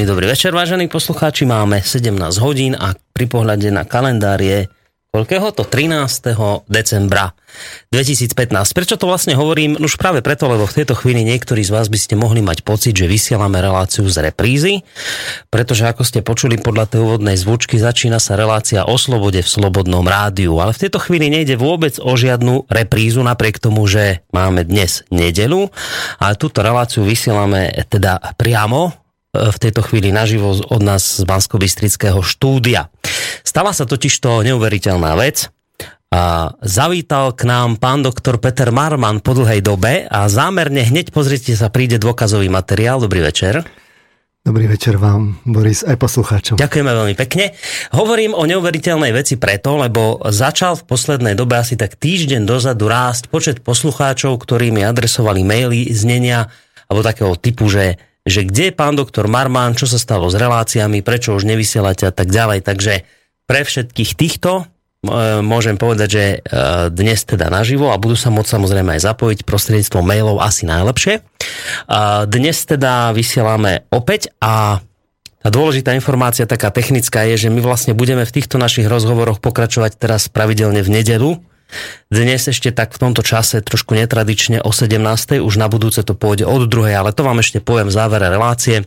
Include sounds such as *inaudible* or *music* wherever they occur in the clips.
Príjemný dobrý večer, vážení poslucháči. Máme 17 hodín a pri pohľade na kalendár je koľkého to? 13. decembra 2015. Prečo to vlastne hovorím? Už práve preto, lebo v tejto chvíli niektorí z vás by ste mohli mať pocit, že vysielame reláciu z reprízy, pretože ako ste počuli podľa tej úvodnej zvučky, začína sa relácia o slobode v Slobodnom rádiu. Ale v tejto chvíli nejde vôbec o žiadnu reprízu, napriek tomu, že máme dnes nedelu, ale túto reláciu vysielame teda priamo v tejto chvíli naživo od nás z bansko štúdia. Stala sa totiž to neuveriteľná vec. A zavítal k nám pán doktor Peter Marman po dlhej dobe a zámerne hneď pozrite sa, príde dôkazový materiál. Dobrý večer. Dobrý večer vám, Boris, aj poslucháčom. Ďakujeme veľmi pekne. Hovorím o neuveriteľnej veci preto, lebo začal v poslednej dobe asi tak týždeň dozadu rásť počet poslucháčov, ktorí mi adresovali maily znenia alebo takého typu, že že kde je pán doktor Marman, čo sa stalo s reláciami, prečo už nevysielate a tak ďalej. Takže pre všetkých týchto e, môžem povedať, že e, dnes teda naživo a budú sa môcť samozrejme aj zapojiť prostredníctvom mailov asi najlepšie. Dnes teda vysielame opäť a tá dôležitá informácia, taká technická, je, že my vlastne budeme v týchto našich rozhovoroch pokračovať teraz pravidelne v nedelu, dnes ešte tak v tomto čase trošku netradične o 17. Už na budúce to pôjde od druhej, ale to vám ešte poviem v závere relácie.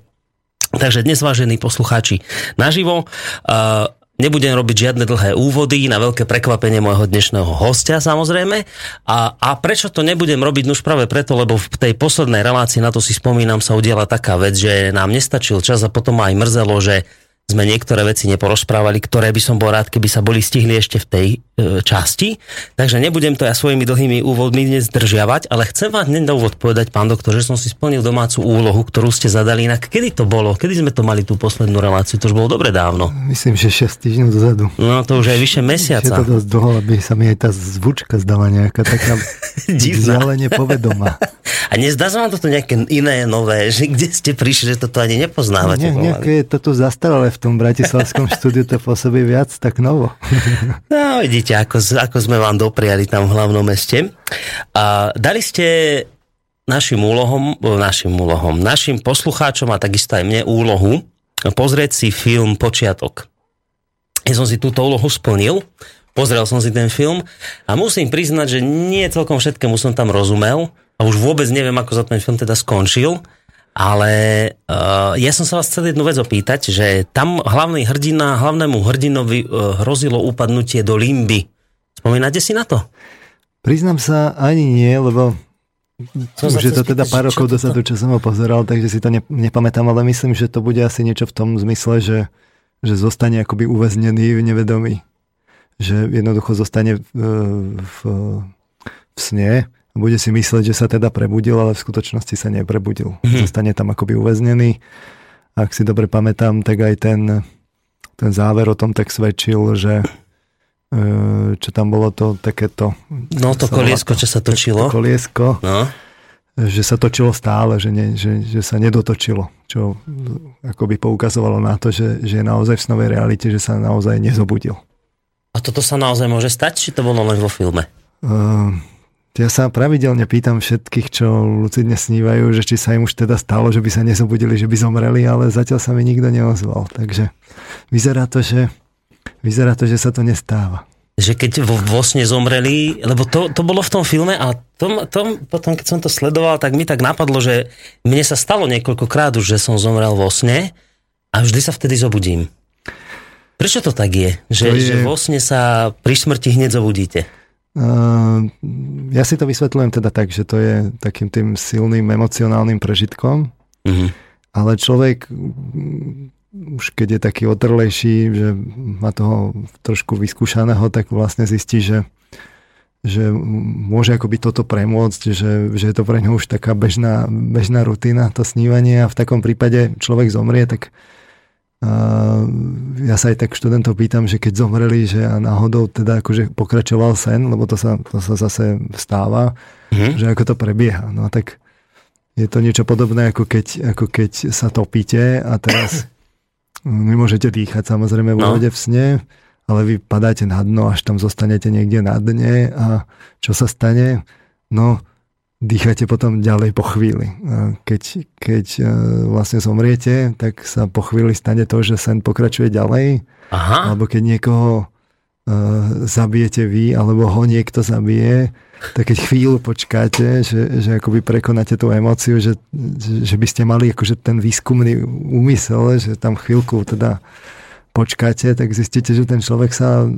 Takže dnes, vážení poslucháči, naživo. Uh, Nebudem robiť žiadne dlhé úvody, na veľké prekvapenie môjho dnešného hostia samozrejme. A, a prečo to nebudem robiť? Už práve preto, lebo v tej poslednej relácii, na to si spomínam, sa udiela taká vec, že nám nestačil čas a potom aj mrzelo, že sme niektoré veci neporozprávali, ktoré by som bol rád, keby sa boli stihli ešte v tej e, časti. Takže nebudem to ja svojimi dlhými úvodmi dnes zdržiavať, ale chcem vám hneď na úvod povedať, pán doktor, že som si splnil domácu úlohu, ktorú ste zadali. Inak kedy to bolo? Kedy sme to mali tú poslednú reláciu? To už bolo dobre dávno. Myslím, že 6 týždňov dozadu. No to už je vyše mesiaca. Je to dosť dlho, aby sa mi aj tá zvučka zdala nejaká taká *laughs* vzdialenie povedomá. *laughs* A nezdá sa vám toto nejaké iné, nové, že kde ste prišli, že toto ani nepoznávate? Nie, nejaké je to tu zastaralé v tom bratislavskom štúdiu to pôsobí viac tak novo. No, vidíte, ako, ako sme vám dopriali tam v hlavnom meste. A dali ste našim úlohom, našim úlohom, našim poslucháčom a takisto aj mne úlohu pozrieť si film Počiatok. Ja som si túto úlohu splnil, pozrel som si ten film a musím priznať, že nie celkom všetkému som tam rozumel a už vôbec neviem, ako za ten film teda skončil, ale uh, ja som sa vás chcel jednu vec opýtať, že tam hlavný hrdina, hlavnému hrdinovi uh, hrozilo upadnutie do limby. Spomínate si na to? Priznám sa, ani nie, lebo som už je to teda pár rokov dozadu, čo som ho pozeral, takže si to ne, nepamätám, ale myslím, že to bude asi niečo v tom zmysle, že, že zostane akoby uväznený v nevedomí. Že jednoducho zostane v, v, v sne bude si myslieť, že sa teda prebudil, ale v skutočnosti sa neprebudil. Mm-hmm. Zostane tam akoby uväznený. Ak si dobre pamätám, tak aj ten, ten záver o tom tak svedčil, že e, čo tam bolo to takéto... No to koliesko, čo sa točilo. To koliesko. No. Že sa točilo stále, že, ne, že, že sa nedotočilo. Čo akoby poukazovalo na to, že, že je naozaj v snovej realite, že sa naozaj nezobudil. A toto sa naozaj môže stať, či to bolo len vo filme? Uh, ja sa pravidelne pýtam všetkých, čo lucidne snívajú, že či sa im už teda stalo, že by sa nezobudili, že by zomreli, ale zatiaľ sa mi nikto neozval. Takže vyzerá to, že, vyzerá to, že sa to nestáva. Že keď vo, vo sne zomreli, lebo to, to bolo v tom filme a tom, tom, potom, keď som to sledoval, tak mi tak napadlo, že mne sa stalo niekoľkokrát už, že som zomrel vo sne a vždy sa vtedy zobudím. Prečo to tak je? Že, je... že vo sne sa pri smrti hneď zobudíte? Ehm, ja si to vysvetľujem teda tak, že to je takým tým silným emocionálnym prežitkom, mm-hmm. ale človek mm, už keď je taký otrlejší, že má toho trošku vyskúšaného, tak vlastne zistí, že, že môže akoby toto premôcť, že, že je to pre ňo už taká bežná, bežná rutina, to snívanie a v takom prípade človek zomrie, tak ja sa aj tak študentov pýtam, že keď zomreli, že a náhodou teda akože pokračoval sen, lebo to sa, to sa zase stáva, mm-hmm. že ako to prebieha. No tak je to niečo podobné, ako keď, ako keď sa topíte a teraz *coughs* nemôžete dýchať samozrejme vo no. vode v sne, ale vy padáte na dno, až tam zostanete niekde na dne a čo sa stane? No, dýchate potom ďalej po chvíli. Keď, keď e, vlastne zomriete, tak sa po chvíli stane to, že sen pokračuje ďalej. Aha. Alebo keď niekoho uh, zabijete vy, alebo ho niekto zabije, tak keď chvíľu počkáte, že, že akoby prekonáte tú emóciu, že, že by ste mali akože ten výskumný úmysel, že tam chvíľku teda počkáte, tak zistíte, že ten človek sa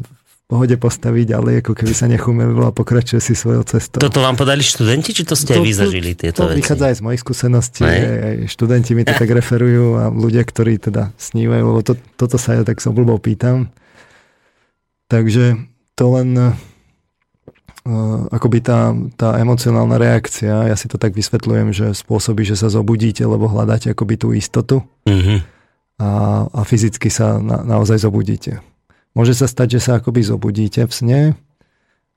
pohode postaviť ďalej, ako keby sa nechumelo a pokračuje si svojou cestou. Toto vám podali študenti, či to ste to, aj vy zažili tieto to veci? Vychádza aj z mojich skúseností, aj, aj študenti mi to tak referujú a ľudia, ktorí teda snívajú, lebo to, toto sa ja tak s obľubou pýtam. Takže to len uh, akoby tá, tá emocionálna reakcia, ja si to tak vysvetľujem, že spôsobí, že sa zobudíte, lebo hľadáte akoby tú istotu mm-hmm. a, a fyzicky sa na, naozaj zobudíte. Môže sa stať, že sa akoby zobudíte v sne,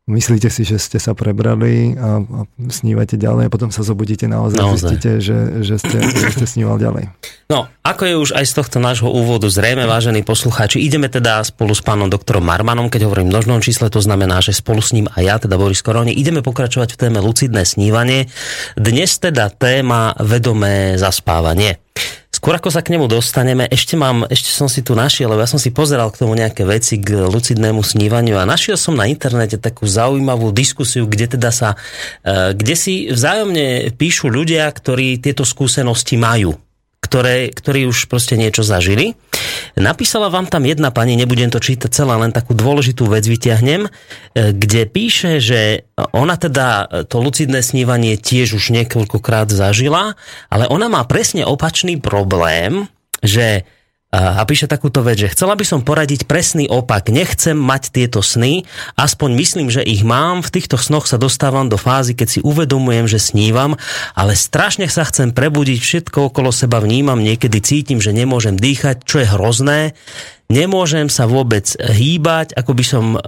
myslíte si, že ste sa prebrali a, a snívate ďalej a potom sa zobudíte naozaj, naozaj. zistíte, že, že, ste, že ste sníval ďalej. No, ako je už aj z tohto nášho úvodu zrejme, vážení poslucháči, ideme teda spolu s pánom doktorom Marmanom, keď hovorím v množnom čísle, to znamená, že spolu s ním a ja, teda Boris Koroni, ideme pokračovať v téme lucidné snívanie. Dnes teda téma vedomé zaspávanie. Skôr ako sa k nemu dostaneme, ešte mám, ešte som si tu našiel, lebo ja som si pozeral k tomu nejaké veci k lucidnému snívaniu a našiel som na internete takú zaujímavú diskusiu, kde teda sa, e, kde si vzájomne píšu ľudia, ktorí tieto skúsenosti majú ktoré, ktorí už proste niečo zažili. Napísala vám tam jedna pani, nebudem to čítať celá, len takú dôležitú vec vyťahnem, e, kde píše, že ona teda to lucidné snívanie tiež už niekoľkokrát zažila, ale ona má presne opačný problém, že a píše takúto vec, že chcela by som poradiť presný opak. Nechcem mať tieto sny, aspoň myslím, že ich mám. V týchto snoch sa dostávam do fázy, keď si uvedomujem, že snívam, ale strašne sa chcem prebudiť, všetko okolo seba vnímam, niekedy cítim, že nemôžem dýchať, čo je hrozné. Nemôžem sa vôbec hýbať, ako by som e,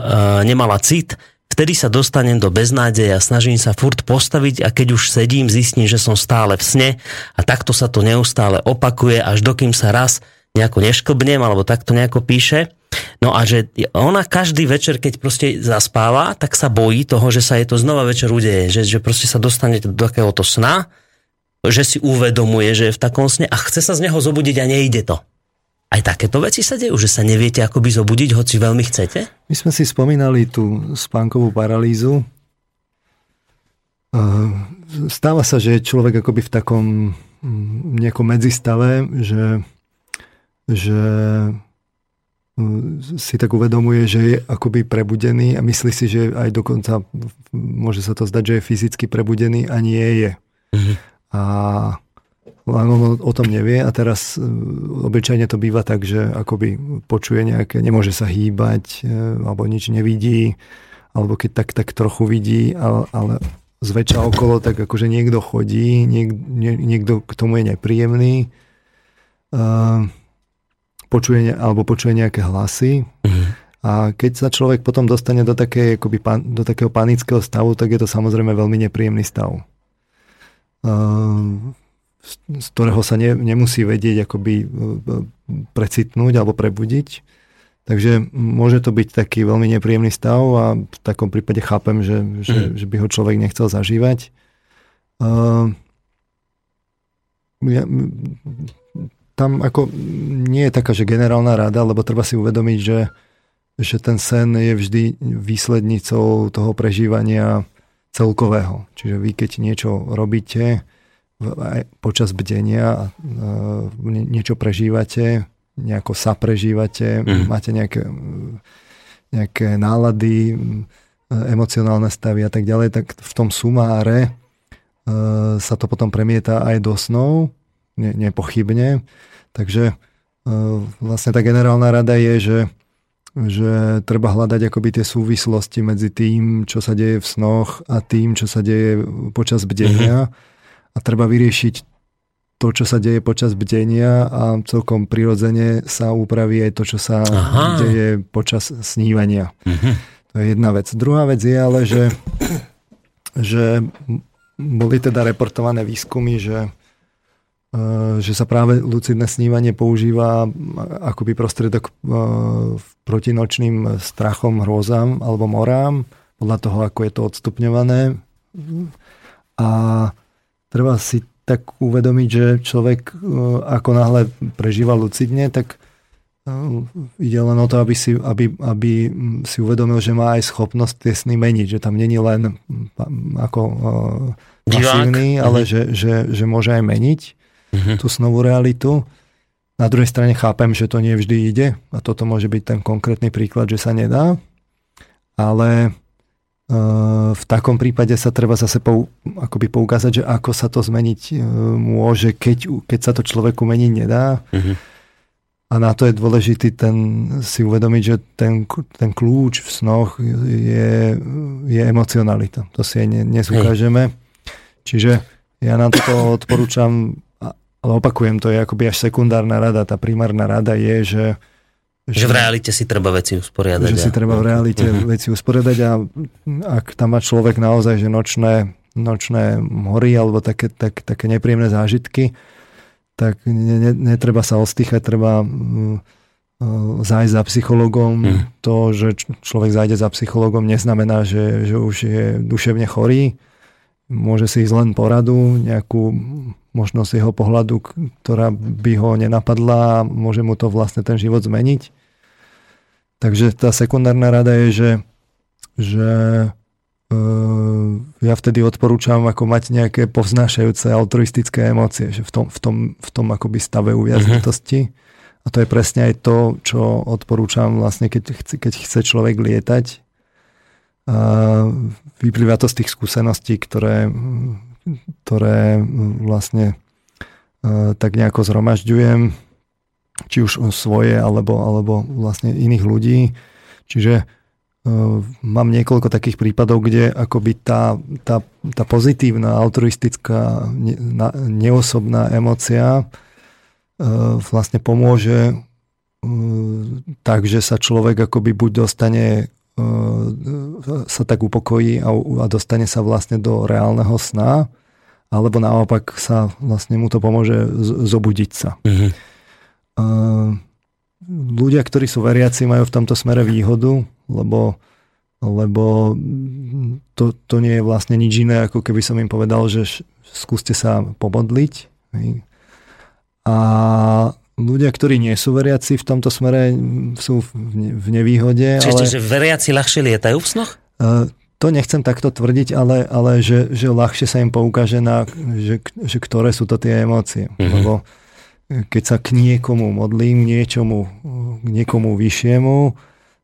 nemala cit. Vtedy sa dostanem do beznádeja, snažím sa furt postaviť a keď už sedím, zistím, že som stále v sne a takto sa to neustále opakuje, až dokým sa raz nejako nešklbnem, alebo takto nejako píše. No a že ona každý večer, keď proste zaspáva, tak sa bojí toho, že sa jej to znova večer udeje, že, že proste sa dostane do takéhoto sna, že si uvedomuje, že je v takom sne a chce sa z neho zobudiť a nejde to. Aj takéto veci sa dejú, že sa neviete akoby zobudiť, hoci veľmi chcete? My sme si spomínali tú spánkovú paralýzu. Stáva sa, že je človek akoby v takom mm, nejakom medzistave, že že mm, si tak uvedomuje, že je akoby prebudený a myslí si, že aj dokonca môže sa to zdať, že je fyzicky prebudený a nie je. Mm-hmm. A len on o tom nevie a teraz e, obyčajne to býva tak, že akoby počuje nejaké, nemôže sa hýbať e, alebo nič nevidí alebo keď tak, tak trochu vidí, ale, ale zväčša okolo tak akože niekto chodí, niek, nie, niekto k tomu je nepríjemný. Uh, počuje, alebo počuje nejaké hlasy. Mm-hmm. A keď sa človek potom dostane do, také, akoby, do takého panického stavu, tak je to samozrejme veľmi nepríjemný stav. Z ktorého sa ne, nemusí vedieť akoby e, precitnúť alebo prebudiť. Takže môže to byť taký veľmi nepríjemný stav a v takom prípade chápem, že, že, mm. že by ho človek nechcel zažívať. Uh, ja, tam ako nie je taká, že generálna rada, lebo treba si uvedomiť, že, že ten sen je vždy výslednicou toho prežívania celkového. Čiže vy keď niečo robíte počas bdenia, niečo prežívate, nejako sa prežívate, mm. máte nejaké, nejaké nálady, emocionálne stavy a tak ďalej, tak v tom sumáre e, sa to potom premieta aj do snov, ne, nepochybne. Takže e, vlastne tá generálna rada je, že, že treba hľadať akoby tie súvislosti medzi tým, čo sa deje v snoch a tým, čo sa deje počas bdenia. Mm-hmm. A treba vyriešiť to, čo sa deje počas bdenia a celkom prirodzene sa upraví aj to, čo sa Aha. deje počas snívania. Mm-hmm. To je jedna vec. Druhá vec je ale, že, že boli teda reportované výskumy, že že sa práve lucidné snívanie používa akoby prostredok eh, proti nočným strachom, hrôzam alebo morám, podľa toho, ako je to odstupňované. A treba si tak uvedomiť, že človek ako náhle prežíva lucidne, tak ide len o to, aby si, aby, aby si uvedomil, že má aj schopnosť tie sny meniť, že tam není len ako pasívny, ale uh-huh. že, že, že môže aj meniť uh-huh. tú snovú realitu. Na druhej strane chápem, že to nie vždy ide a toto môže byť ten konkrétny príklad, že sa nedá, ale v takom prípade sa treba zase pou, akoby poukázať, že ako sa to zmeniť e, môže, keď, keď sa to človeku meniť nedá. Uh-huh. A na to je dôležitý ten, si uvedomiť, že ten, ten kľúč v snoch je, je emocionalita. To si ne, nezukážeme. Čiže ja na to odporúčam, ale opakujem, to je akoby až sekundárna rada. Tá primárna rada je, že že v realite si treba veci usporiadať. Že si treba v realite uh-huh. veci usporiadať a ak tam má človek naozaj, že nočné, nočné hory alebo také, tak, také nepríjemné zážitky, tak ne, ne, netreba sa ostýchať, treba uh, zájsť za psychologom. Uh-huh. To, že človek zájde za psychologom, neznamená, že, že už je duševne chorý. Môže si ísť len poradu, nejakú možnosť jeho pohľadu, ktorá by ho nenapadla a môže mu to vlastne ten život zmeniť. Takže tá sekundárna rada je, že, že e, ja vtedy odporúčam ako mať nejaké povznášajúce altruistické emócie, že v tom, v tom, v tom akoby stave uviaznitosti. Uh-huh. A to je presne aj to, čo odporúčam vlastne, keď chce, keď chce človek lietať. A vyplýva to z tých skúseností, ktoré, ktoré vlastne e, tak nejako zhromažďujem či už svoje alebo, alebo vlastne iných ľudí. Čiže uh, mám niekoľko takých prípadov, kde akoby tá, tá, tá pozitívna, altruistická, neosobná emocia uh, vlastne pomôže tak, že sa človek akoby buď dostane sa tak upokojí a, a dostane sa vlastne do reálneho sna, alebo naopak sa vlastne mu to pomôže zobudiť sa. Mm-hmm ľudia, ktorí sú veriaci, majú v tomto smere výhodu, lebo, lebo to, to nie je vlastne nič iné, ako keby som im povedal, že skúste sa pomodliť. A ľudia, ktorí nie sú veriaci v tomto smere, sú v nevýhode. Čiže, ale... že veriaci ľahšie lietajú v snoch? To nechcem takto tvrdiť, ale, ale že, že ľahšie sa im poukáže na, že, že ktoré sú to tie emócie. Mm-hmm. Lebo keď sa k niekomu modlím, niečomu, k niekomu vyššiemu,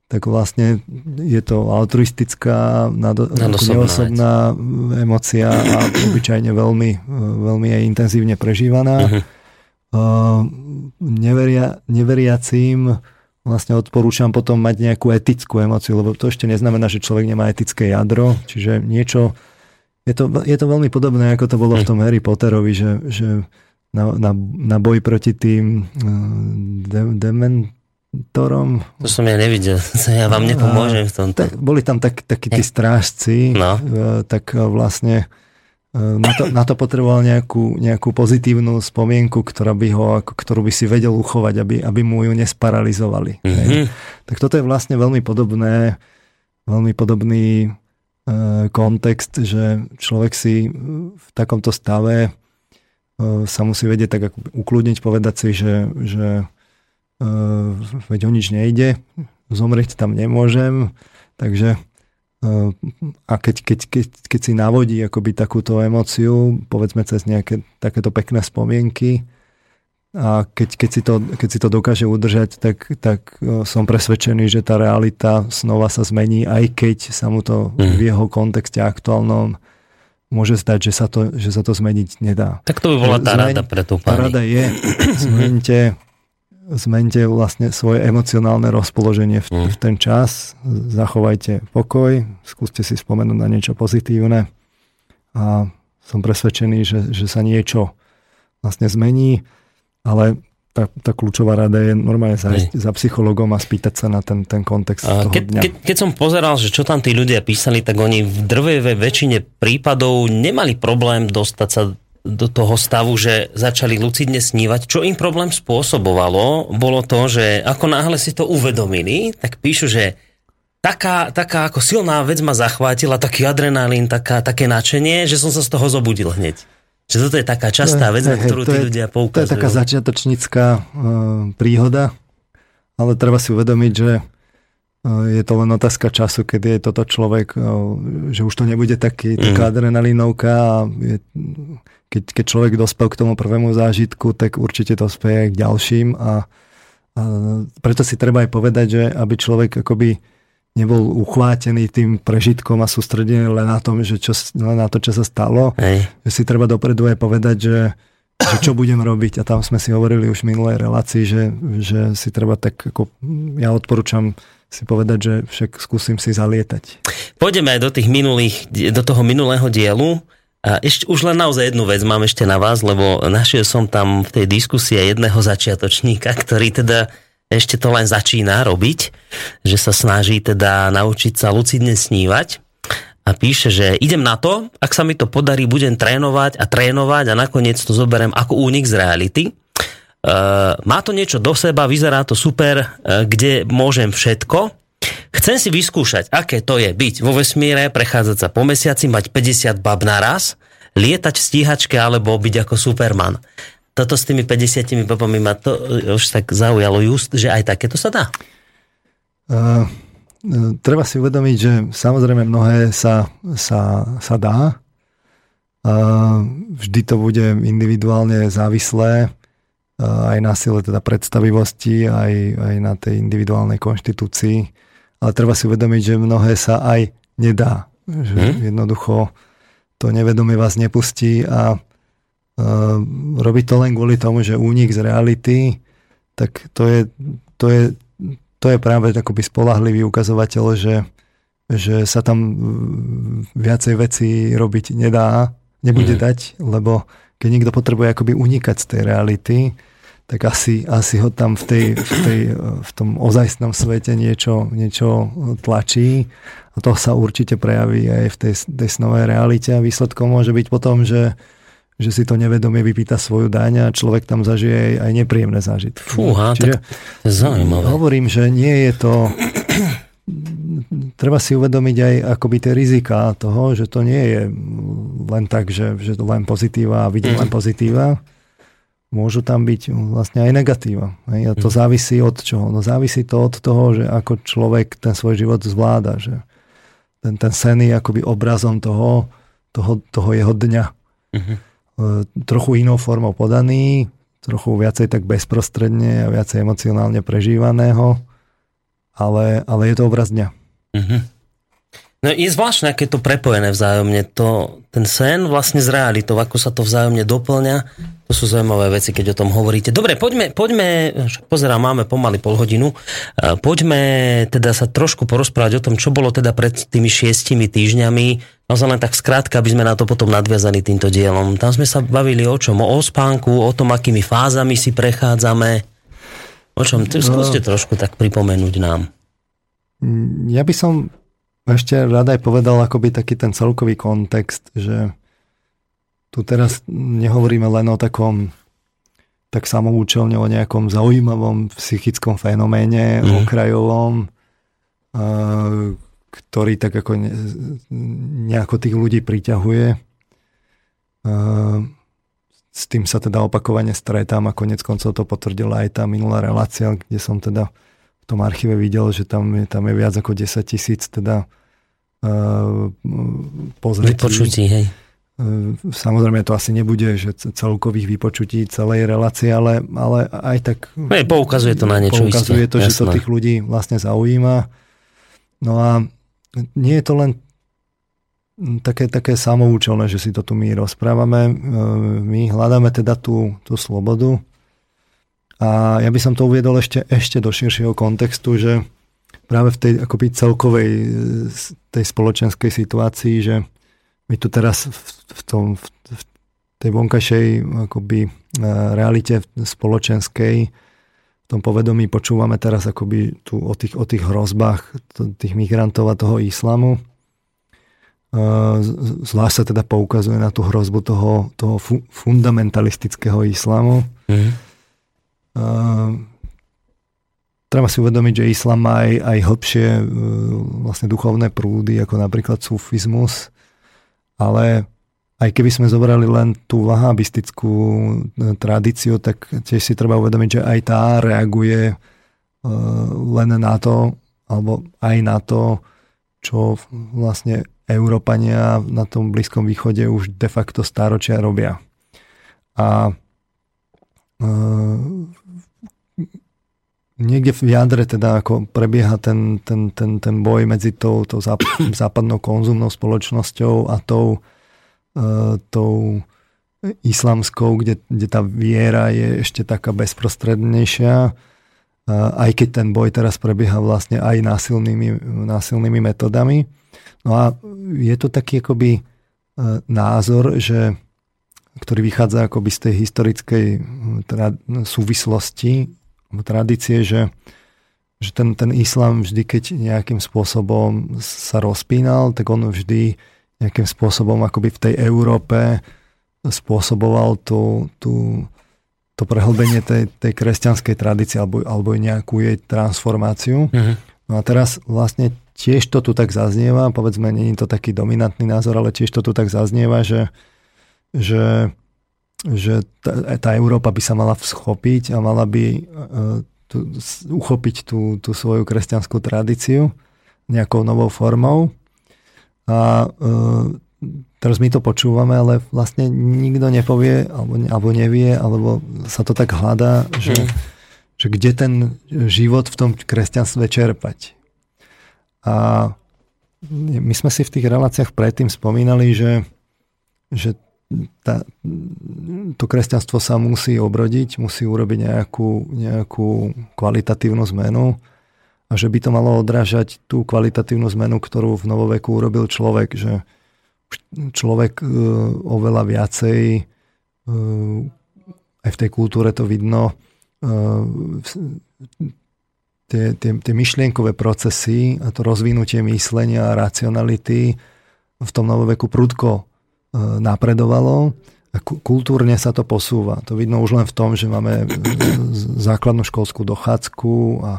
tak vlastne je to altruistická, nado, neosobná emocia a obyčajne veľmi, veľmi aj intenzívne prežívaná. Uh-huh. Neveria, neveriacím vlastne odporúčam potom mať nejakú etickú emociu, lebo to ešte neznamená, že človek nemá etické jadro, čiže niečo, je to, je to veľmi podobné, ako to bolo v tom Harry Potterovi, že, že na, na, na boj proti tým de, dementorom. To som ja nevidel, *laughs* ja vám nepomôžem v tomto. Tak, boli tam tak, takí tí strážci, no. tak vlastne na to, na to potreboval nejakú, nejakú pozitívnu spomienku, ktorá by ho, ktorú by si vedel uchovať, aby, aby mu ju nesparalizovali. Mm-hmm. Tak toto je vlastne veľmi podobné, veľmi podobný e, kontext, že človek si v takomto stave E, sa musí vedieť tak ako ukludniť, povedať si, že, že uh, veď o nič nejde, zomrieť tam nemôžem, takže a keď, keď, keď, keď si navodí akoby takúto emociu, povedzme cez nejaké takéto pekné spomienky, a keď, keď, si to, keď si to dokáže udržať, tak, tak som presvedčený, že tá realita znova sa zmení, aj keď sa mu to v mhm. jeho kontexte aktuálnom môže stať, že sa to, že sa to zmeniť nedá. Tak to by bola tá Zmeň, rada pre tú pani. Tá rada je, zmente, zmente vlastne svoje emocionálne rozpoloženie v, mm. v ten čas, zachovajte pokoj, skúste si spomenúť na niečo pozitívne a som presvedčený, že, že sa niečo vlastne zmení, ale tá, tá kľúčová rada je normálne zájsť za psychologom a spýtať sa na ten, ten kontext a toho keď, dňa. Keď, keď som pozeral, že čo tam tí ľudia písali, tak oni v drvej väčšine prípadov nemali problém dostať sa do toho stavu, že začali lucidne snívať. Čo im problém spôsobovalo, bolo to, že ako náhle si to uvedomili, tak píšu, že taká, taká ako silná vec ma zachvátila, taký adrenalín, taká, také nadšenie, že som sa z toho zobudil hneď. Že toto je taká častá vec, na ktorú tí ľudia poukazujú. To je taká začiatočnícka uh, príhoda, ale treba si uvedomiť, že uh, je to len otázka času, kedy je toto človek, uh, že už to nebude taký, mm. taká adrenalinovka a je, keď, keď človek dospel k tomu prvému zážitku, tak určite to speje k ďalším a, a preto si treba aj povedať, že aby človek akoby nebol uchvátený tým prežitkom a sústredený len na, tom, že čo, len na to, čo sa stalo. Hej. Že si treba dopredu aj povedať, že, že čo budem robiť. A tam sme si hovorili už v minulej relácii, že, že si treba tak ako, ja odporúčam si povedať, že však skúsim si zalietať. Pôjdeme aj do tých minulých, do toho minulého dielu. Ešte už len naozaj jednu vec mám ešte na vás, lebo našiel som tam v tej diskusie jedného začiatočníka, ktorý teda ešte to len začína robiť, že sa snaží teda naučiť sa lucidne snívať a píše, že idem na to, ak sa mi to podarí, budem trénovať a trénovať a nakoniec to zoberiem ako únik z reality. Uh, má to niečo do seba, vyzerá to super, uh, kde môžem všetko. Chcem si vyskúšať, aké to je byť vo vesmíre, prechádzať sa po mesiaci, mať 50 bab naraz, lietať v stíhačke alebo byť ako Superman toto s tými 50 babami ma to už tak zaujalo just, že aj takéto sa dá? Uh, treba si uvedomiť, že samozrejme mnohé sa, sa, sa dá. Uh, vždy to bude individuálne závislé aj na sile teda predstavivosti, aj, aj na tej individuálnej konštitúcii. Ale treba si uvedomiť, že mnohé sa aj nedá. Že hmm? jednoducho to nevedomie vás nepustí a Ehm, robiť to len kvôli tomu, že únik z reality, tak to je, to je, to je práve takoby spolahlivý ukazovateľ, že, že sa tam viacej veci robiť nedá, nebude mm. dať, lebo keď niekto potrebuje akoby unikať z tej reality, tak asi, asi ho tam v, tej, v, tej, v tom ozajstnom svete niečo, niečo tlačí a to sa určite prejaví aj v tej, tej snovej realite a výsledkom môže byť potom, že, že si to nevedomie vypýta svoju daň a človek tam zažije aj nepríjemné zážitky. Fúha, Čiže tak zaujímavé. Hovorím, že nie je to... Treba si uvedomiť aj akoby tie rizika toho, že to nie je len tak, že, že to len pozitíva a vidím mm. len pozitíva. Môžu tam byť vlastne aj negatíva. A to mm. závisí od čoho? No závisí to od toho, že ako človek ten svoj život zvláda. Že ten, ten sen je akoby obrazom toho, toho, toho jeho dňa. E, trochu inou formou podaný, trochu viacej tak bezprostredne a viacej emocionálne prežívaného, ale, ale je to obraz dňa. Mm-hmm. No je zvláštne, aké to prepojené vzájomne. To, ten sen vlastne s realitou, ako sa to vzájomne doplňa. To sú zaujímavé veci, keď o tom hovoríte. Dobre, poďme, poďme pozerám, máme pomaly pol hodinu. Poďme teda sa trošku porozprávať o tom, čo bolo teda pred tými šiestimi týždňami Naozaj len tak skrátka, aby sme na to potom nadviazali týmto dielom. Tam sme sa bavili o čom? O spánku, o tom, akými fázami si prechádzame. O čom? Skúste trošku tak pripomenúť nám. Ja by som ešte rada aj povedal akoby taký ten celkový kontext, že tu teraz nehovoríme len o takom tak samoučelne o nejakom zaujímavom psychickom fenoméne, mm. okrajovom, ktorý tak ako nejako tých ľudí priťahuje. S tým sa teda opakovane stretám a konec koncov to potvrdila aj tá minulá relácia, kde som teda tom archíve videl, že tam je, tam je viac ako 10 tisíc teda pozretí. Vypočutí, hej. Samozrejme to asi nebude, že celkových vypočutí celej relácie, ale, ale aj tak... Hej, poukazuje to na niečo Poukazuje isté, to, jasné. že to tých ľudí vlastne zaujíma. No a nie je to len také, také samoučelné, že si to tu my rozprávame. E, my hľadáme teda tú, tú slobodu. A ja by som to uviedol ešte, ešte do širšieho kontextu, že práve v tej akoby celkovej e, tej spoločenskej situácii, že my tu teraz v, v, tom, v, v tej vonkajšej akoby e, realite spoločenskej v tom povedomí počúvame teraz akoby tu o tých, o tých hrozbách tých migrantov a toho islamu. Zvlášť sa teda poukazuje na tú hrozbu toho, toho fundamentalistického islamu. Mm. Treba si uvedomiť, že islám má aj, aj hlbšie e, vlastne duchovné prúdy, ako napríklad sufizmus, ale aj keby sme zobrali len tú vahabistickú e, tradíciu, tak tiež si treba uvedomiť, že aj tá reaguje e, len na to, alebo aj na to, čo vlastne Európania na tom Blízkom východe už de facto stáročia robia. A niekde v jadre teda ako prebieha ten, ten, ten, ten boj medzi tou, tou *coughs* západnou konzumnou spoločnosťou a tou E, tou islamskou, kde, kde tá viera je ešte taká bezprostrednejšia, e, aj keď ten boj teraz prebieha vlastne aj násilnými, násilnými metodami. No a je to taký akoby e, názor, že, ktorý vychádza akoby z tej historickej tra, súvislosti, tradície, že, že ten, ten islám vždy, keď nejakým spôsobom sa rozpínal, tak on vždy nejakým spôsobom akoby v tej Európe spôsoboval tú, tú, to prehlbenie tej, tej kresťanskej tradície alebo, alebo nejakú jej transformáciu. Uh-huh. No a teraz vlastne tiež to tu tak zaznieva, povedzme, nie je to taký dominantný názor, ale tiež to tu tak zaznieva, že, že, že tá, tá Európa by sa mala всchopiť a mala by uh, tu, uchopiť tú, tú svoju kresťanskú tradíciu nejakou novou formou a e, teraz my to počúvame, ale vlastne nikto nepovie, alebo, alebo nevie, alebo sa to tak hľadá, že, mm. že kde ten život v tom kresťanstve čerpať. A my sme si v tých reláciách predtým spomínali, že, že tá, to kresťanstvo sa musí obrodiť, musí urobiť nejakú, nejakú kvalitatívnu zmenu. A že by to malo odrážať tú kvalitatívnu zmenu, ktorú v novoveku urobil človek, že človek e, oveľa viacej e, aj v tej kultúre to vidno e, tie, tie, tie myšlienkové procesy a to rozvinutie myslenia a racionality v tom novoveku prudko napredovalo a kultúrne sa to posúva. To vidno už len v tom, že máme základnú školskú dochádzku a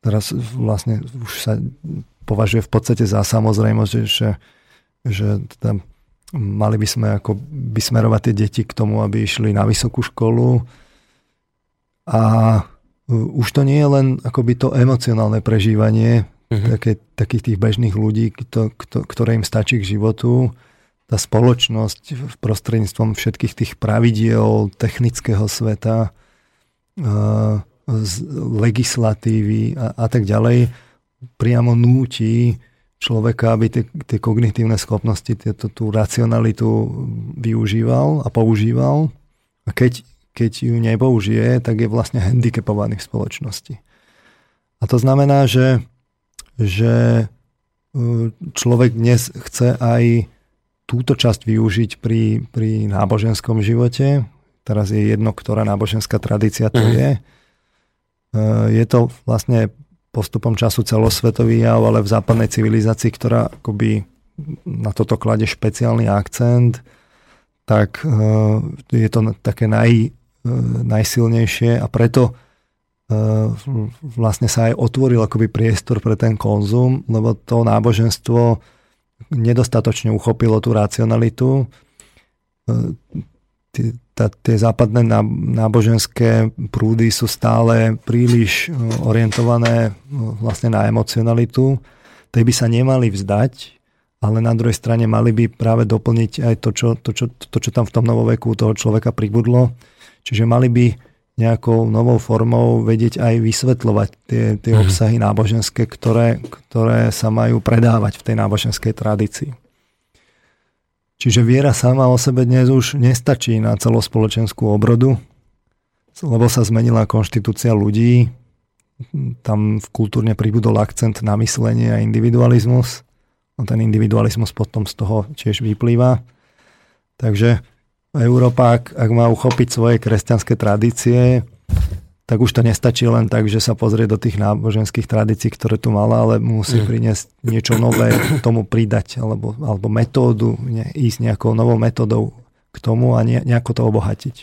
teraz vlastne už sa považuje v podstate za samozrejmosť, že, že, teda mali by sme ako by smerovať tie deti k tomu, aby išli na vysokú školu a už to nie je len akoby to emocionálne prežívanie uh-huh. také, takých tých bežných ľudí, kto, kto, ktoré im stačí k životu. Tá spoločnosť prostredníctvom všetkých tých pravidiel technického sveta uh, z legislatívy a, a tak ďalej priamo núti človeka, aby tie, tie kognitívne schopnosti, tieto, tú racionalitu využíval a používal. A keď, keď ju nepoužije, tak je vlastne handicapovaný v spoločnosti. A to znamená, že, že e, človek dnes chce aj túto časť využiť pri, pri náboženskom živote. Teraz je jedno, ktorá náboženská tradícia to mm. je je to vlastne postupom času celosvetový jav, ale v západnej civilizácii, ktorá akoby na toto klade špeciálny akcent, tak e, je to také naj, e, najsilnejšie a preto e, vlastne sa aj otvoril akoby priestor pre ten konzum, lebo to náboženstvo nedostatočne uchopilo tú racionalitu tá, tie západné náboženské prúdy sú stále príliš e, orientované e, vlastne na emocionalitu. Tej by sa nemali vzdať, ale na druhej strane mali by práve doplniť aj to, čo, to, čo, to, čo tam v tom novoveku toho človeka pribudlo. Čiže mali by nejakou novou formou vedieť aj vysvetľovať tie, tie mm. obsahy náboženské, ktoré, ktoré sa majú predávať v tej náboženskej tradícii. Čiže viera sama o sebe dnes už nestačí na celospoločenskú obrodu, lebo sa zmenila konštitúcia ľudí, tam v kultúrne pribudol akcent na myslenie a individualizmus. No ten individualizmus potom z toho tiež vyplýva. Takže Európa, ak, ak má uchopiť svoje kresťanské tradície, tak už to nestačí len tak, že sa pozrie do tých náboženských tradícií, ktoré tu mala, ale musí mm. priniesť niečo nové tomu pridať, alebo, alebo metódu, ne, ísť nejakou novou metódou k tomu a ne, nejako to obohatiť.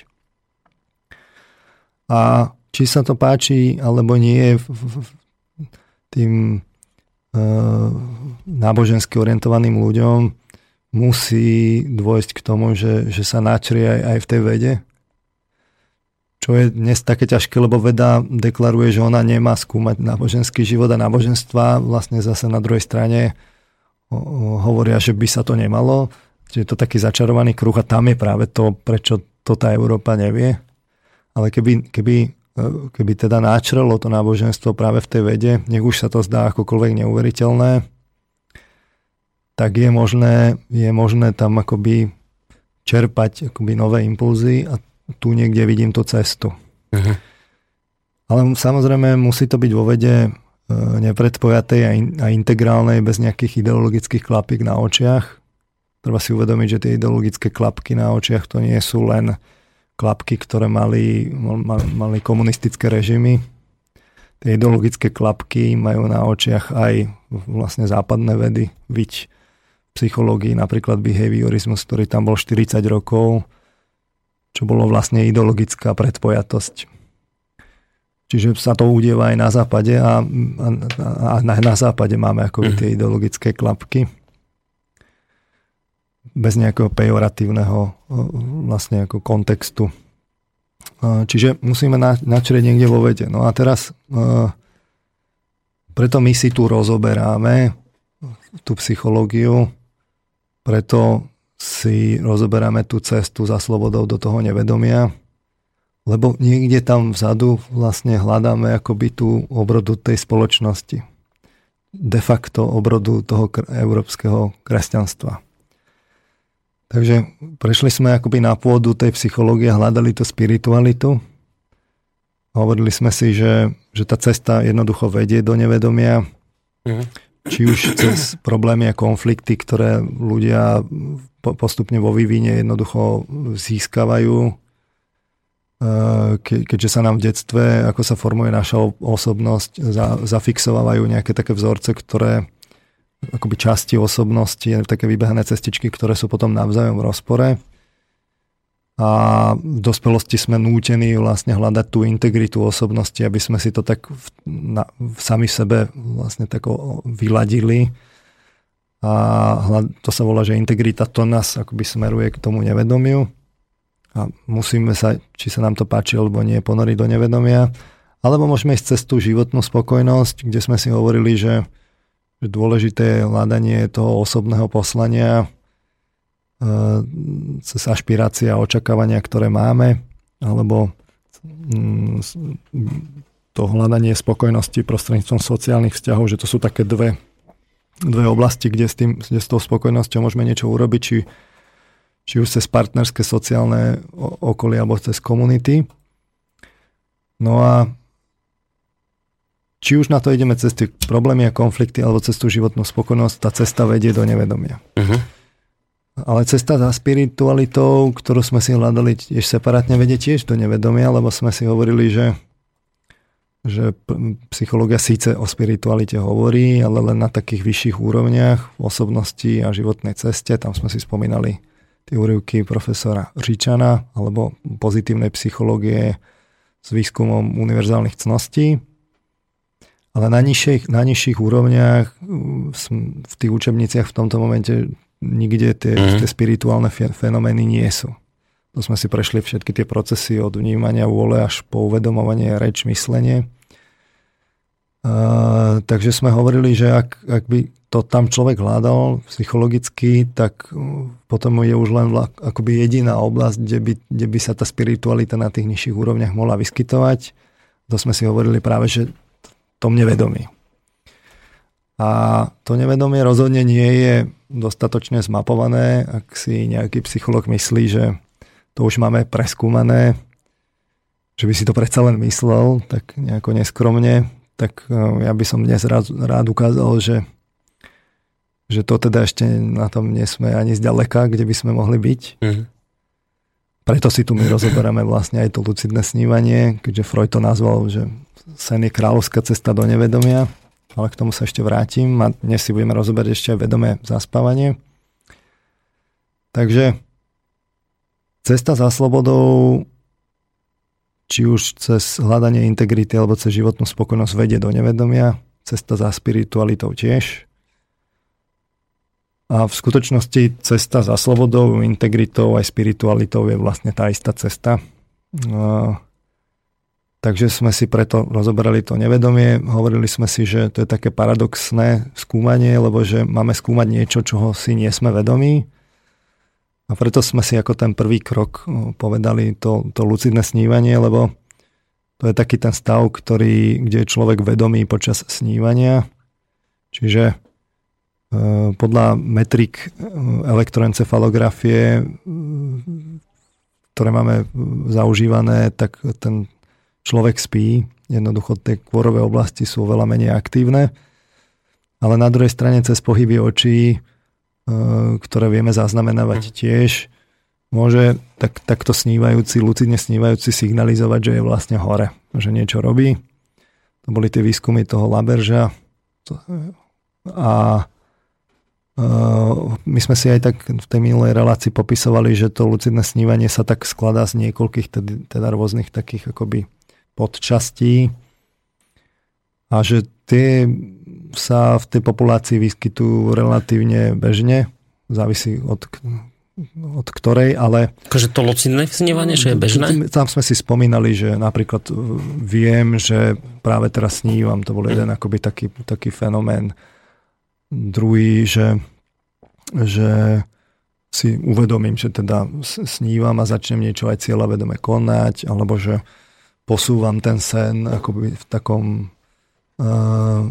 A či sa to páči alebo nie tým uh, nábožensky orientovaným ľuďom, musí dôjsť k tomu, že, že sa načrie aj, aj v tej vede. Čo je dnes také ťažké, lebo veda deklaruje, že ona nemá skúmať náboženský život a náboženstva. Vlastne zase na druhej strane hovoria, že by sa to nemalo. Čiže je to taký začarovaný kruh a tam je práve to, prečo to tá Európa nevie. Ale keby, keby, keby teda náčrelo to náboženstvo práve v tej vede, nech už sa to zdá akokoľvek neuveriteľné, tak je možné, je možné tam akoby čerpať akoby nové impulzy a tu niekde vidím tú cestu. Uh-huh. Ale samozrejme musí to byť vo vede E, nepredpojatej a, in, a integrálnej bez nejakých ideologických klapík na očiach. Treba si uvedomiť, že tie ideologické klapky na očiach to nie sú len klapky, ktoré mali, mali komunistické režimy. Tie ideologické klapky majú na očiach aj vlastne západné vedy, viť psychológii, napríklad behaviorizmus, ktorý tam bol 40 rokov, čo bolo vlastne ideologická predpojatosť Čiže sa to udieva aj na západe a, a, a na, na západe máme ako mm. tie ideologické klapky bez nejakého pejoratívneho vlastne ako kontextu. Čiže musíme na, načrieť niekde vo vede. No a teraz preto my si tu rozoberáme tú psychológiu, preto si rozoberáme tú cestu za slobodou do toho nevedomia, lebo niekde tam vzadu vlastne hľadáme akoby tú obrodu tej spoločnosti. De facto obrodu toho európskeho kresťanstva. Takže prešli sme akoby na pôdu tej psychológie, hľadali tú spiritualitu. Hovorili sme si, že, že tá cesta jednoducho vedie do nevedomia. Mm. Či už cez problémy a konflikty, ktoré ľudia postupne vo vývine jednoducho získavajú ke, keďže sa nám v detstve, ako sa formuje naša osobnosť, za, zafixovávajú nejaké také vzorce, ktoré akoby časti osobnosti, také vybehané cestičky, ktoré sú potom navzájom v rozpore. A v dospelosti sme nútení vlastne hľadať tú integritu osobnosti, aby sme si to tak v, na, v sami sebe vlastne tak vyladili. A hľad, to sa volá, že integrita to nás akoby smeruje k tomu nevedomiu a musíme sa, či sa nám to páči alebo nie, ponoriť do nevedomia. Alebo môžeme ísť cez tú životnú spokojnosť, kde sme si hovorili, že, že dôležité je hľadanie toho osobného poslania cez ašpirácie a očakávania, ktoré máme, alebo mm, to hľadanie spokojnosti prostredníctvom sociálnych vzťahov, že to sú také dve, dve oblasti, kde s, tým, kde s tou spokojnosťou môžeme niečo urobiť, či či už cez partnerské sociálne okolie alebo cez komunity. No a či už na to ideme cez tie problémy a konflikty alebo cez tú životnú spokojnosť, tá cesta vedie do nevedomia. Uh-huh. Ale cesta za spiritualitou, ktorú sme si hľadali tiež separátne, vedie tiež do nevedomia, lebo sme si hovorili, že, že psychológia síce o spiritualite hovorí, ale len na takých vyšších úrovniach v osobnosti a životnej ceste. Tam sme si spomínali tie úryvky profesora Říčana alebo pozitívnej psychológie s výskumom univerzálnych cností. Ale na nižších, na nižších úrovniach v tých učebniciach v tomto momente nikde tie, mm. tie spirituálne fenomény nie sú. To sme si prešli všetky tie procesy od vnímania vôle až po uvedomovanie reč, myslenie. Uh, takže sme hovorili, že ak, ak by to tam človek hľadal psychologicky, tak uh, potom je už len akoby jediná oblasť, kde by, kde by sa tá spiritualita na tých nižších úrovniach mohla vyskytovať. To sme si hovorili práve, že tom nevedomí. A to nevedomie rozhodne nie je dostatočne zmapované, ak si nejaký psycholog myslí, že to už máme preskúmané, že by si to predsa len myslel, tak nejako neskromne, tak uh, ja by som dnes rád, rád ukázal, že že to teda ešte na tom nie sme ani zďaleka, kde by sme mohli byť. Mm-hmm. Preto si tu my rozoberáme vlastne aj to lucidné snívanie, keďže Freud to nazval, že sen je kráľovská cesta do nevedomia, ale k tomu sa ešte vrátim a dnes si budeme rozoberať ešte aj vedomé zaspávanie. Takže cesta za slobodou či už cez hľadanie integrity alebo cez životnú spokojnosť vedie do nevedomia, cesta za spiritualitou tiež. A v skutočnosti cesta za slobodou, integritou aj spiritualitou je vlastne tá istá cesta. Takže sme si preto rozoberali to nevedomie, hovorili sme si, že to je také paradoxné skúmanie, lebo že máme skúmať niečo, čoho si nie sme vedomí. A preto sme si ako ten prvý krok povedali to, to lucidné snívanie, lebo to je taký ten stav, ktorý, kde je človek vedomý počas snívania. Čiže e, podľa metrik e, elektroencefalografie, ktoré máme zaužívané, tak ten človek spí, jednoducho tie kvorové oblasti sú veľa menej aktívne, ale na druhej strane cez pohyby očí, e, ktoré vieme zaznamenávať mhm. tiež, môže tak, takto snívajúci, lucidne snívajúci signalizovať, že je vlastne hore, že niečo robí. To boli tie výskumy toho Laberža a e, my sme si aj tak v tej minulej relácii popisovali, že to lucidné snívanie sa tak skladá z niekoľkých teda rôznych takých akoby podčastí a že tie sa v tej populácii vyskytujú relatívne bežne, závisí od, od ktorej, ale... Akože to lucidné snívanie, že je bežné? Tam sme si spomínali, že napríklad viem, že práve teraz snívam, to bol jeden akoby taký, taký fenomén. Druhý, že, že si uvedomím, že teda snívam a začnem niečo aj cieľavedome konať, alebo že posúvam ten sen akoby v takom uh,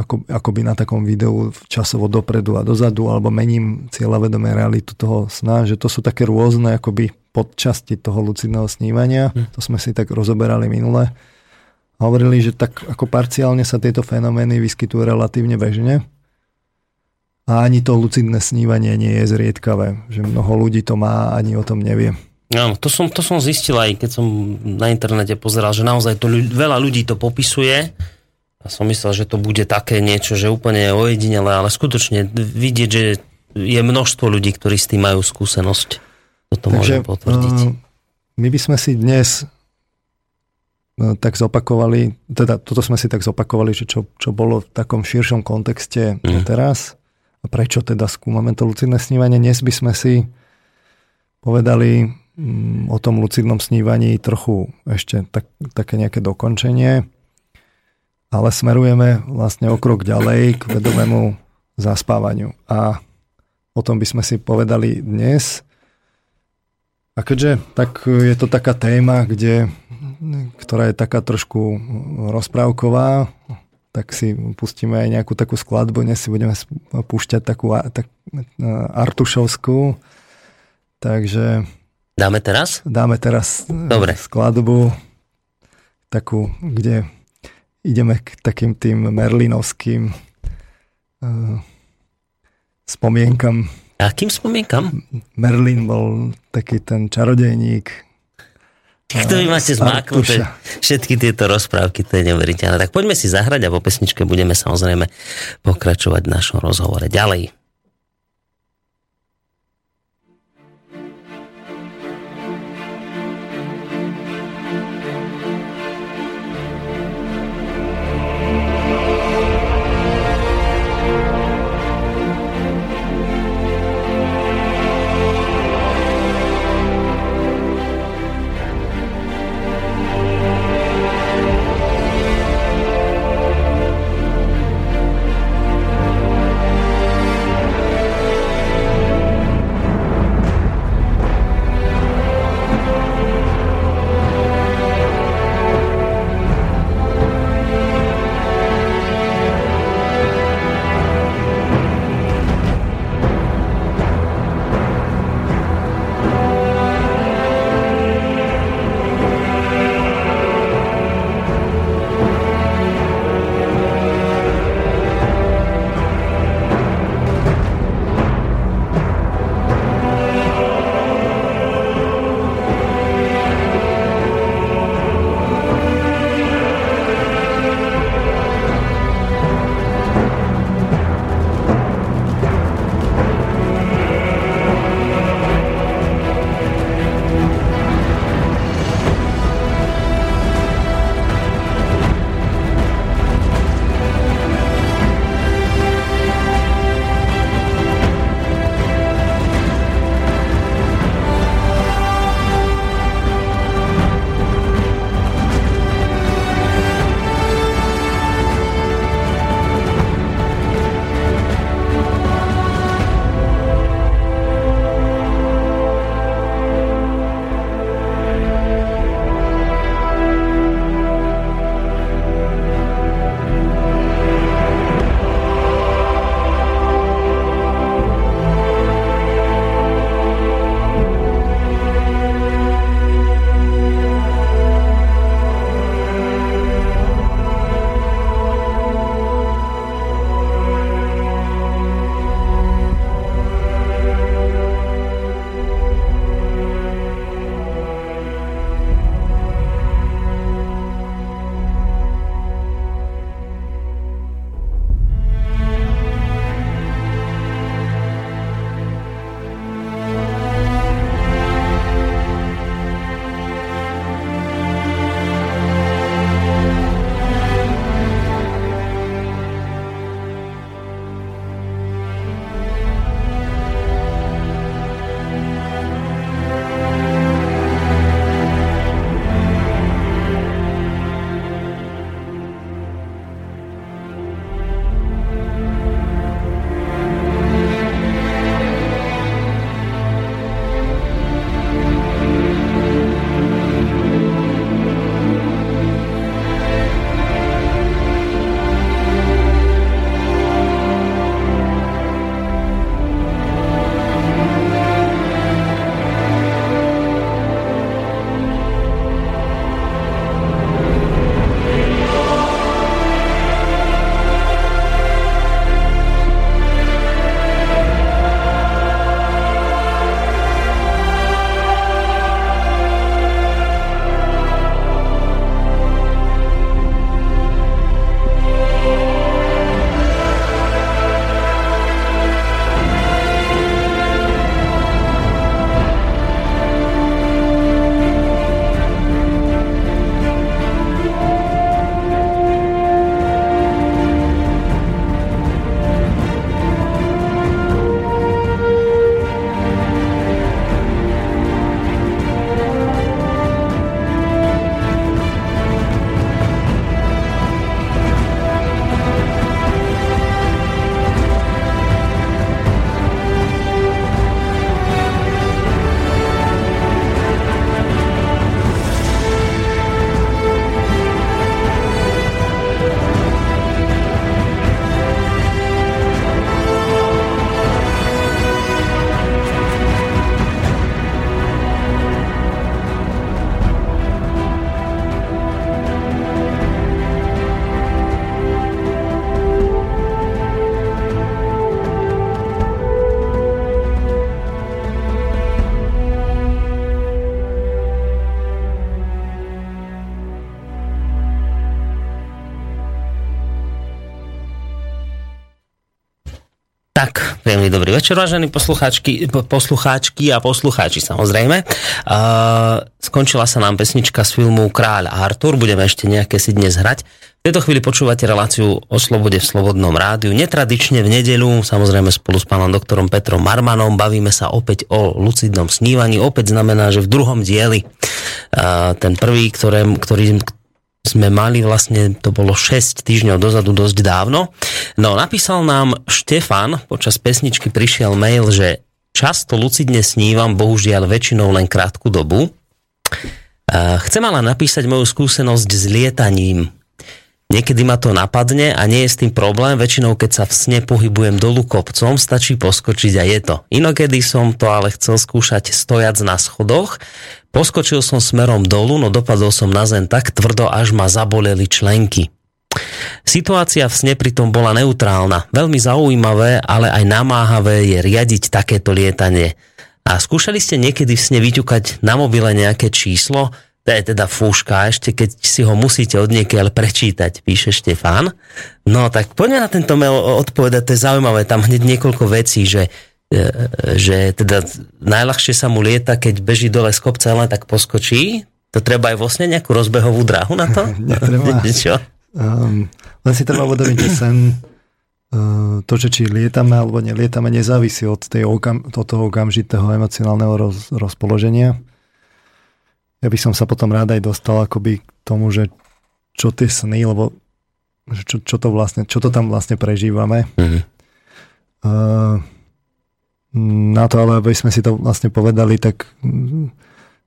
ako, akoby na takom videu časovo dopredu a dozadu alebo mením cieľavedomé realitu toho sna, že to sú také rôzne akoby podčasti toho lucidného snívania. Hm. To sme si tak rozoberali minule. Hovorili, že tak ako parciálne sa tieto fenomény vyskytujú relatívne bežne. A ani to lucidné snívanie nie je zriedkavé. Že mnoho ľudí to má a ani o tom nevie. Áno, to som, to som zistil aj keď som na internete pozeral, že naozaj to ľudí, veľa ľudí to popisuje a som myslel, že to bude také niečo, že úplne ojedinele, ale skutočne vidieť, že je množstvo ľudí, ktorí s tým majú skúsenosť. Toto Takže, môžem potvrdiť. Uh, my by sme si dnes uh, tak zopakovali, teda toto sme si tak zopakovali, že čo, čo bolo v takom širšom kontexte mm. teraz a prečo teda skúmame to lucidné snívanie. Dnes by sme si povedali o tom lucidnom snívaní trochu ešte tak, také nejaké dokončenie, ale smerujeme vlastne o krok ďalej k vedomému zaspávaniu. A o tom by sme si povedali dnes. A keďže tak je to taká téma, kde, ktorá je taká trošku rozprávková, tak si pustíme aj nejakú takú skladbu. Dnes si budeme púšťať takú tak, artušovskú. Takže Dáme teraz? Dáme teraz e, Dobre. skladbu takú, kde ideme k takým tým merlinovským uh, spomienkam. Akým spomienkam? Merlin bol taký ten čarodejník. Tak to vy máte zmáknuté všetky tieto rozprávky, to je neuveriteľné. Tak poďme si zahrať a po pesničke budeme samozrejme pokračovať v našom rozhovore ďalej. Príjemný dobrý večer, vážení poslucháčky, poslucháčky a poslucháči samozrejme. Uh, skončila sa nám pesnička z filmu Kráľ Artur, budeme ešte nejaké si dnes hrať. V tejto chvíli počúvate reláciu o slobode v Slobodnom rádiu. Netradične v nedeľu, samozrejme spolu s pánom doktorom Petrom Marmanom, bavíme sa opäť o lucidnom snívaní. Opäť znamená, že v druhom dieli uh, ten prvý, ktoré, ktorý, sme mali vlastne, to bolo 6 týždňov dozadu dosť dávno. No napísal nám Štefan, počas pesničky prišiel mail, že často lucidne snívam, bohužiaľ väčšinou len krátku dobu. Chcem ale napísať moju skúsenosť s lietaním. Niekedy ma to napadne a nie je s tým problém, väčšinou keď sa v sne pohybujem dolu kopcom, stačí poskočiť a je to. Inokedy som to ale chcel skúšať stojac na schodoch, poskočil som smerom dolu, no dopadol som na zem tak tvrdo, až ma zaboleli členky. Situácia v sne pritom bola neutrálna. Veľmi zaujímavé, ale aj namáhavé je riadiť takéto lietanie. A skúšali ste niekedy v sne vyťukať na mobile nejaké číslo, to je teda fúška, ešte keď si ho musíte od niekiaľ prečítať, píše Štefán. No tak poďme na tento mail odpovedať, to je zaujímavé, tam hneď niekoľko vecí, že, že teda najľahšie sa mu lieta, keď beží dole z kopca, len tak poskočí. To treba aj vo sne nejakú rozbehovú dráhu na to? *laughs* Netreba. *laughs* Čo? Um, len si treba uvedomiť, že sen uh, to, že či lietame alebo nelietame, nezávisí od, tej okam, od toho okamžitého emocionálneho roz, rozpoloženia ja by som sa potom rád aj dostal akoby k tomu, že čo tie sny, lebo čo, čo, to vlastne, čo to tam vlastne prežívame. Mm-hmm. Uh, na to, ale aby sme si to vlastne povedali, tak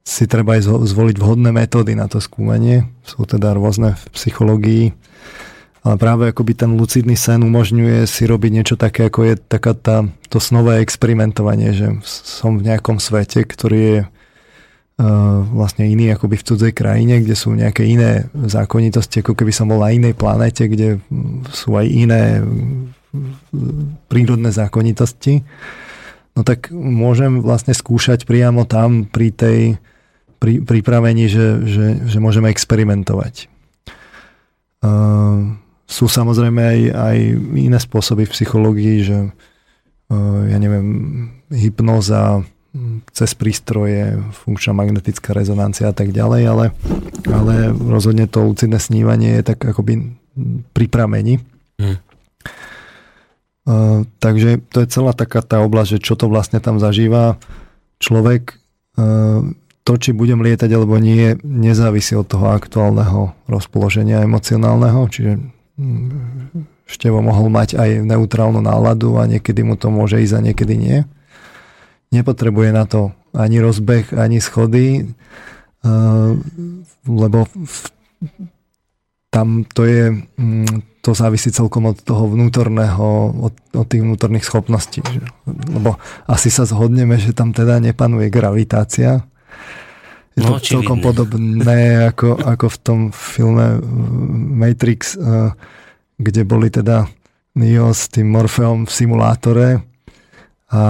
si treba aj zvoliť vhodné metódy na to skúmanie. Sú teda rôzne v psychológii. Ale práve akoby ten lucidný sen umožňuje si robiť niečo také, ako je taká tá, to snové experimentovanie, že som v nejakom svete, ktorý je vlastne iný akoby v cudzej krajine, kde sú nejaké iné zákonitosti, ako keby som bol na inej planete, kde sú aj iné prírodné zákonitosti, no tak môžem vlastne skúšať priamo tam pri tej pri, pripravení, že, že, že môžeme experimentovať. Uh, sú samozrejme aj, aj iné spôsoby v psychológii, že uh, ja neviem, hypnoza, cez prístroje, funkčná magnetická rezonancia a tak ďalej, ale, ale rozhodne to lucidné snívanie je tak akoby pripravení. Hmm. Takže to je celá taká tá oblasť, že čo to vlastne tam zažíva človek. Uh, to, či budem lietať alebo nie, nezávisí od toho aktuálneho rozpoloženia emocionálneho, čiže Števo mohol mať aj neutrálnu náladu a niekedy mu to môže ísť a niekedy nie nepotrebuje na to ani rozbeh, ani schody, lebo tam to je, mm, to závisí celkom od toho vnútorného, od, od tých vnútorných schopností. Že, lebo asi sa zhodneme, že tam teda nepanuje gravitácia. Je to no, celkom podobné ako, ako v tom filme Matrix, uh, kde boli teda Neo s tým Morfeom v simulátore a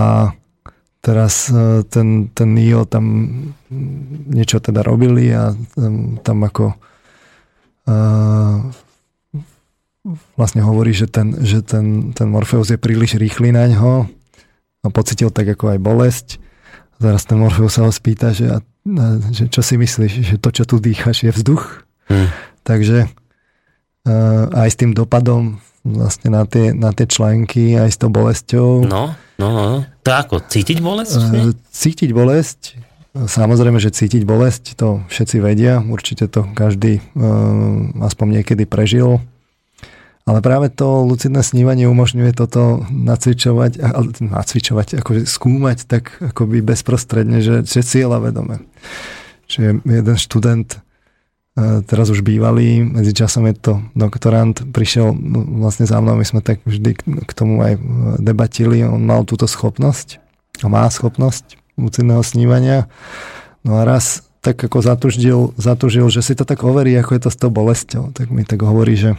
teraz e, ten, ten Neo tam niečo teda robili a tam, tam ako vlastne hovorí, že ten, že ten, ten Morpheus je príliš rýchly na ňo a pocitil tak ako aj bolesť. A teraz ten Morpheus sa ho spýta, že, a, že čo si myslíš, že to, čo tu dýchaš, je vzduch? Hmm. Takže uh, aj s tým dopadom vlastne na tie, na tie články, aj s tou bolesťou. No No, no, no. To ako? Cítiť bolesť? Uh, cítiť bolesť? Samozrejme, že cítiť bolesť, to všetci vedia. Určite to každý uh, aspoň niekedy prežil. Ale práve to lucidné snívanie umožňuje toto nacvičovať, nacvičovať, akože skúmať tak akoby bezprostredne, že, že cieľa vedome. Čiže jeden študent teraz už bývalý, medzi časom je to doktorant, prišiel vlastne za mnou, my sme tak vždy k tomu aj debatili, on mal túto schopnosť, má schopnosť lucidného snívania, no a raz tak ako zatužil, zatužil, že si to tak overí, ako je to s tou bolesťou, tak mi tak hovorí, že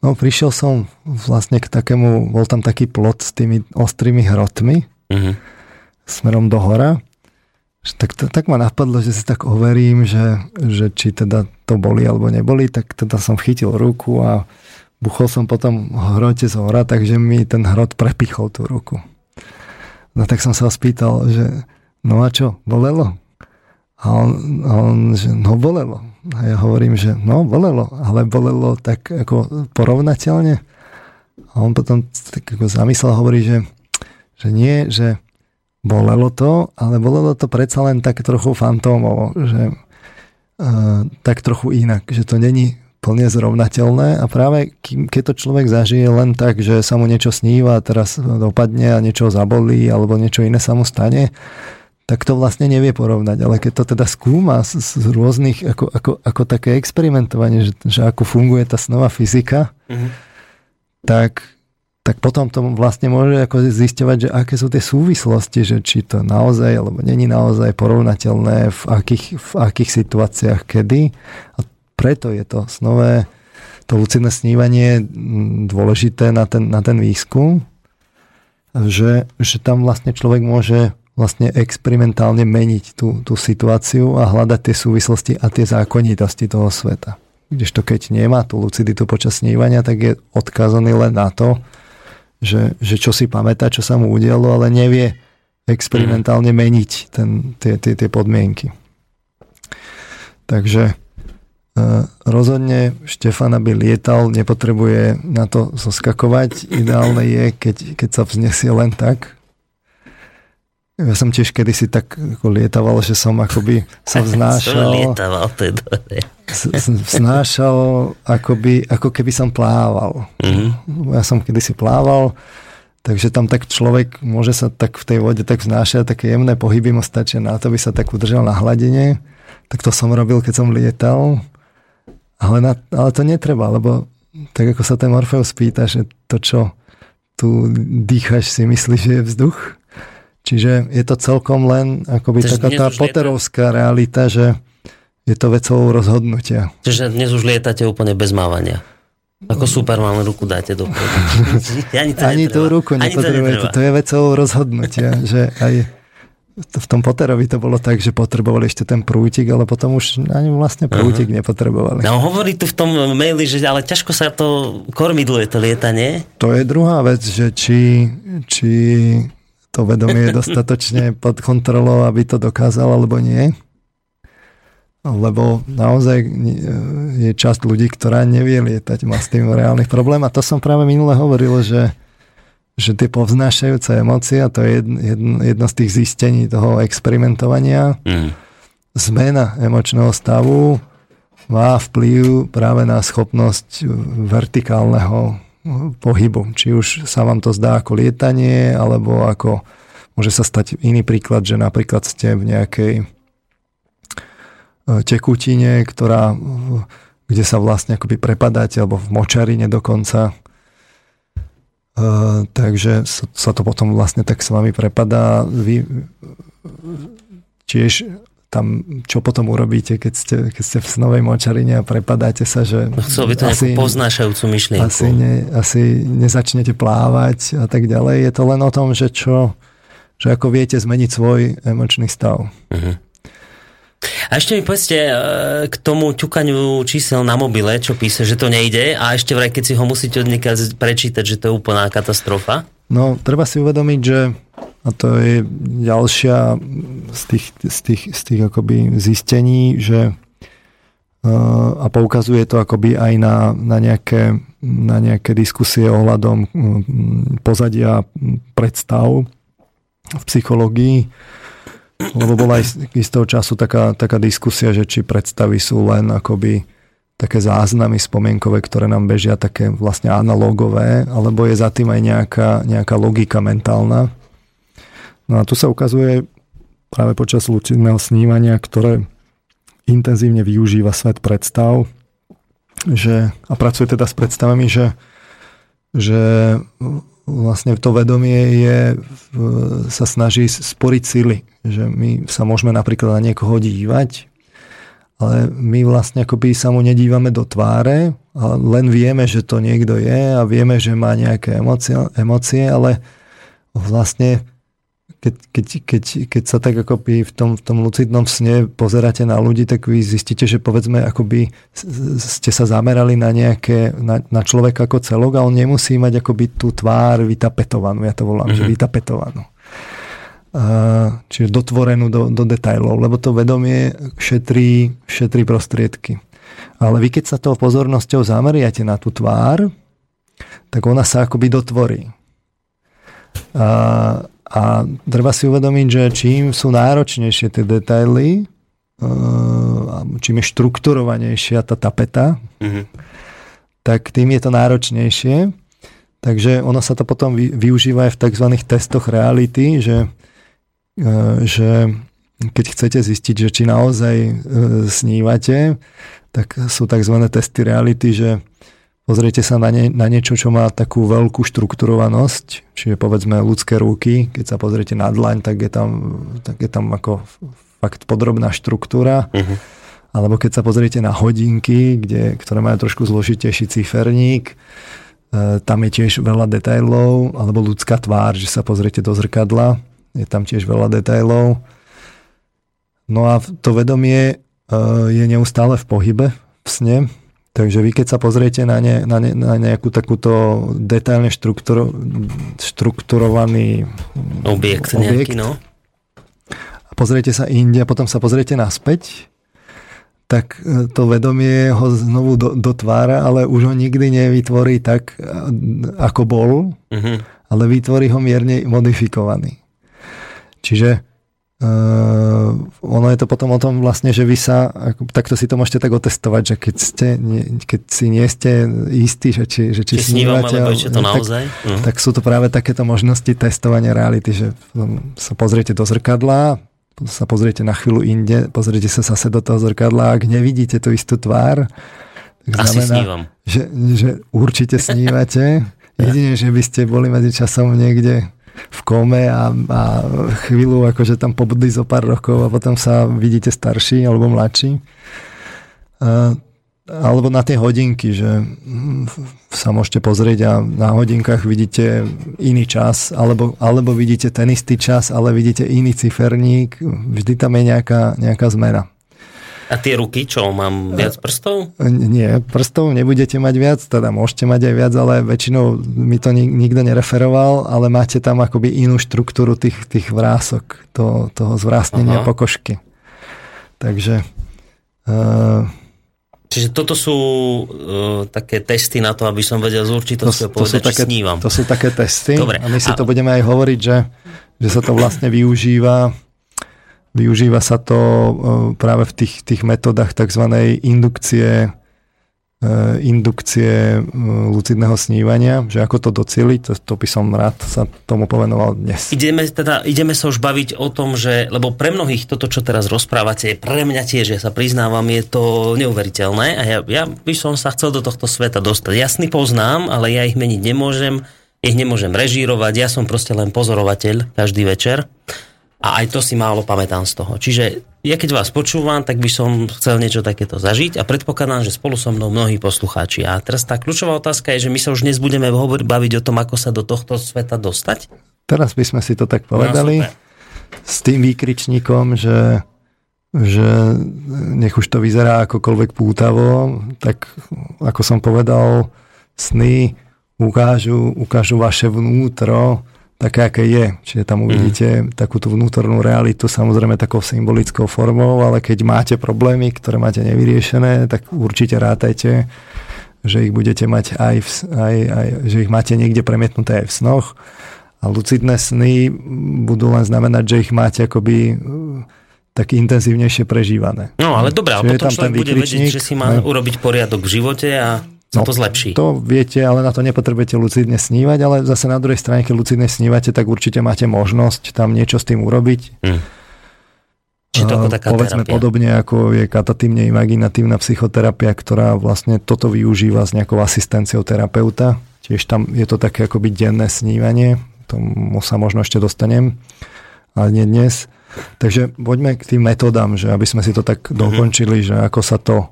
no prišiel som vlastne k takému, bol tam taký plot s tými ostrými hrotmi, uh-huh. smerom do hora tak, tak ma napadlo, že si tak overím, že, že či teda to boli alebo neboli, tak teda som chytil ruku a buchol som potom hrote z hora, takže mi ten hrot prepichol tú ruku. No tak som sa ho spýtal, že no a čo, bolelo? A on, a on že no bolelo. A ja hovorím, že no bolelo, ale bolelo tak ako porovnateľne. A on potom tak ako zamyslel, hovorí, že, že nie, že bolelo to, ale bolelo to predsa len tak trochu fantómovo, že uh, tak trochu inak, že to není plne zrovnateľné a práve keď to človek zažije len tak, že sa mu niečo sníva a teraz dopadne a niečo zabolí alebo niečo iné sa mu stane, tak to vlastne nevie porovnať. Ale keď to teda skúma z, z rôznych, ako, ako, ako také experimentovanie, že, že ako funguje tá snová fyzika, mm-hmm. tak, tak potom to vlastne môže ako zisťovať, že aké sú tie súvislosti, že či to naozaj, alebo není naozaj porovnateľné, v akých, v akých situáciách, kedy. A preto je to snové, to lucidné snívanie dôležité na ten, na ten výskum, že, že tam vlastne človek môže vlastne experimentálne meniť tú, tú situáciu a hľadať tie súvislosti a tie zákonitosti toho sveta. Kdežto keď nemá tú luciditu počas snívania, tak je odkázaný len na to, že, že čo si pamätá, čo sa mu udialo, ale nevie experimentálne meniť ten, tie, tie, tie podmienky. Takže rozhodne Štefan, aby lietal, nepotrebuje na to zoskakovať. Ideálne je, keď, keď sa vznesie len tak. Ja som tiež kedysi tak ako lietaval, že som akoby sa *laughs* vznášal. lietaval, to je dobré. Vznášal akoby, ako keby som plával. Mm-hmm. Ja som kedysi plával, takže tam tak človek môže sa tak v tej vode tak vznášať, také jemné pohyby mu stačia na to, aby sa tak udržal na hladine. Tak to som robil, keď som lietal ale, na, ale to netreba, lebo tak ako sa ten Morfeus pýta, že to, čo tu dýchaš, si myslíš, že je vzduch. Čiže je to celkom len akoby Tež taká tá poterovská lieta? realita, že je to vecou rozhodnutia. Čiže dnes už lietate úplne bez mávania. Ako Superman ruku dáte do *laughs* Ani, to Ani tú ruku nepotrebujete. To, to je vecou rozhodnutia, že aj v tom Potterovi to bolo tak, že potrebovali ešte ten prútik, ale potom už ani vlastne prútik uh-huh. nepotrebovali. No hovorí tu v tom maili, že ale ťažko sa to kormidluje, to lietanie. To je druhá vec, že či, či to vedomie je *laughs* dostatočne pod kontrolou, aby to dokázal, alebo nie. Lebo naozaj je časť ľudí, ktorá nevie lietať, má s tým reálnych problém. A to som práve minule hovoril, že že tie povznášajúce emócie, a to je jedno, jedno, jedno z tých zistení toho experimentovania, mm. zmena emočného stavu má vplyv práve na schopnosť vertikálneho pohybu. Či už sa vám to zdá ako lietanie, alebo ako môže sa stať iný príklad, že napríklad ste v nejakej e, tekutine, ktorá, kde sa vlastne akoby prepadáte, alebo v močarine dokonca, Uh, takže sa, to potom vlastne tak s vami prepadá. Vy tiež tam, čo potom urobíte, keď ste, keď ste v snovej močarine a prepadáte sa, že... No, chcel by to asi, poznášajúcu myšlienku. Asi, ne, asi nezačnete plávať a tak ďalej. Je to len o tom, že čo, že ako viete zmeniť svoj emočný stav. Uh-huh. A ešte mi povedzte e, k tomu ťukaniu čísel na mobile, čo píše, že to nejde a ešte vraj, keď si ho musíte od prečítať, že to je úplná katastrofa. No, treba si uvedomiť, že a to je ďalšia z tých, z tých, z tých akoby zistení, že e, a poukazuje to akoby aj na, na, nejaké, na nejaké diskusie ohľadom pozadia predstav v psychológii, lebo bola aj istého času taká, taká diskusia, že či predstavy sú len akoby také záznamy spomienkové, ktoré nám bežia také vlastne analogové, alebo je za tým aj nejaká, nejaká logika mentálna. No a tu sa ukazuje práve počas lucidného snímania, ktoré intenzívne využíva svet predstav, že, a pracuje teda s predstavami, že, že vlastne to vedomie je, sa snaží sporiť sily. Že my sa môžeme napríklad na niekoho dívať, ale my vlastne akoby sa mu nedívame do tváre, len vieme, že to niekto je a vieme, že má nejaké emócie, emócie ale vlastne keď, keď, keď, keď sa tak akoby v tom, v tom lucidnom sne pozeráte na ľudí, tak vy zistíte, že povedzme akoby ste sa zamerali na nejaké, na, na človeka ako celok a on nemusí mať akoby tú tvár vytapetovanú, ja to volám, mm-hmm. že mhm. vytapetovanú. Uh, čiže dotvorenú do, do detajlov, lebo to vedomie šetrí, šetrí prostriedky. Ale vy keď sa tou pozornosťou zameriate na tú tvár, tak ona sa akoby dotvorí. A, a treba si uvedomiť, že čím sú náročnejšie tie detaily, čím je štrukturovanejšia tá tapeta, mm-hmm. tak tým je to náročnejšie. Takže ono sa to potom využíva aj v tzv. testoch reality, že, že keď chcete zistiť, že či naozaj e, snívate, tak sú tzv. testy reality, že Pozriete sa na, ne, na niečo, čo má takú veľkú štrukturovanosť, čiže povedzme ľudské ruky, keď sa pozriete na dlaň, tak je tam, tak je tam ako fakt podrobná štruktúra. Uh-huh. Alebo keď sa pozriete na hodinky, kde, ktoré majú trošku zložitejší ciferník, e, tam je tiež veľa detailov, alebo ľudská tvár, že sa pozriete do zrkadla, je tam tiež veľa detailov. No a to vedomie e, je neustále v pohybe v sne, Takže vy keď sa pozriete na, ne, na, ne, na nejakú takúto detailne štrukturo, štrukturovaný objekt, objekt nejaký, no. a pozriete sa inde a potom sa pozriete naspäť, tak e, to vedomie ho znovu do, dotvára, ale už ho nikdy nevytvorí tak, e, ako bol, uh-huh. ale vytvorí ho mierne modifikovaný. Čiže Uh, ono je to potom o tom vlastne, že vy sa, takto si to môžete tak otestovať, že keď, ste, keď si nie ste istí, že či, že či, či snívate, alebo to naozaj. Tak, uh-huh. tak sú to práve takéto možnosti testovania reality, že sa pozriete do zrkadla, sa pozriete na chvíľu inde, pozriete sa zase do toho zrkadla, ak nevidíte tú istú tvár, tak Asi znamená, snívam. Že, že určite snívate. *laughs* Jedine, že by ste boli medzi časom niekde v kome a, a chvíľu akože tam pobudli zo pár rokov a potom sa vidíte starší alebo mladší. A, alebo na tie hodinky, že sa môžete pozrieť a na hodinkách vidíte iný čas, alebo, alebo vidíte ten istý čas, ale vidíte iný ciferník. Vždy tam je nejaká, nejaká zmena. A tie ruky, čo, mám viac prstov? Nie, prstov nebudete mať viac, teda môžete mať aj viac, ale väčšinou mi to nikto nereferoval, ale máte tam akoby inú štruktúru tých, tých vrások, to, toho zvrásnenia Aha. pokožky. Takže... Uh, Čiže toto sú uh, také testy na to, aby som vedel z určitosti to, to povedať, také, snívam. To sú také testy Dobre. a my si a... to budeme aj hovoriť, že, že sa to vlastne využíva Využíva sa to e, práve v tých, tých metodách tzv. indukcie e, indukcie e, lucidného snívania, že ako to docieliť, to, to by som rád sa tomu povenoval dnes. Ideme, teda, ideme sa už baviť o tom, že, lebo pre mnohých toto, čo teraz rozprávate, pre mňa tiež, ja sa priznávam, je to neuveriteľné a ja, ja by som sa chcel do tohto sveta dostať. Jasný poznám, ale ja ich meniť nemôžem, ich nemôžem režírovať, ja som proste len pozorovateľ každý večer. A aj to si málo pamätám z toho. Čiže ja keď vás počúvam, tak by som chcel niečo takéto zažiť a predpokladám, že spolu so mnou mnohí poslucháči. A teraz tá kľúčová otázka je, že my sa už dnes budeme hovoriť, baviť o tom, ako sa do tohto sveta dostať. Teraz by sme si to tak povedali. No, s tým výkričníkom, že, že nech už to vyzerá akokoľvek pútavo, tak ako som povedal, sny ukážu, ukážu vaše vnútro, také, aké je. Čiže tam uvidíte mm. takú tú vnútornú realitu, samozrejme takou symbolickou formou, ale keď máte problémy, ktoré máte nevyriešené, tak určite rátajte, že ich budete mať aj, v, aj, aj že ich máte niekde premietnuté aj v snoch. A lucidné sny budú len znamenať, že ich máte akoby uh, tak intenzívnejšie prežívané. No ale dobré, ale potom človek bude vedieť, že si má ne? urobiť poriadok v živote a sa no, to zlepší. To viete, ale na to nepotrebujete lucidne snívať, ale zase na druhej strane, keď lucidne snívate, tak určite máte možnosť tam niečo s tým urobiť. Hmm. Či to ako taká Povedzme terapia? podobne, ako je katatímne imaginatívna psychoterapia, ktorá vlastne toto využíva s nejakou asistenciou terapeuta. Tiež tam je to také akoby denné snívanie, tomu sa možno ešte dostanem, ale nie dnes. Takže poďme k tým metodám, že aby sme si to tak mm-hmm. dokončili, že ako sa to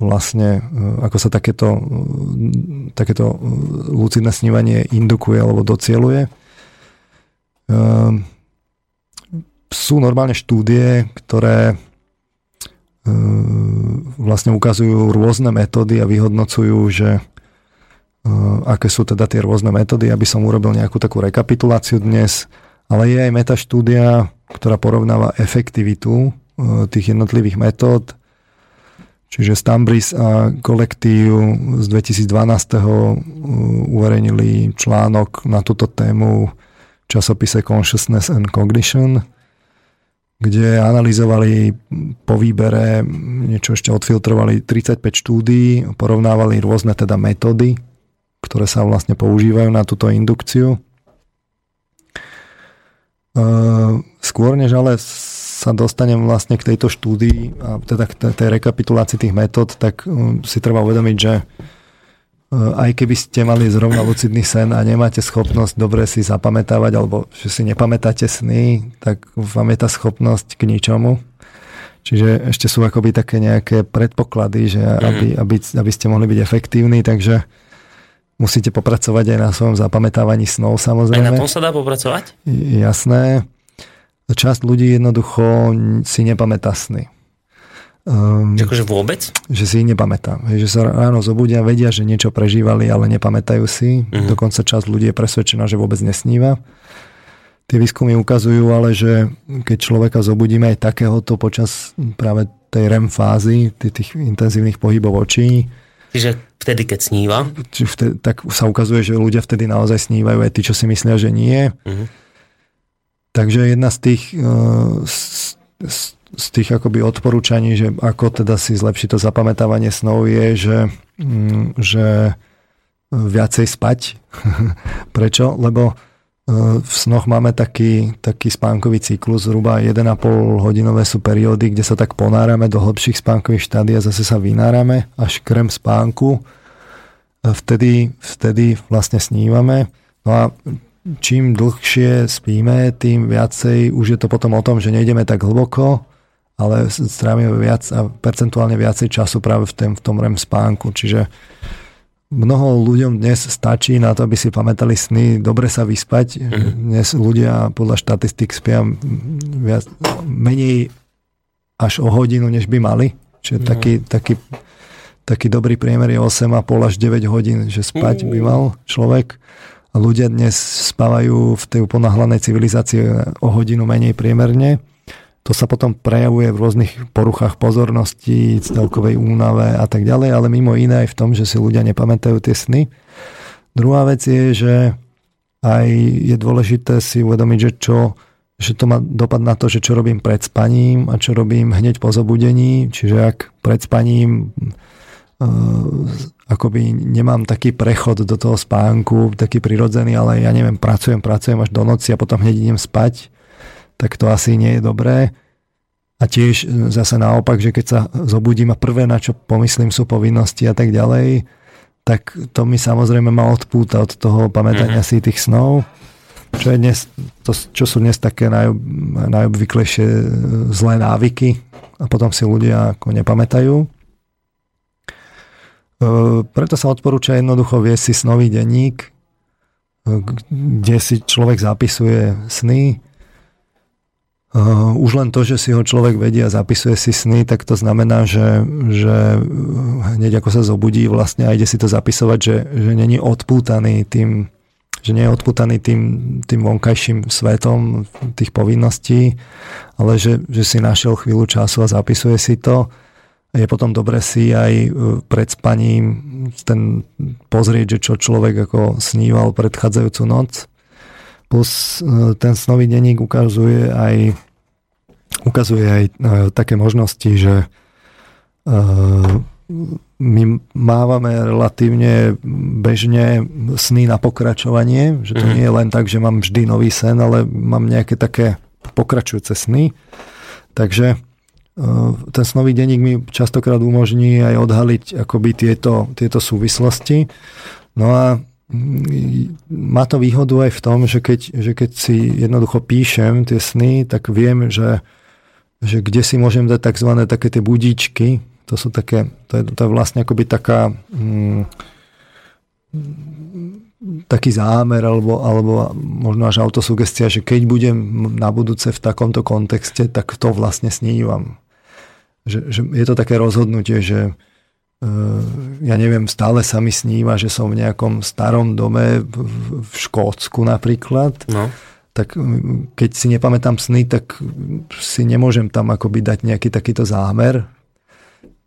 vlastne, e, ako sa takéto, e, takéto e, lucidné snívanie indukuje alebo docieluje. sú normálne štúdie, ktoré vlastne ukazujú rôzne metódy a vyhodnocujú, že aké sú teda tie rôzne metódy, aby som urobil nejakú takú rekapituláciu dnes, ale je aj metaštúdia, ktorá porovnáva efektivitu tých jednotlivých metód Čiže Stambris a kolektív z 2012. uverejnili článok na túto tému v časopise Consciousness and Cognition, kde analyzovali po výbere, niečo ešte odfiltrovali 35 štúdií, porovnávali rôzne teda metódy, ktoré sa vlastne používajú na túto indukciu. Skôr než ale sa dostanem vlastne k tejto štúdii a teda k tej rekapitulácii tých metód, tak um, si treba uvedomiť, že uh, aj keby ste mali zrovna lucidný sen a nemáte schopnosť dobre si zapamätávať alebo že si nepamätáte sny, tak vám je tá schopnosť k ničomu. Čiže ešte sú akoby také nejaké predpoklady, že mhm. aby, aby, aby ste mohli byť efektívni, takže musíte popracovať aj na svojom zapamätávaní snov samozrejme. Aj na tom sa dá popracovať? Jasné časť ľudí jednoducho si nepamätá sny. Um, akože vôbec? Že si ich nepamätá. Že sa ráno zobudia, vedia, že niečo prežívali, ale nepamätajú si. Uh-huh. Dokonca časť ľudí je presvedčená, že vôbec nesníva. Tie výskumy ukazujú ale, že keď človeka zobudíme aj takéhoto počas práve tej REM fázy, tých intenzívnych pohybov očí. Čiže vtedy, keď sníva? Vtedy, tak sa ukazuje, že ľudia vtedy naozaj snívajú aj tí, čo si myslia, že nie. Uh-huh. Takže jedna z tých, eh, z, z tých akoby odporúčaní, že ako teda si zlepšiť to zapamätávanie snov je, že, mm, že viacej spať. *laughs* Prečo? Lebo eh, v snoch máme taký, taký spánkový cyklus, zhruba 1,5 hodinové sú periódy, kde sa tak ponárame do hlbších spánkových štádí a zase sa vynárame až krem spánku. Vtedy, vtedy vlastne snívame. No a čím dlhšie spíme, tým viacej, už je to potom o tom, že nejdeme tak hlboko, ale strávime viac a percentuálne viacej času práve v, tém, v tom REM spánku. Čiže mnoho ľuďom dnes stačí na to, aby si pamätali sny, dobre sa vyspať. Mm-hmm. Dnes ľudia podľa štatistik spia viac, menej až o hodinu, než by mali. Čiže mm-hmm. taký, taký, taký dobrý priemer je 8,5 až 9 hodín, že spať by mal človek ľudia dnes spávajú v tej ponahlanej civilizácii o hodinu menej priemerne. To sa potom prejavuje v rôznych poruchách pozornosti, celkovej únave a tak ďalej, ale mimo iné aj v tom, že si ľudia nepamätajú tie sny. Druhá vec je, že aj je dôležité si uvedomiť, že čo že to má dopad na to, že čo robím pred spaním a čo robím hneď po zobudení. Čiže ak pred spaním akoby nemám taký prechod do toho spánku, taký prirodzený, ale ja neviem, pracujem, pracujem až do noci a potom hneď idem spať, tak to asi nie je dobré. A tiež zase naopak, že keď sa zobudím a prvé, na čo pomyslím, sú povinnosti a tak ďalej, tak to mi samozrejme ma odpúta od toho pamätania mm-hmm. si tých snov, čo, je dnes, to, čo sú dnes také najob, najobvyklejšie zlé návyky a potom si ľudia ako nepamätajú. Preto sa odporúča jednoducho viesť si snový denník, kde si človek zapisuje sny. Už len to, že si ho človek vedie a zapisuje si sny, tak to znamená, že, že hneď ako sa zobudí vlastne a ide si to zapisovať, že, že není odpútaný tým, že nie je odpútaný tým, tým vonkajším svetom tých povinností, ale že, že si našiel chvíľu času a zapisuje si to je potom dobre si aj e, pred spaním ten pozrieť, že čo človek ako sníval predchádzajúcu noc. Plus e, ten snový denník ukazuje aj ukazuje aj e, také možnosti, že my mávame relatívne bežne sny na pokračovanie, že to mm. nie je len tak, že mám vždy nový sen, ale mám nejaké také pokračujúce sny. Takže ten snový denník mi častokrát umožní aj odhaliť akoby tieto, tieto súvislosti. No a mm, má to výhodu aj v tom, že keď, že keď si jednoducho píšem tie sny, tak viem, že, že kde si môžem dať tzv. také tie budíčky, to sú také, to je, to je vlastne akoby taká mm, taký zámer alebo, alebo možno až autosugestia, že keď budem na budúce v takomto kontexte, tak to vlastne snívam. Že, že je to také rozhodnutie, že uh, ja neviem, stále sa mi sníva, že som v nejakom starom dome v, v Škótsku napríklad. No. Tak keď si nepamätám sny, tak si nemôžem tam akoby dať nejaký takýto zámer,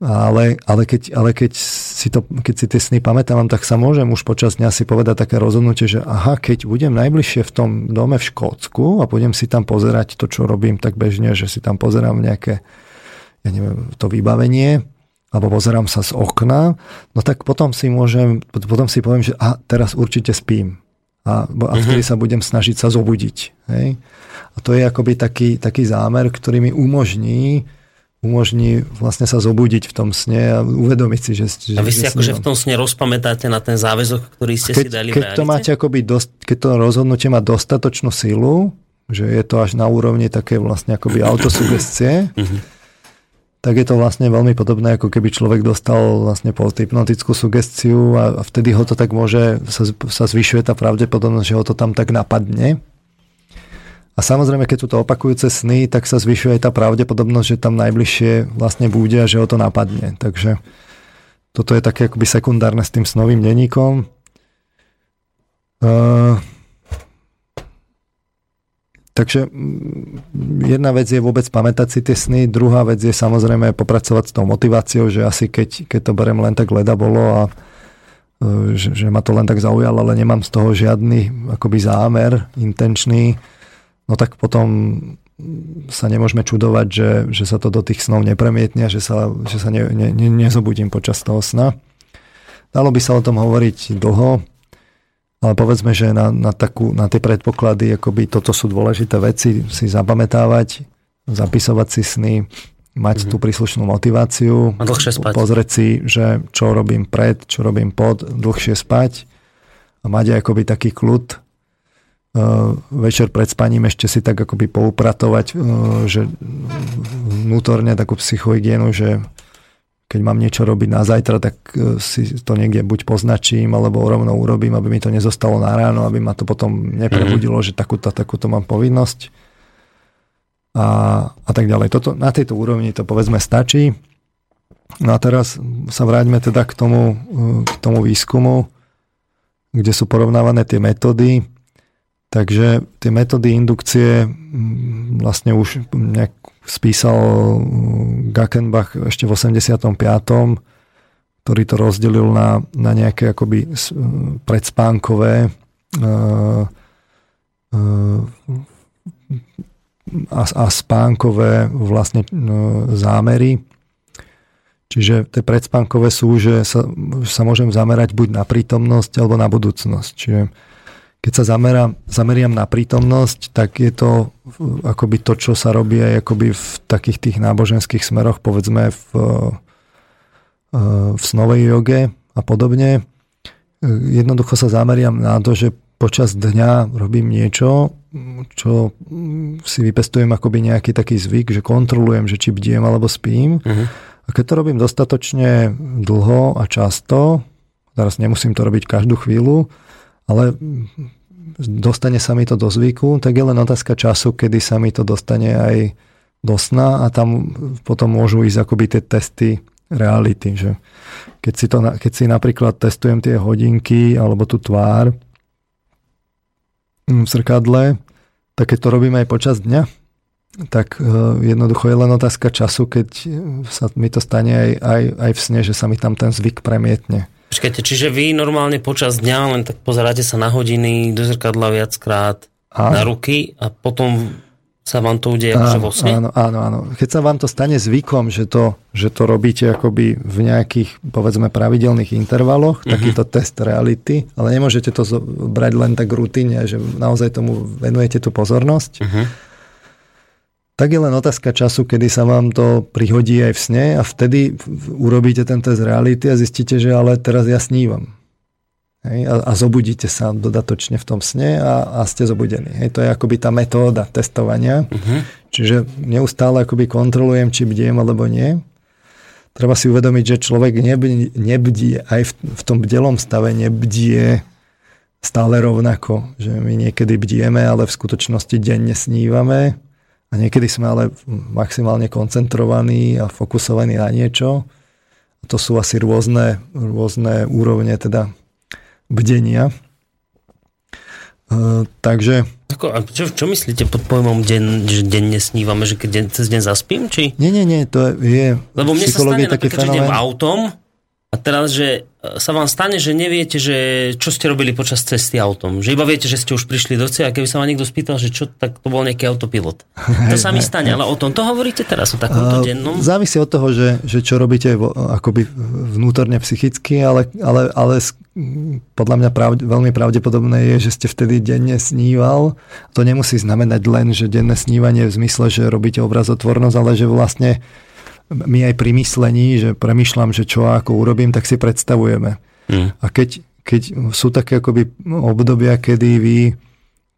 ale, ale, keď, ale keď, si to, keď si tie sny pamätám, tak sa môžem už počas dňa si povedať také rozhodnutie, že aha, keď budem najbližšie v tom dome v Škótsku a budem si tam pozerať to, čo robím tak bežne, že si tam pozerám nejaké, ja neviem, to vybavenie, alebo pozerám sa z okna, no tak potom si môžem, potom si poviem, že a teraz určite spím. A, a vtedy uh-huh. sa budem snažiť sa zobudiť. Hej? A to je akoby taký, taký zámer, ktorý mi umožní umožní vlastne sa zobudiť v tom sne a uvedomiť si, že... že a vy si akože v tom sne rozpamätáte na ten záväzok, ktorý ste keď, si dali keď to máte akoby dost, keď to rozhodnutie má dostatočnú silu, že je to až na úrovni také vlastne akoby autosugestie, mhm. Tak je to vlastne veľmi podobné, ako keby človek dostal vlastne posthypnotickú sugestiu a, vtedy ho to tak môže, sa, sa zvyšuje tá pravdepodobnosť, že ho to tam tak napadne. A samozrejme, keď sú to opakujúce sny, tak sa zvyšuje aj tá pravdepodobnosť, že tam najbližšie vlastne bude a že ho to napadne. Takže toto je také akoby sekundárne s tým snovým denníkom. Uh, takže mm, jedna vec je vôbec pamätať si tie sny, druhá vec je samozrejme popracovať s tou motiváciou, že asi keď, keď to berem len tak leda bolo a uh, že, že ma to len tak zaujalo, ale nemám z toho žiadny akoby zámer intenčný, no tak potom sa nemôžeme čudovať, že, že sa to do tých snov nepremietne, že sa, že sa ne, ne, ne, nezobudím počas toho sna. Dalo by sa o tom hovoriť dlho, ale povedzme, že na, na, takú, na tie predpoklady, akoby toto sú dôležité veci, si zapamätávať, zapisovať si sny, mať mm-hmm. tú príslušnú motiváciu, a dlhšie spať. pozrieť si, že čo robím pred, čo robím pod, dlhšie spať a mať aj akoby taký kľud, Eh, večer pred spaním ešte si tak akoby poupratovať, eh, že vnútorne takú psychohygienu, že keď mám niečo robiť na zajtra, tak eh, si to niekde buď poznačím, alebo rovno urobím, aby mi to nezostalo na ráno, aby ma to potom neprebudilo, mm-hmm. že takúto, takúto mám povinnosť. A, a tak ďalej. Toto, na tejto úrovni to povedzme stačí. No a teraz sa vráťme teda k tomu, k tomu výskumu, kde sú porovnávané tie metódy Takže tie metódy indukcie mm, vlastne už nejak spísal mm, Gackenbach ešte v 85 ktorý to rozdelil na, na nejaké akoby predspánkové uh, uh, a, a spánkové vlastne uh, zámery. Čiže tie predspánkové sú, že sa, sa môžem zamerať buď na prítomnosť alebo na budúcnosť. Čiže keď sa zamerám, zameriam na prítomnosť, tak je to akoby to, čo sa robí aj akoby v takých tých náboženských smeroch, povedzme v, e, v snovej joge a podobne. Jednoducho sa zameriam na to, že počas dňa robím niečo, čo si vypestujem akoby nejaký taký zvyk, že kontrolujem, že či bdiem alebo spím. Uh-huh. A keď to robím dostatočne dlho a často, teraz nemusím to robiť každú chvíľu, ale dostane sa mi to do zvyku, tak je len otázka času, kedy sa mi to dostane aj do sna a tam potom môžu ísť akoby tie testy reality. Že keď, si to, keď si napríklad testujem tie hodinky alebo tú tvár v zrkadle, tak keď to robím aj počas dňa, tak e, jednoducho je len otázka času, keď sa mi to stane aj, aj, aj v sne, že sa mi tam ten zvyk premietne. Počkajte, čiže vy normálne počas dňa len tak pozeráte sa na hodiny, do zrkadla viackrát, áno. na ruky a potom sa vám to udeje akože vo sne? Áno, áno, áno. Keď sa vám to stane zvykom, že to, že to robíte akoby v nejakých, povedzme, pravidelných intervaloch, uh-huh. takýto test reality, ale nemôžete to brať len tak rutine, že naozaj tomu venujete tú pozornosť, uh-huh tak je len otázka času, kedy sa vám to prihodí aj v sne a vtedy urobíte ten test reality a zistíte, že ale teraz ja snívam. Hej, a, a zobudíte sa dodatočne v tom sne a, a ste zobudení. Hej, to je akoby tá metóda testovania. Uh-huh. Čiže neustále akoby kontrolujem, či bdiem alebo nie. Treba si uvedomiť, že človek nebdie, nebdie aj v, v tom bdelom stave nebdie stále rovnako, že my niekedy bdieme, ale v skutočnosti denne snívame a niekedy sme ale maximálne koncentrovaní a fokusovaní na niečo. A to sú asi rôzne, rôzne úrovne teda bdenia. E, takže... Ako, a čo, čo myslíte pod pojmom, deň, že denne snívame, že keď deň, cez deň zaspím? Či? Nie, nie, nie, to je Lebo mne sa stane taký fenomén... že idem autom a teraz, že e, sa vám stane, že neviete, že čo ste robili počas cesty autom. Že iba viete, že ste už prišli do cieľa a keby sa ma niekto spýtal, že čo, tak to bol nejaký autopilot. *laughs* To sa mi stane, ale o tom to hovoríte teraz, o takomto dennom? Závisí od toho, že, že čo robíte akoby vnútorne psychicky, ale, ale, ale podľa mňa pravde, veľmi pravdepodobné je, že ste vtedy denne sníval. To nemusí znamenať len, že denné snívanie v zmysle, že robíte obrazotvornosť, ale že vlastne my aj pri myslení, že premyšľam, že čo ako urobím, tak si predstavujeme. Mm. A keď, keď sú také akoby obdobia, kedy vy,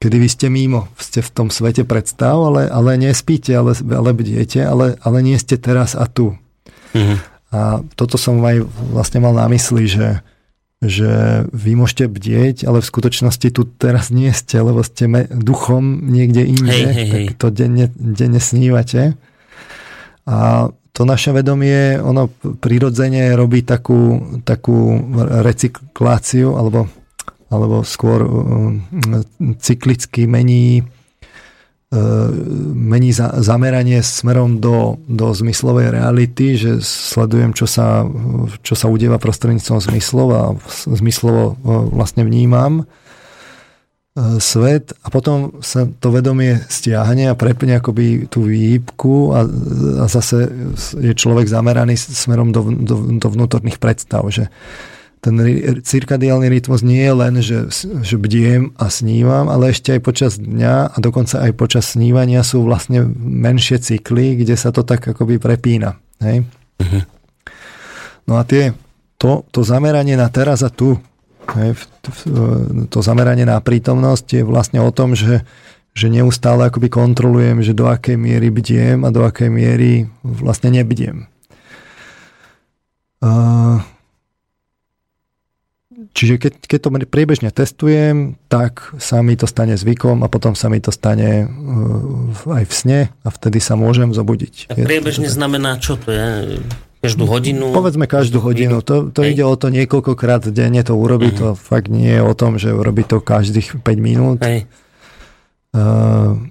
kedy vy ste mimo, ste v tom svete predstav, ale, ale nespíte, ale, ale bdiete, ale, ale nie ste teraz a tu. Mm. A toto som aj vlastne mal na mysli, že, že vy môžete bdieť, ale v skutočnosti tu teraz nie ste, lebo ste me, duchom niekde inde, hej, hej, tak to denne, denne snívate. A to naše vedomie, ono prirodzene robí takú, takú recykláciu, alebo, alebo skôr uh, cyklicky mení, uh, mení za, zameranie smerom do, do zmyslovej reality, že sledujem, čo sa, čo sa udieva prostredníctvom zmyslov a zmyslovo uh, vlastne vnímam svet a potom sa to vedomie stiahne a prepne akoby tú výhybku a, a zase je človek zameraný smerom do, do, do vnútorných predstav, že ten cirkadiálny rytmus nie je len, že, že bdiem a snívam, ale ešte aj počas dňa a dokonca aj počas snívania sú vlastne menšie cykly, kde sa to tak akoby prepína. Hej? Uh-huh. No a tie, to, to zameranie na teraz a tu, to zameranie na prítomnosť je vlastne o tom, že, že neustále akoby kontrolujem, že do akej miery bdiem a do akej miery vlastne nebdiem. Čiže keď, keď to priebežne testujem, tak sa mi to stane zvykom a potom sa mi to stane aj v sne a vtedy sa môžem zobudiť. A priebežne znamená čo to je? Každú hodinu? Povedzme každú hodinu. To, to ide o to niekoľkokrát denne to urobiť. Uh-huh. To fakt nie je o tom, že urobí to každých 5 minút. Hej. Uh,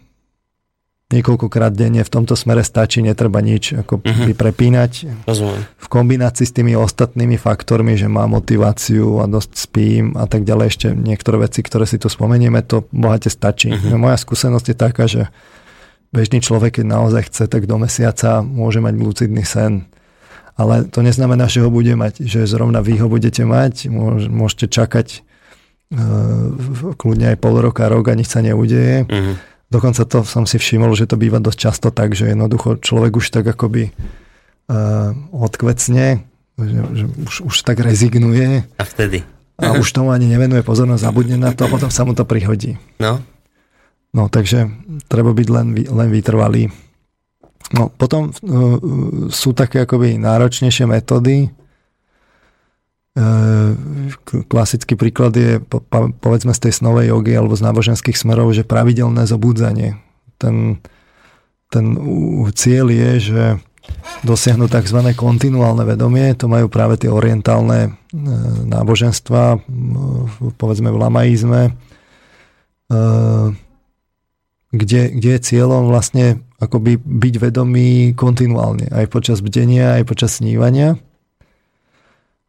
niekoľkokrát denne v tomto smere stačí, netreba nič ako uh-huh. prepínať. Rozumiem. V kombinácii s tými ostatnými faktormi, že má motiváciu a dosť spím a tak ďalej, ešte niektoré veci, ktoré si tu spomenieme, to bohate stačí. Uh-huh. Moja skúsenosť je taká, že bežný človek, keď naozaj chce, tak do mesiaca môže mať lucidný sen ale to neznamená, že ho bude mať, že zrovna vy ho budete mať, môžete čakať uh, kľudne aj pol roka, rok a nič sa neudeje. Uh-huh. Dokonca to som si všimol, že to býva dosť často tak, že jednoducho človek už tak akoby uh, odkvecne, že, že už, už tak rezignuje. A vtedy? A už tomu ani nevenuje pozornosť, zabudne na to a potom sa mu to prihodí. No. No, takže treba byť len, len vytrvalý. No, potom uh, sú také akoby náročnejšie metódy. Uh, klasický príklad je po, po, povedzme z tej snovej jogy alebo z náboženských smerov, že pravidelné zobudzanie. Ten, ten cieľ je, že dosiahnuť tzv. kontinuálne vedomie, to majú práve tie orientálne náboženstva, povedzme v lamaizme, kde, kde je cieľom vlastne akoby byť vedomý kontinuálne, aj počas bdenia, aj počas snívania.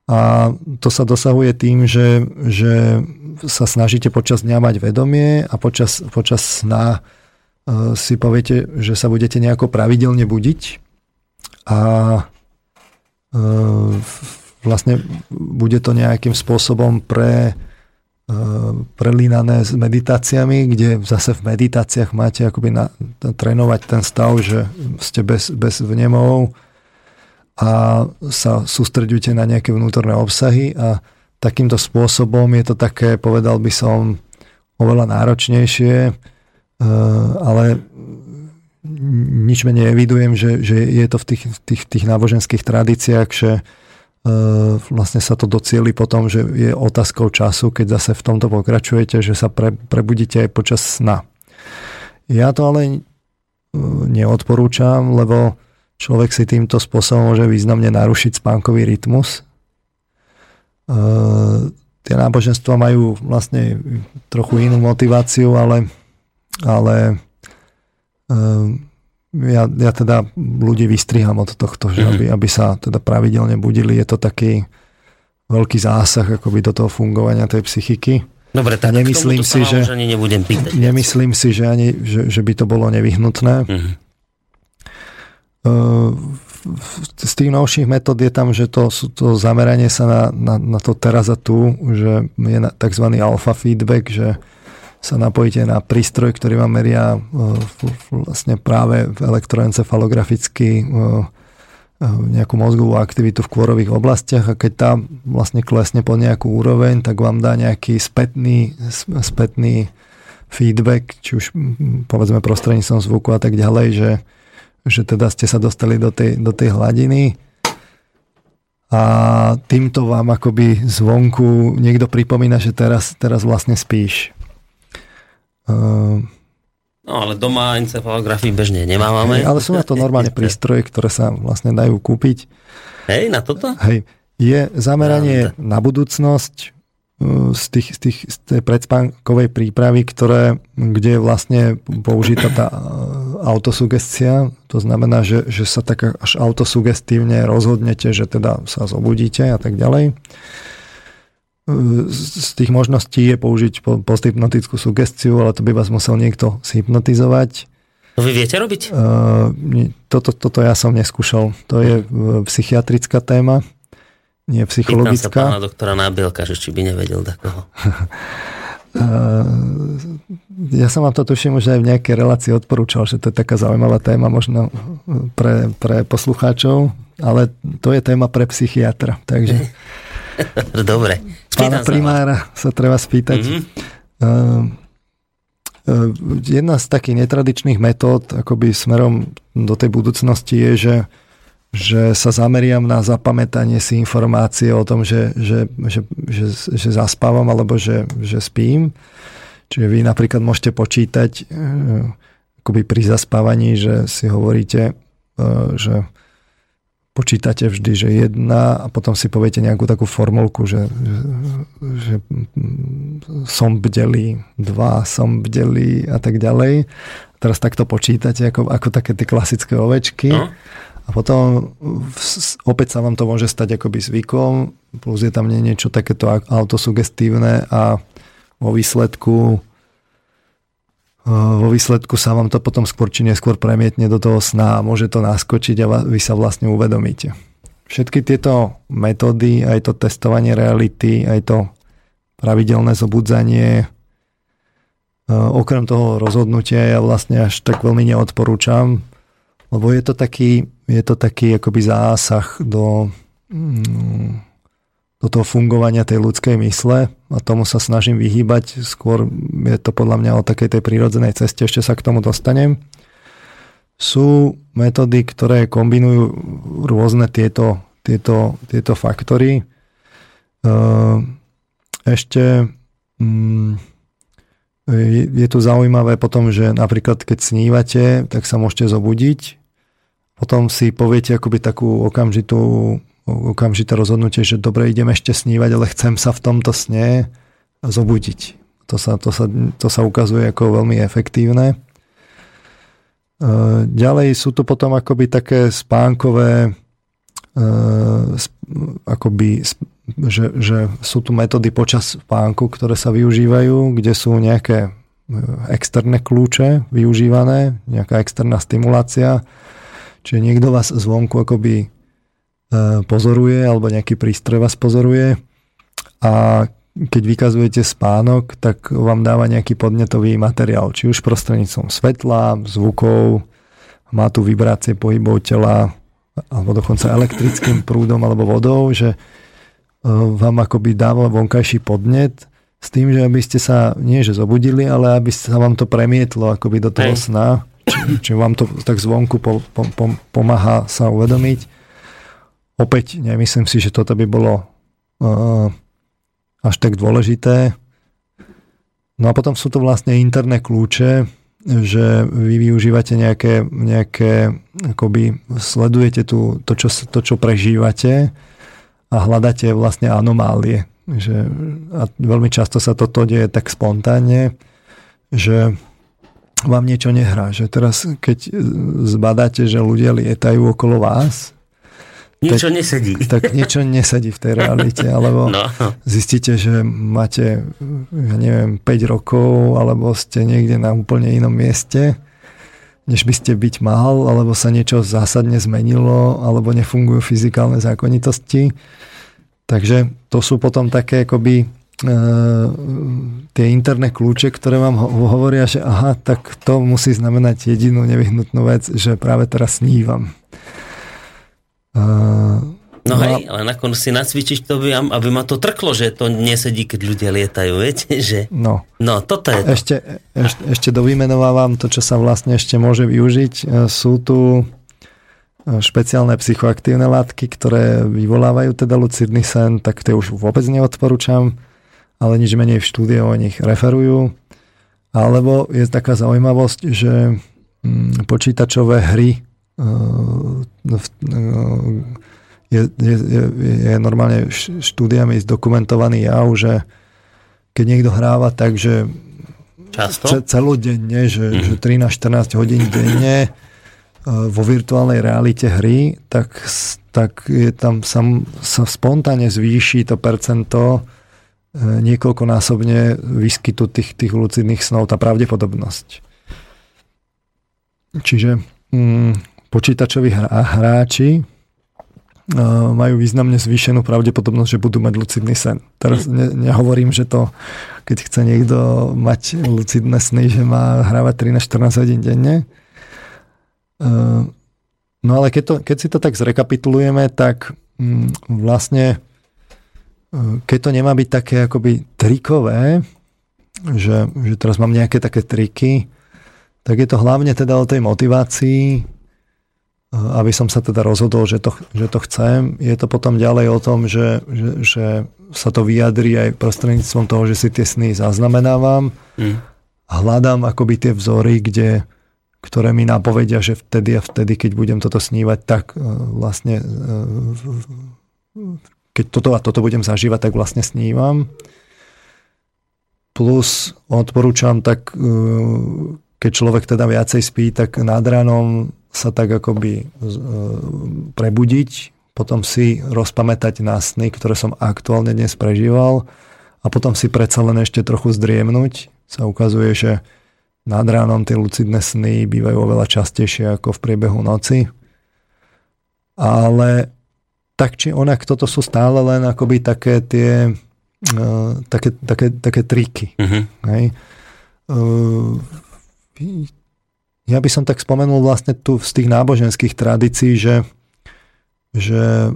A to sa dosahuje tým, že, že sa snažíte počas dňa mať vedomie a počas, počas sna e, si poviete, že sa budete nejako pravidelne budiť a e, vlastne bude to nejakým spôsobom pre prelínané s meditáciami, kde zase v meditáciách máte akoby na, trénovať ten stav, že ste bez, bez vnemov a sa sústredujete na nejaké vnútorné obsahy a takýmto spôsobom je to také, povedal by som, oveľa náročnejšie, e, ale nič menej evidujem, že, že je to v tých, tých, tých náboženských tradíciách, že vlastne sa to docieli potom, že je otázkou času, keď zase v tomto pokračujete, že sa pre, prebudíte aj počas sna. Ja to ale e, neodporúčam, lebo človek si týmto spôsobom môže významne narušiť spánkový rytmus. E, tie náboženstva majú vlastne trochu inú motiváciu, ale, ale ja, ja teda ľudí vystriham od tohto, že aby, aby sa teda pravidelne budili. Je to taký veľký zásah akoby do toho fungovania tej psychiky. Dobre, tak a nemyslím si, že, ani nebudem pýtať. Nemyslím si, že, ani, že, že by to bolo nevyhnutné. Uh-huh. Z tých novších metód je tam, že to, to zameranie sa na, na, na to teraz a tu, že je tzv. alfa feedback, že sa napojíte na prístroj, ktorý vám meria e, vlastne práve v elektroencefalograficky e, e, nejakú mozgovú aktivitu v kôrových oblastiach a keď tam vlastne klesne po nejakú úroveň, tak vám dá nejaký spätný, spätný feedback, či už povedzme prostredníctvom zvuku a tak ďalej, že, že teda ste sa dostali do tej, do tej hladiny a týmto vám akoby zvonku niekto pripomína, že teraz, teraz vlastne spíš. Uh, no ale doma encefalografii bežne nemáme. Ale sú na to normálne *laughs* prístroje, ktoré sa vlastne dajú kúpiť. Hej, na toto? Hej. Je zameranie na budúcnosť e, z, tých, z, tých, z tej predspánkovej prípravy, ktoré, kde je vlastne použitá tá e, autosugestia. To znamená, že, že sa tak až autosugestívne rozhodnete, že teda sa zobudíte a tak ďalej z tých možností je použiť posthypnotickú sugestiu, ale to by vás musel niekto zhypnotizovať. To vy viete robiť? Toto, toto ja som neskúšal. To je psychiatrická téma, nie psychologická. Pýtam sa pána doktora Nábielka, že či by nevedel takého. *laughs* Ja som vám to tuším už aj v nejakej relácii odporúčal, že to je taká zaujímavá téma možno pre, pre poslucháčov, ale to je téma pre psychiatra, takže *laughs* *laughs* Dobre. Pána primára sa treba spýtať. Mm-hmm. Uh, jedna z takých netradičných metód akoby smerom do tej budúcnosti je, že že sa zameriam na zapamätanie si informácie o tom, že, že, že, že, že zaspávam alebo že, že spím. Čiže vy napríklad môžete počítať uh, akoby pri zaspávaní, že si hovoríte, že počítate vždy, že jedna a potom si poviete nejakú takú formulku, že, že, že som bdelý, dva som bdelý a tak ďalej. Teraz takto počítate ako, ako také tie klasické ovečky. No. A potom opäť sa vám to môže stať akoby zvykom, plus je tam niečo takéto autosugestívne a vo výsledku vo výsledku sa vám to potom skôr či neskôr premietne do toho sna a môže to naskočiť a vy sa vlastne uvedomíte. Všetky tieto metódy, aj to testovanie reality, aj to pravidelné zobudzanie, okrem toho rozhodnutia ja vlastne až tak veľmi neodporúčam, lebo je to taký, je to taký akoby zásah do, mm, do toho fungovania tej ľudskej mysle a tomu sa snažím vyhýbať. Skôr je to podľa mňa o takej tej prírodzenej ceste, ešte sa k tomu dostanem. Sú metódy, ktoré kombinujú rôzne tieto, tieto, tieto faktory. Ešte mm, je tu zaujímavé potom, že napríklad keď snívate, tak sa môžete zobudiť. Potom si poviete akoby takú okamžitú okamžité rozhodnutie, že dobre, idem ešte snívať, ale chcem sa v tomto sne zobudiť. To sa, to sa, to sa ukazuje ako veľmi efektívne. E, ďalej sú to potom akoby také spánkové e, akoby, že, že sú tu metódy počas spánku, ktoré sa využívajú, kde sú nejaké e, externé kľúče využívané, nejaká externá stimulácia, čiže niekto vás zvonku akoby pozoruje alebo nejaký prístroj vás pozoruje. A keď vykazujete spánok, tak vám dáva nejaký podnetový materiál, či už prostredníctvom svetla, zvukov, má tu vibrácie pohybov tela, alebo dokonca elektrickým prúdom alebo vodou, že e, vám akoby dáva vonkajší podnet s tým, že aby ste sa nie že zobudili, ale aby sa vám to premietlo akoby do toho Hej. sna, či, či vám to tak zvonku po, po, po, pomáha sa uvedomiť opäť nemyslím si, že toto by bolo uh, až tak dôležité. No a potom sú to vlastne interné kľúče, že vy využívate nejaké, nejaké akoby sledujete tu, to, čo, to, čo prežívate a hľadáte vlastne anomálie. Že, a veľmi často sa toto deje tak spontánne, že vám niečo nehrá. Že teraz, keď zbadáte, že ľudia lietajú okolo vás, Niečo tak, nesedí. Tak niečo nesedí v tej realite, alebo no. zistíte, že máte, ja neviem, 5 rokov, alebo ste niekde na úplne inom mieste, než by ste byť mal, alebo sa niečo zásadne zmenilo, alebo nefungujú fyzikálne zákonitosti. Takže to sú potom také akoby e, tie interné kľúče, ktoré vám hovoria, že aha, tak to musí znamenať jedinú nevyhnutnú vec, že práve teraz snívam. Uh, No, no hej, ale nakoniec si nacvičiť to, aby, aby ma to trklo, že to nesedí, keď ľudia lietajú, viete? Že... No. no, toto je to. Ešte, ešte, ešte dovymenovávam to, čo sa vlastne ešte môže využiť. E, sú tu e, špeciálne psychoaktívne látky, ktoré vyvolávajú teda lucidný sen, tak to už vôbec neodporúčam, ale nič menej v štúdie o nich referujú. Alebo je taká zaujímavosť, že mm, počítačové hry je, je, je, je normálne štúdiami zdokumentovaný jav, že keď niekto hráva tak, že Často? celodenne, že, mm-hmm. že 13-14 hodín denne e, vo virtuálnej realite hry, tak, tak je tam sam, sa spontánne zvýši to percento niekoľkonásobne výskytu tých, tých lucidných snov, tá pravdepodobnosť. Čiže mm, počítačoví hráči majú významne zvýšenú pravdepodobnosť, že budú mať lucidný sen. Teraz ne, nehovorím, že to, keď chce niekto mať lucidné sny, že má hrávať 13-14 hodín denne. No ale keď, to, keď si to tak zrekapitulujeme, tak mm, vlastne keď to nemá byť také akoby trikové, že, že teraz mám nejaké také triky, tak je to hlavne teda o tej motivácii, aby som sa teda rozhodol, že to, že to chcem. Je to potom ďalej o tom, že, že, že sa to vyjadrí aj prostredníctvom toho, že si tie sny zaznamenávam. Mm. Hľadám akoby tie vzory, kde, ktoré mi napovedia, že vtedy a vtedy, keď budem toto snívať, tak e, vlastne e, keď toto a toto budem zažívať, tak vlastne snívam. Plus odporúčam tak, e, keď človek teda viacej spí, tak nad ránom sa tak akoby e, prebudiť, potom si rozpamätať na sny, ktoré som aktuálne dnes prežíval a potom si predsa len ešte trochu zdriemnúť. Sa ukazuje, že nad ránom tie lucidné sny bývajú oveľa častejšie ako v priebehu noci. Ale tak či onak, toto sú stále len akoby také tie uh, také, také, také triky. Uh-huh. Hej? Uh, ja by som tak spomenul vlastne tu z tých náboženských tradícií, že, že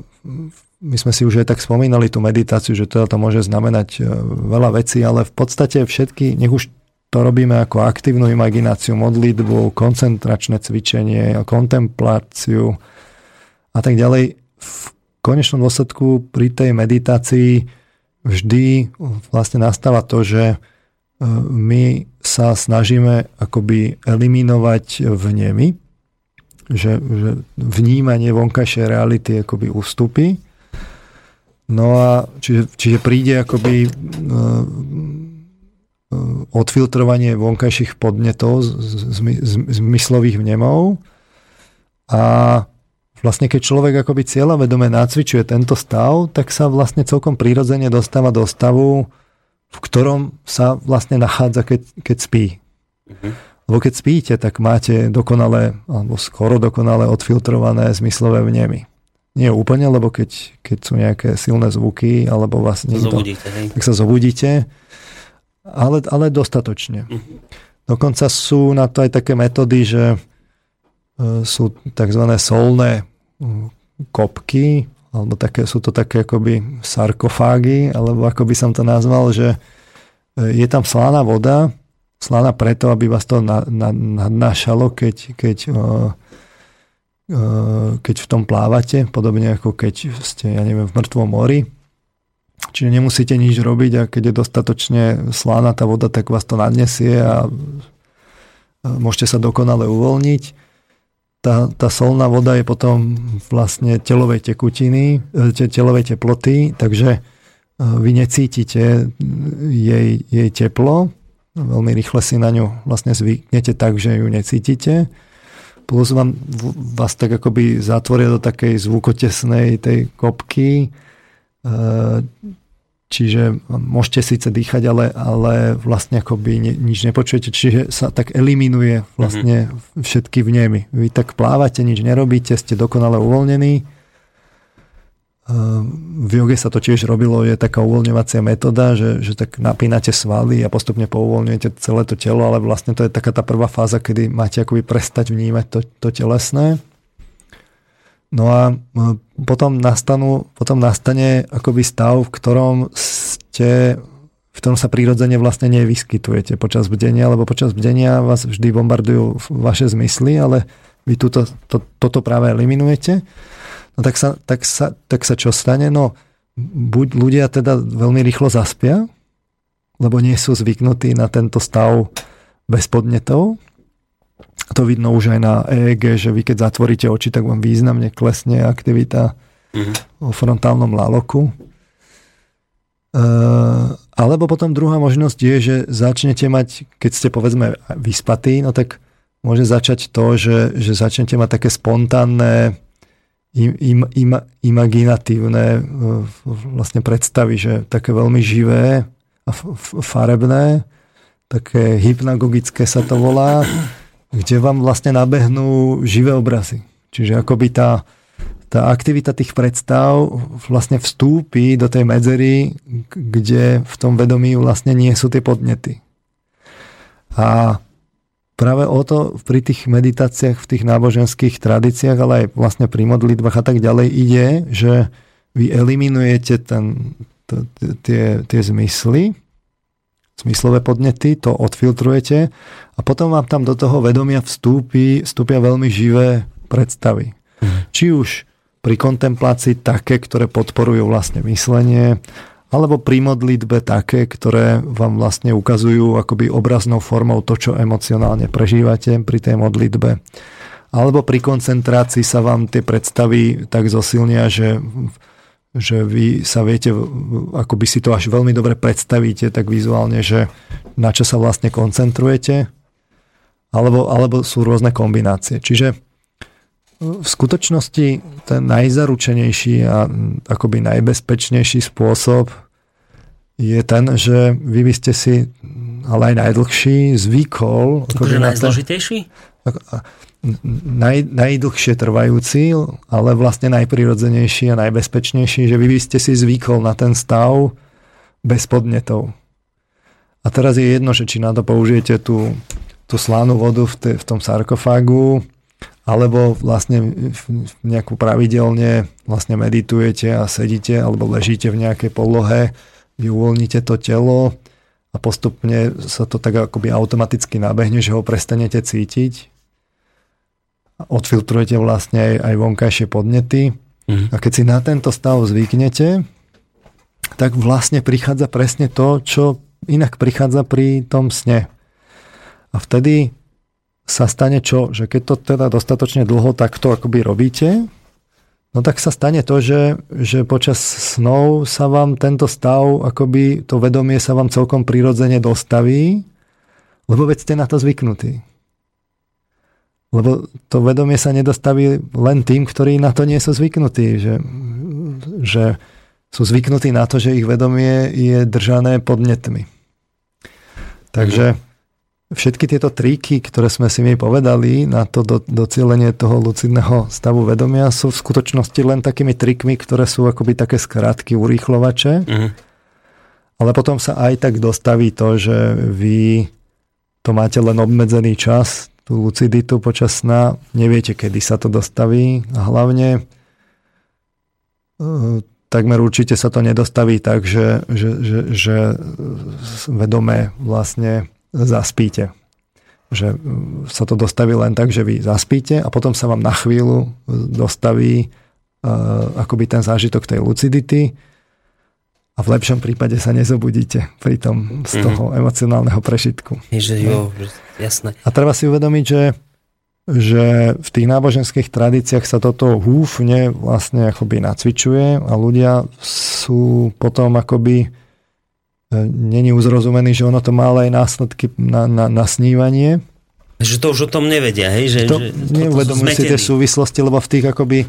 my sme si už aj tak spomínali tú meditáciu, že teda to môže znamenať e, veľa vecí, ale v podstate všetky, nech už to robíme ako aktívnu imagináciu, modlitbu, koncentračné cvičenie, kontempláciu a tak ďalej. V konečnom dôsledku pri tej meditácii vždy vlastne nastáva to, že my sa snažíme akoby eliminovať vnemy, že, že vnímanie vonkajšej reality akoby ústupy. No a čiže, čiže príde akoby uh, odfiltrovanie vonkajších podnetov z, z, z, z myslových vnemov a vlastne keď človek akoby cieľavedome nacvičuje tento stav, tak sa vlastne celkom prirodzene dostáva do stavu v ktorom sa vlastne nachádza, keď, keď spí. Uh-huh. Lebo keď spíte, tak máte dokonale, alebo skoro dokonale odfiltrované zmyslové vnemy. Nie úplne, lebo keď, keď sú nejaké silné zvuky, alebo vás niekto, zobudíte, hej. tak sa zobudíte, ale, ale dostatočne. Uh-huh. Dokonca sú na to aj také metódy, že e, sú tzv. solné kopky, alebo také, sú to také akoby sarkofágy, alebo ako by som to nazval, že e, je tam slaná voda, slaná preto, aby vás to na, na, nadnášalo, keď, keď, keď v tom plávate, podobne ako keď ste, ja neviem, v mŕtvom mori. Čiže nemusíte nič robiť a keď je dostatočne slaná tá voda, tak vás to nadnesie a môžete sa dokonale uvoľniť. Tá, tá solná voda je potom vlastne telovej tekutiny, e, telovej teploty, takže vy necítite jej, jej teplo, veľmi rýchle si na ňu vlastne zvyknete tak, že ju necítite. Plus vám, vás tak akoby zatvoria do takej zvukotesnej tej kopky, e, čiže môžete síce dýchať, ale, ale vlastne akoby nič nepočujete, čiže sa tak eliminuje vlastne mm-hmm. všetky vnemy. Vy tak plávate, nič nerobíte, ste dokonale uvoľnení v joge sa to tiež robilo, je taká uvoľňovacia metóda, že, že tak napínate svaly a postupne pouvoľňujete celé to telo, ale vlastne to je taká tá prvá fáza, kedy máte akoby prestať vnímať to, to telesné. No a potom, nastanú, potom nastane akoby stav, v ktorom ste v ktorom sa prirodzene vlastne nevyskytujete počas bdenia, lebo počas bdenia vás vždy bombardujú vaše zmysly, ale vy túto, to, toto práve eliminujete. No tak sa, tak sa, tak sa čo stane? No buď ľudia teda veľmi rýchlo zaspia, lebo nie sú zvyknutí na tento stav bez podnetov. To vidno už aj na EEG, že vy keď zatvoríte oči, tak vám významne klesne aktivita mm-hmm. o frontálnom laloku. E, alebo potom druhá možnosť je, že začnete mať, keď ste povedzme vyspatí, no tak môže začať to, že, že začnete mať také spontánne im, im, im, imaginatívne vlastne predstavy, že také veľmi živé a farebné, také hypnagogické sa to volá, kde vám vlastne nabehnú živé obrazy. Čiže akoby tá, tá aktivita tých predstav vlastne vstúpi do tej medzery, kde v tom vedomí vlastne nie sú tie podnety. A práve o to pri tých meditáciách, v tých náboženských tradíciách, ale aj vlastne pri modlitbách a tak ďalej ide, že vy eliminujete ten, to, tie, tie zmysly, zmyslové podnety, to odfiltrujete a potom vám tam do toho vedomia vstúpi, vstúpia veľmi živé predstavy. Mhm. Či už pri kontemplácii také, ktoré podporujú vlastne myslenie, alebo pri modlitbe také, ktoré vám vlastne ukazujú akoby obraznou formou to, čo emocionálne prežívate pri tej modlitbe. Alebo pri koncentrácii sa vám tie predstavy tak zosilnia, že, že vy sa viete, akoby si to až veľmi dobre predstavíte tak vizuálne, že na čo sa vlastne koncentrujete. Alebo, alebo sú rôzne kombinácie. Čiže v skutočnosti ten najzaručenejší a akoby najbezpečnejší spôsob je ten, že vy by ste si, ale aj najdlhší, zvykol... Akože najzložitejší? Naj, najdlhšie trvajúci, ale vlastne najprirodzenejší a najbezpečnejší, že vy by ste si zvykol na ten stav bez podnetov. A teraz je jedno, že či na to použijete tú, tú slánú vodu v, te, v tom sarkofágu, alebo vlastne nejakú pravidelne vlastne meditujete a sedíte alebo ležíte v nejakej polohe, vy uvoľníte to telo a postupne sa to tak akoby automaticky nabehne, že ho prestanete cítiť. Odfiltrujete vlastne aj, aj vonkajšie podnety. Mm. A keď si na tento stav zvyknete, tak vlastne prichádza presne to, čo inak prichádza pri tom sne. A vtedy sa stane čo? Že keď to teda dostatočne dlho takto akoby robíte, no tak sa stane to, že, že počas snov sa vám tento stav, akoby to vedomie sa vám celkom prirodzene dostaví, lebo veď ste na to zvyknutí. Lebo to vedomie sa nedostaví len tým, ktorí na to nie sú zvyknutí. Že, že sú zvyknutí na to, že ich vedomie je držané podnetmi. Takže všetky tieto triky, ktoré sme si my povedali na to do, docielenie toho lucidného stavu vedomia sú v skutočnosti len takými trikmi, ktoré sú akoby také skratky, urýchlovače. Uh-huh. Ale potom sa aj tak dostaví to, že vy to máte len obmedzený čas, tú luciditu počas sna, neviete, kedy sa to dostaví a hlavne e, takmer určite sa to nedostaví tak, že, že, že, že vedomé vlastne zaspíte. že sa to dostaví len tak, že vy zaspíte a potom sa vám na chvíľu dostaví uh, akoby ten zážitok tej lucidity a v lepšom prípade sa nezobudíte pri tom z mhm. toho mm-hmm. emocionálneho prešitku. Že jo, jasné. A treba si uvedomiť, že že v tých náboženských tradíciách sa toto húfne vlastne akoby nacvičuje a ľudia sú potom akoby e, není uzrozumení, že ono to má aj následky na, na, na snívanie. Že to už o tom nevedia, hej? Že, to, že neuvedomujú si tie súvislosti, lebo v tých akoby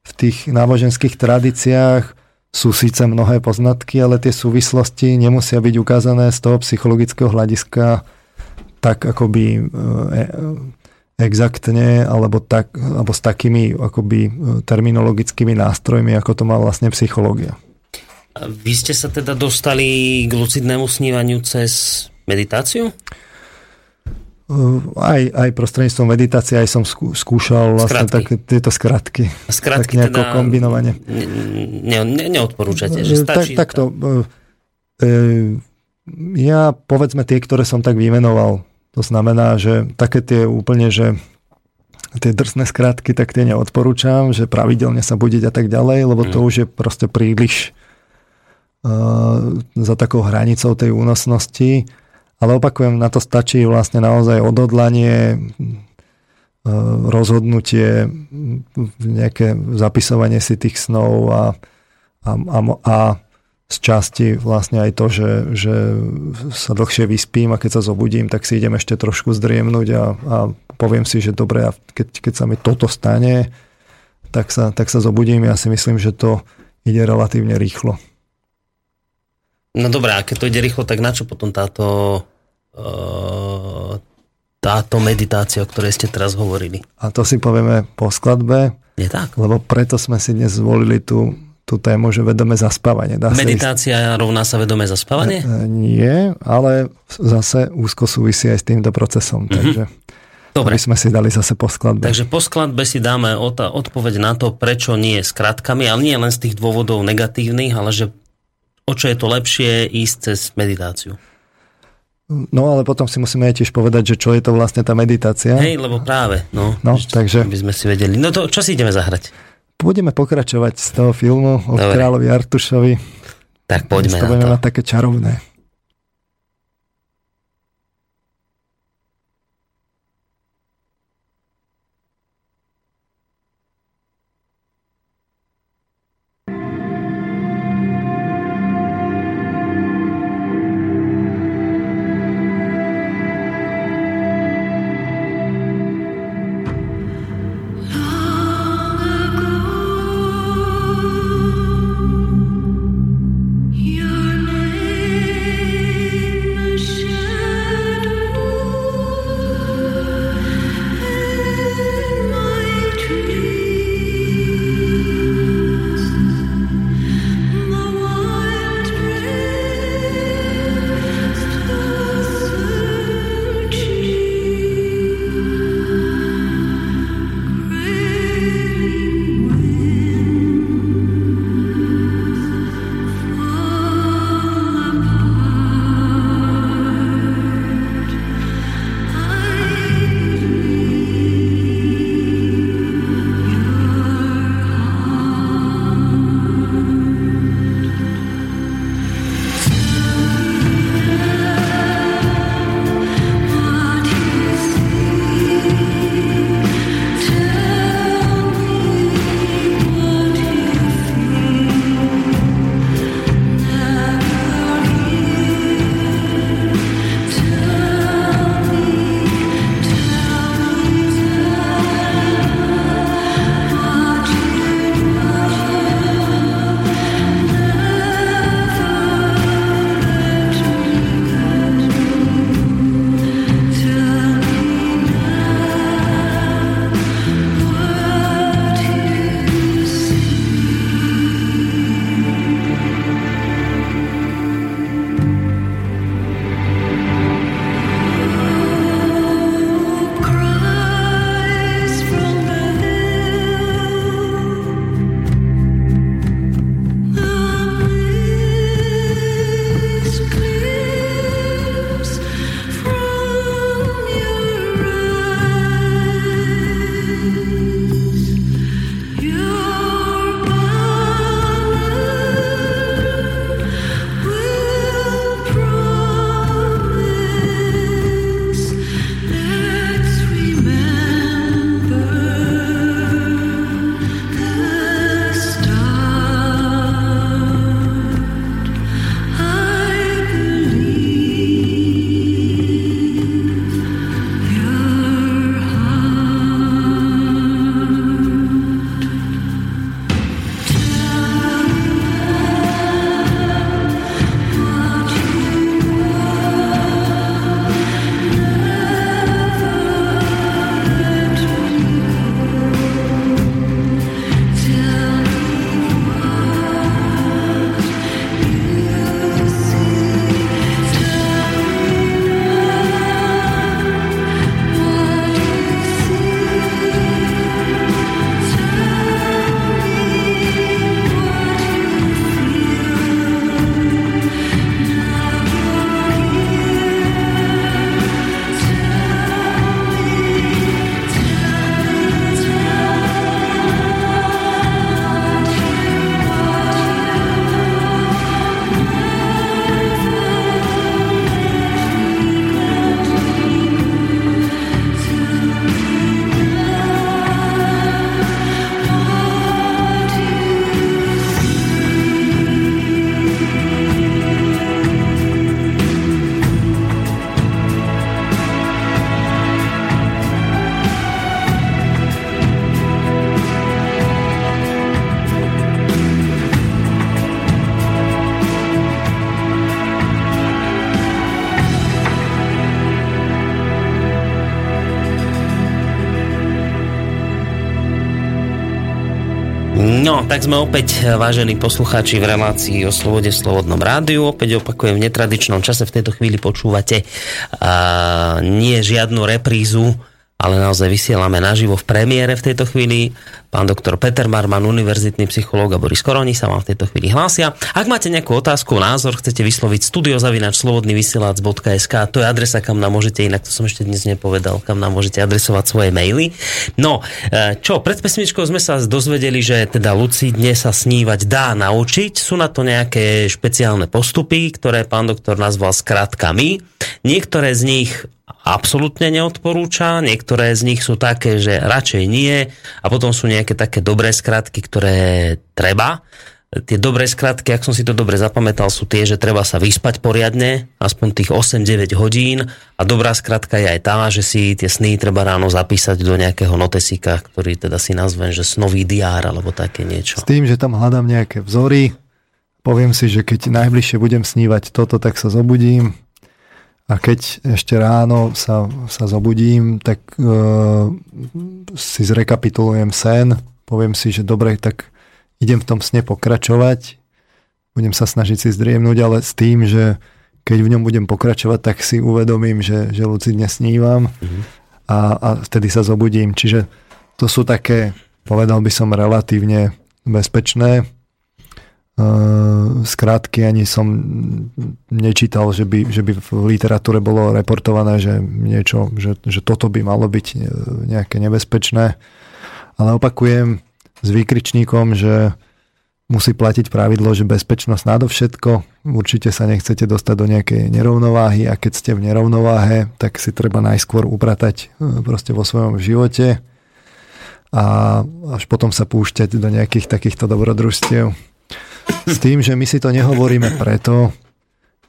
v tých náboženských tradíciách sú síce mnohé poznatky, ale tie súvislosti nemusia byť ukázané z toho psychologického hľadiska tak akoby e, exaktne alebo, tak, alebo s takými akoby e, terminologickými nástrojmi, ako to má vlastne psychológia. Vy ste sa teda dostali k lucidnému snívaniu cez meditáciu? E, aj, aj prostredníctvom meditácie, aj som skúšal vlastne tak, tieto skratky. skratky tak nejako teda kombinovanie. Ne, ne, neodporúčate, že e, stačí? Tak, takto. Ja povedzme tie, ktoré som tak vymenoval, to znamená, že také tie úplne, že tie drsné skratky, tak tie neodporúčam, že pravidelne sa budiť a tak ďalej, lebo to mm. už je proste príliš uh, za takou hranicou tej únosnosti. Ale opakujem, na to stačí vlastne naozaj odhodlanie, uh, rozhodnutie, nejaké zapisovanie si tých snov a, a, a, a z časti vlastne aj to, že, že sa dlhšie vyspím a keď sa zobudím, tak si idem ešte trošku zdriemnúť a, a poviem si, že dobre, a keď, keď sa mi toto stane, tak sa, tak sa zobudím. Ja si myslím, že to ide relatívne rýchlo. No dobré, a keď to ide rýchlo, tak na čo potom táto uh, táto meditácia, o ktorej ste teraz hovorili? A to si povieme po skladbe. Je tak. Lebo preto sme si dnes zvolili tú tú tému, že vedomé zaspávanie. Dá Meditácia ísť... rovná sa vedomé zaspávanie? E, nie, ale zase úzko súvisí aj s týmto procesom. Mm-hmm. Takže Dobre. Aby sme si dali zase po skladbe. Takže po skladbe si dáme odpoveď na to, prečo nie s kratkami, ale nie len z tých dôvodov negatívnych, ale že o čo je to lepšie ísť cez meditáciu. No ale potom si musíme tiež povedať, že čo je to vlastne tá meditácia. Hej, lebo práve. No, no takže... By sme si vedeli. No to čo si ideme zahrať? Budeme pokračovať z toho filmu o kráľovi Artušovi. Tak poďme na to. Budeme také čarovné. Tak sme opäť, vážení poslucháči, v relácii o slobode v Slobodnom rádiu. Opäť opakujem, v netradičnom čase v tejto chvíli počúvate a, nie žiadnu reprízu ale naozaj vysielame naživo v premiére v tejto chvíli. Pán doktor Peter Marman, univerzitný psychológ a Boris Koroni sa vám v tejto chvíli hlásia. Ak máte nejakú otázku, názor, chcete vysloviť studiozavinač slobodnyvysielac.sk, to je adresa, kam nám môžete, inak to som ešte dnes nepovedal, kam nám môžete adresovať svoje maily. No, e, čo, pred pesmičkou sme sa dozvedeli, že teda lucidne sa snívať dá naučiť. Sú na to nejaké špeciálne postupy, ktoré pán doktor nazval skratkami. Niektoré z nich absolútne neodporúča, niektoré z nich sú také, že radšej nie a potom sú nejaké také dobré skratky, ktoré treba. Tie dobré skratky, ak som si to dobre zapamätal, sú tie, že treba sa vyspať poriadne, aspoň tých 8-9 hodín a dobrá skratka je aj tá, že si tie sny treba ráno zapísať do nejakého notesika, ktorý teda si nazvem, že snový diár alebo také niečo. S tým, že tam hľadám nejaké vzory, poviem si, že keď najbližšie budem snívať toto, tak sa zobudím, a keď ešte ráno sa, sa zobudím, tak uh, si zrekapitulujem sen, poviem si, že dobre, tak idem v tom sne pokračovať, budem sa snažiť si zdriemnúť, ale s tým, že keď v ňom budem pokračovať, tak si uvedomím, že, že lucidne snívam mm-hmm. a, a vtedy sa zobudím. Čiže to sú také, povedal by som, relatívne bezpečné skrátky ani som nečítal, že by, že by v literatúre bolo reportované, že niečo, že, že toto by malo byť e, nejaké nebezpečné. Ale opakujem s výkričníkom, že musí platiť pravidlo, že bezpečnosť nadovšetko. Určite sa nechcete dostať do nejakej nerovnováhy a keď ste v nerovnováhe, tak si treba najskôr upratať e, proste vo svojom živote a až potom sa púšťať do nejakých takýchto dobrodružstiev. S tým, že my si to nehovoríme preto,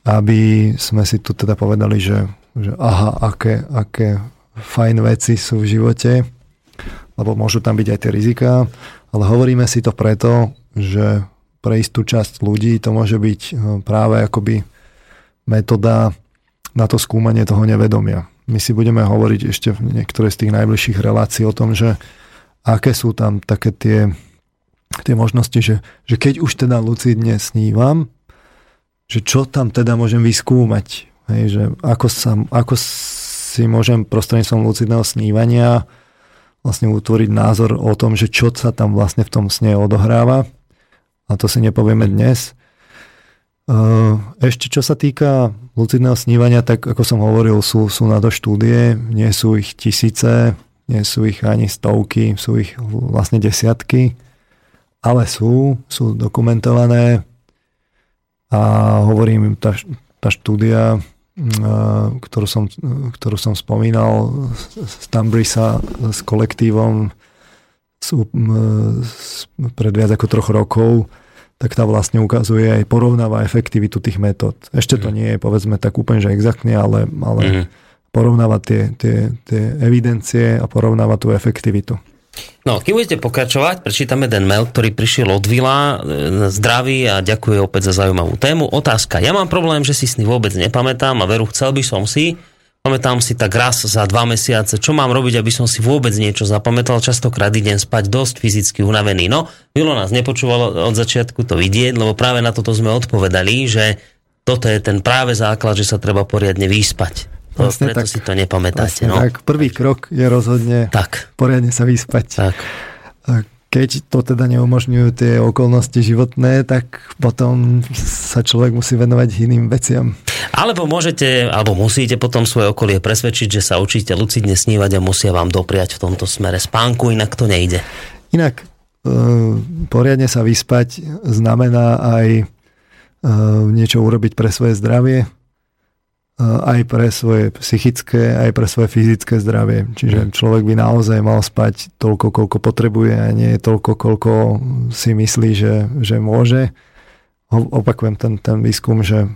aby sme si tu teda povedali, že, že aha, aké, aké fajn veci sú v živote, lebo môžu tam byť aj tie rizika, ale hovoríme si to preto, že pre istú časť ľudí to môže byť eh, práve akoby metóda na to skúmanie toho nevedomia. My si budeme hovoriť ešte v niektoré z tých najbližších relácií o tom, že aké sú tam také tie tie možnosti, že, že keď už teda lucidne snívam, že čo tam teda môžem vyskúmať. Hej, že ako, sa, ako si môžem prostredníctvom lucidného snívania vlastne utvoriť názor o tom, že čo sa tam vlastne v tom sne odohráva. A to si nepovieme dnes. Ešte čo sa týka lucidného snívania, tak ako som hovoril, sú, sú na to štúdie, nie sú ich tisíce, nie sú ich ani stovky, sú ich vlastne desiatky ale sú, sú dokumentované a hovorím, tá, tá štúdia, ktorú som, ktorú som spomínal z Tambrisa s kolektívom sú, pred viac ako troch rokov, tak tá vlastne ukazuje aj porovnáva efektivitu tých metód. Ešte to mhm. nie je povedzme tak úplne, že exaktne, ale, ale mm. porovnáva tie, tie, tie evidencie a porovnáva tú efektivitu. No, keď budete pokračovať, prečítame ten mail, ktorý prišiel od Vila. E, zdraví a ďakujem opäť za zaujímavú tému. Otázka. Ja mám problém, že si sny vôbec nepamätám a veru chcel by som si. Pamätám si tak raz za dva mesiace, čo mám robiť, aby som si vôbec niečo zapamätal. Častokrát idem spať dosť fyzicky unavený. No, Vilo nás nepočúvalo od začiatku to vidieť, lebo práve na toto sme odpovedali, že toto je ten práve základ, že sa treba poriadne vyspať. Vlastne preto tak, si to nepamätáte. Vlastne no? Tak, prvý krok je rozhodne tak. poriadne sa vyspať. Tak. Keď to teda neumožňujú tie okolnosti životné, tak potom sa človek musí venovať iným veciam. Alebo môžete, alebo musíte potom svoje okolie presvedčiť, že sa učíte lucidne snívať a musia vám dopriať v tomto smere spánku, inak to nejde. Inak e, poriadne sa vyspať znamená aj e, niečo urobiť pre svoje zdravie, aj pre svoje psychické, aj pre svoje fyzické zdravie. Čiže mhm. človek by naozaj mal spať toľko, koľko potrebuje a nie toľko, koľko si myslí, že, že môže. Opakujem ten, ten výskum, že,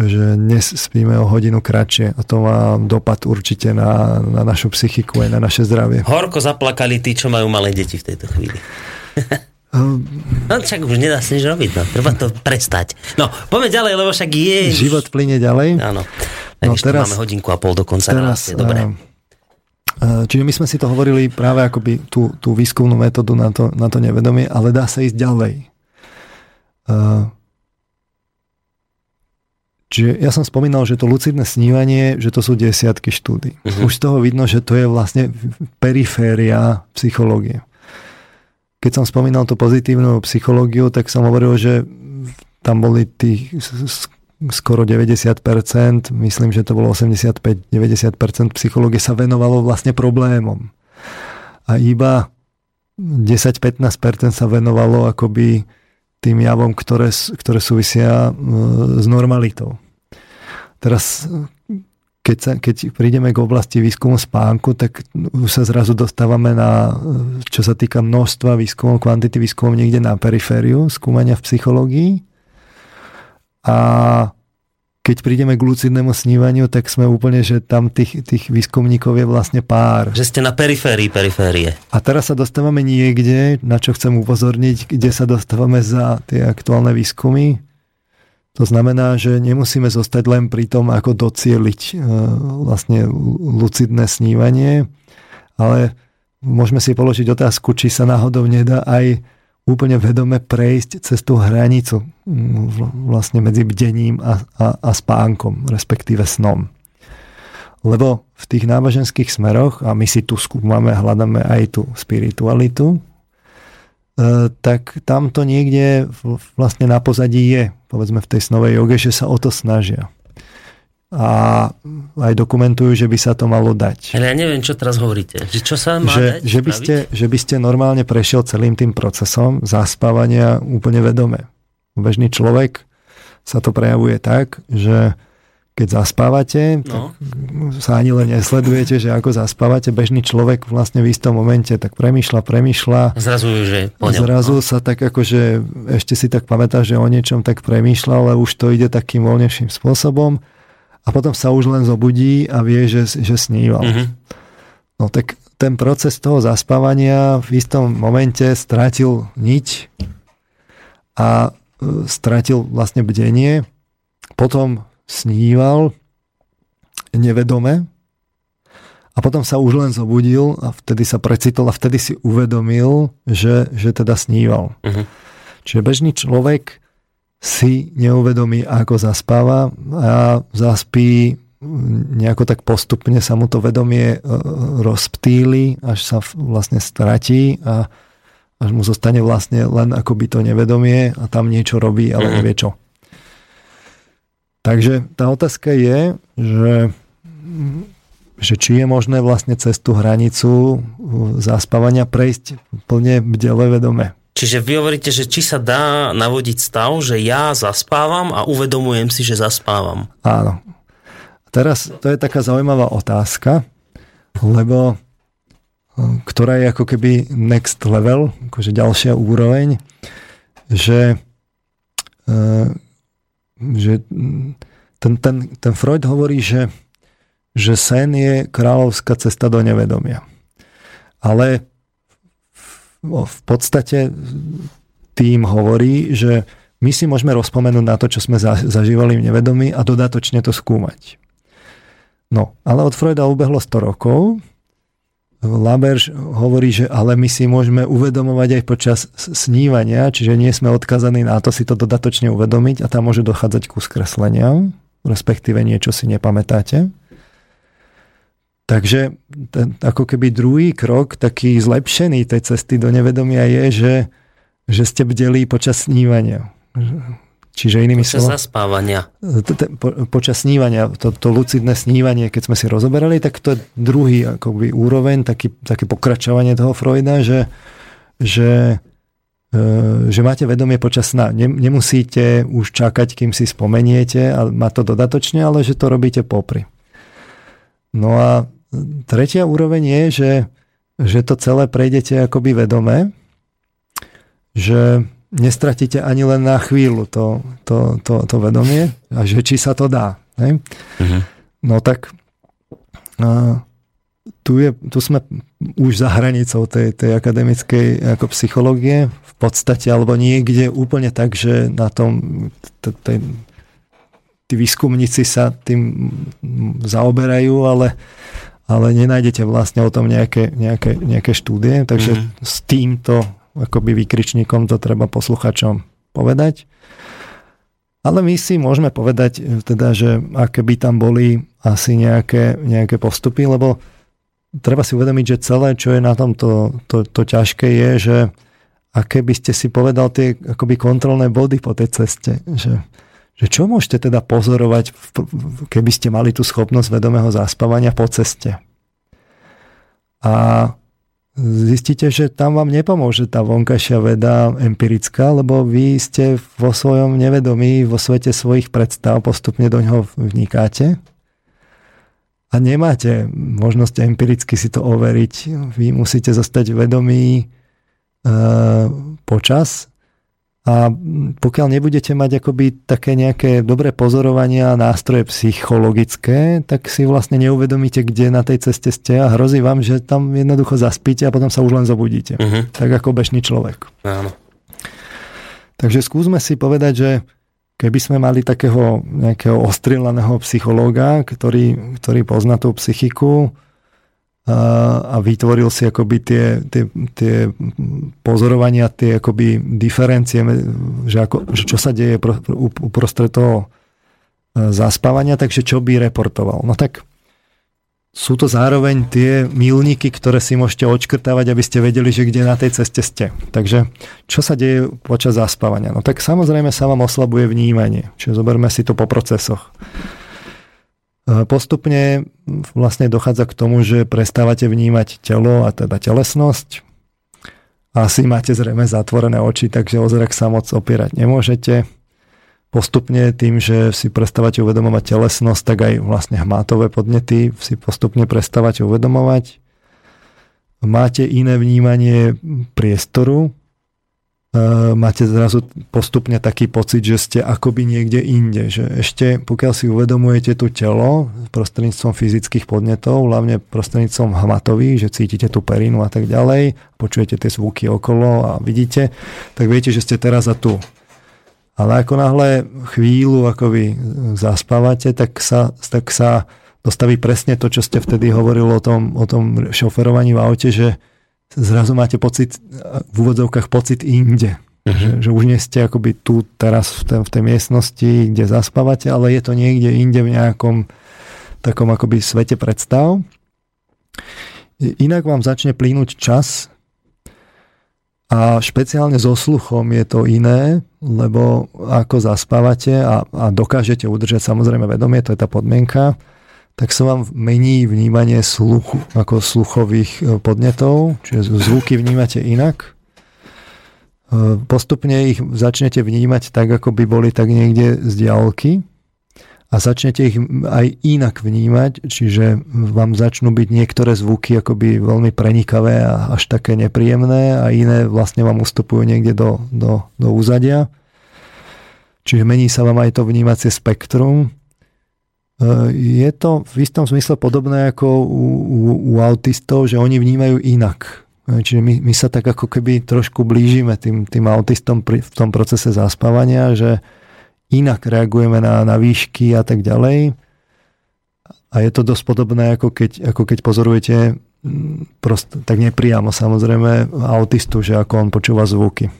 že dnes spíme o hodinu kratšie a to má dopad určite na, na našu psychiku aj na naše zdravie. Horko zaplakali tí, čo majú malé deti v tejto chvíli. *laughs* No však už nedá sa nič robiť, no. treba to prestať. No, poďme ďalej, lebo však je... Život plyne ďalej. Áno. No, teraz, máme hodinku a pol do konca. Teraz, relácie, dobre. Uh, Čiže my sme si to hovorili práve akoby tú, tú výskumnú metódu na to, na to nevedomie, ale dá sa ísť ďalej. Čiže ja som spomínal, že to lucidné snívanie, že to sú desiatky štúdí. Uh-huh. Už z toho vidno, že to je vlastne periféria psychológie. Keď som spomínal tú pozitívnu psychológiu, tak som hovoril, že tam boli tých skoro 90%, myslím, že to bolo 85-90% psychológie sa venovalo vlastne problémom. A iba 10-15% sa venovalo akoby tým javom, ktoré, ktoré súvisia e, s normalitou. Teraz, keď, sa, keď prídeme k oblasti výskumu spánku, tak už sa zrazu dostávame na, čo sa týka množstva výskumov, kvantity výskumov niekde na perifériu skúmania v psychológii. A keď prídeme k lucidnému snívaniu, tak sme úplne, že tam tých, tých výskumníkov je vlastne pár. Že ste na periférii periférie. A teraz sa dostávame niekde, na čo chcem upozorniť, kde sa dostávame za tie aktuálne výskumy. To znamená, že nemusíme zostať len pri tom, ako docieliť e, vlastne lucidné snívanie, ale môžeme si položiť otázku, či sa náhodou nedá aj úplne vedome prejsť cez tú hranicu mm, vlastne medzi bdením a, a, a spánkom, respektíve snom. Lebo v tých náboženských smeroch, a my si tu skúmame, hľadáme aj tú spiritualitu, tak tam to niekde vlastne na pozadí je, povedzme v tej snovej joge, že sa o to snažia a aj dokumentujú, že by sa to malo dať. Ale ja neviem, čo teraz hovoríte. Že čo sa má že, dať? Že by, ste, že by ste normálne prešiel celým tým procesom zaspávania úplne vedome. Bežný človek sa to prejavuje tak, že keď zaspávate, no. tak sa ani len nesledujete, že ako zaspávate. Bežný človek vlastne v istom momente tak premýšľa, premýšľa. Zrazu, že poňal, Zrazu no. sa tak akože, ešte si tak pamätá, že o niečom tak premýšľa, ale už to ide takým voľnejším spôsobom a potom sa už len zobudí a vie, že, že sníval. Mm-hmm. No tak ten proces toho zaspávania v istom momente stratil niť a e, stratil vlastne bdenie, potom sníval nevedome a potom sa už len zobudil a vtedy sa precitol a vtedy si uvedomil, že, že teda sníval. Uh-huh. Čiže bežný človek si neuvedomí, ako zaspáva a zaspí nejako tak postupne sa mu to vedomie e, rozptýli, až sa vlastne stratí a až mu zostane vlastne len akoby to nevedomie a tam niečo robí, ale mm. nevie čo. Takže tá otázka je, že, že či je možné vlastne cez tú hranicu zaspávania prejsť plne bdele vedome. Čiže vy hovoríte, že či sa dá navodiť stav, že ja zaspávam a uvedomujem si, že zaspávam. Áno. Teraz to je taká zaujímavá otázka, lebo eh, ktorá je ako keby next level, akože ďalšia úroveň, že, eh, že ten, ten, ten Freud hovorí, že, že sen je kráľovská cesta do nevedomia. Ale v podstate tým hovorí, že my si môžeme rozpomenúť na to, čo sme zažívali v nevedomí a dodatočne to skúmať. No, ale od Freuda ubehlo 100 rokov. Laberž hovorí, že ale my si môžeme uvedomovať aj počas snívania, čiže nie sme odkazaní na to si to dodatočne uvedomiť a tam môže dochádzať ku skresleniam, respektíve niečo si nepamätáte. Takže ten, ako keby druhý krok, taký zlepšený tej cesty do nevedomia je, že, že ste bdeli počas snívania. Čiže inými počas slova, zaspávania. Po, počas snívania, to, to lucidné snívanie, keď sme si rozoberali, tak to je druhý akoby úroveň, taký, také pokračovanie toho Freuda, že, že, e, že máte vedomie počas sna. Nemusíte už čakať, kým si spomeniete a má to dodatočne, ale že to robíte popri. No a tretia úroveň je, že, že to celé prejdete akoby vedome, že nestratíte ani len na chvíľu to, to, to, to vedomie a že či sa to dá. Ne? Uh-huh. No tak a, tu, je, tu sme už za hranicou tej, tej akademickej ako psychológie v podstate, alebo niekde úplne tak, že na tom tí výskumníci sa tým zaoberajú, ale ale nenájdete vlastne o tom nejaké, nejaké, nejaké štúdie, takže mm-hmm. s týmto akoby výkričníkom to treba posluchačom povedať. Ale my si môžeme povedať, e, teda, že aké by tam boli asi nejaké, nejaké postupy, lebo treba si uvedomiť, že celé, čo je na tom to, to, to ťažké je, že aké by ste si povedal tie akoby kontrolné body po tej ceste. Že, že čo môžete teda pozorovať, keby ste mali tú schopnosť vedomého zaspávania po ceste. A zistíte, že tam vám nepomôže tá vonkajšia veda empirická, lebo vy ste vo svojom nevedomí, vo svete svojich predstav postupne do ňoho vnikáte a nemáte možnosť empiricky si to overiť. Vy musíte zostať vedomí e, počas a pokiaľ nebudete mať akoby také nejaké dobré pozorovania a nástroje psychologické, tak si vlastne neuvedomíte, kde na tej ceste ste a hrozí vám, že tam jednoducho zaspíte a potom sa už len zobudíte. Uh-huh. Tak ako bežný človek. Áno. Takže skúsme si povedať, že keby sme mali takého nejakého ostrielaného psychológa, ktorý, ktorý pozná tú psychiku, a vytvoril si akoby tie, tie, tie pozorovania, tie akoby diferencie, že, ako, že čo sa deje uprostred toho e, zaspávania, takže čo by reportoval. No tak sú to zároveň tie milníky, ktoré si môžete odškrtávať, aby ste vedeli, že kde na tej ceste ste. Takže čo sa deje počas zaspávania? No tak samozrejme sa vám oslabuje vnímanie. Čiže zoberme si to po procesoch. Postupne vlastne dochádza k tomu, že prestávate vnímať telo a teda telesnosť. Asi máte zrejme zatvorené oči, takže o zrak sa moc opierať nemôžete. Postupne tým, že si prestávate uvedomovať telesnosť, tak aj vlastne hmátové podnety si postupne prestávate uvedomovať. Máte iné vnímanie priestoru, máte zrazu postupne taký pocit, že ste akoby niekde inde. Že ešte pokiaľ si uvedomujete tu telo prostredníctvom fyzických podnetov, hlavne prostredníctvom hmatových, že cítite tú perinu a tak ďalej, počujete tie zvuky okolo a vidíte, tak viete, že ste teraz a tu. Ale ako náhle chvíľu akoby zaspávate, tak sa, tak sa dostaví presne to, čo ste vtedy hovorili o tom, o tom šoferovaní v aute, že zrazu máte pocit, v úvodzovkách pocit inde. Uh-huh. Že, že už nie ste akoby tu teraz v tej, v tej miestnosti, kde zaspávate, ale je to niekde inde v nejakom takom akoby svete predstav. Inak vám začne plínuť čas a špeciálne so sluchom je to iné, lebo ako zaspávate a, a dokážete udržať samozrejme vedomie, to je tá podmienka, tak sa vám mení vnímanie sluchu, ako sluchových e, podnetov, čiže zvuky vnímate inak. E, postupne ich začnete vnímať tak, ako by boli tak niekde z diálky a začnete ich aj inak vnímať, čiže vám začnú byť niektoré zvuky akoby veľmi prenikavé a až také nepríjemné a iné vlastne vám ustupujú niekde do, do, do úzadia. Čiže mení sa vám aj to vnímacie spektrum je to v istom zmysle podobné ako u, u, u autistov, že oni vnímajú inak. E, čiže my, my sa tak ako keby trošku blížime tým, tým autistom pri, v tom procese zaspávania, že inak reagujeme na, na výšky a tak ďalej. A je to dosť podobné, ako keď, ako keď pozorujete prost, tak nepriamo samozrejme autistu, že ako on počúva zvuky. E,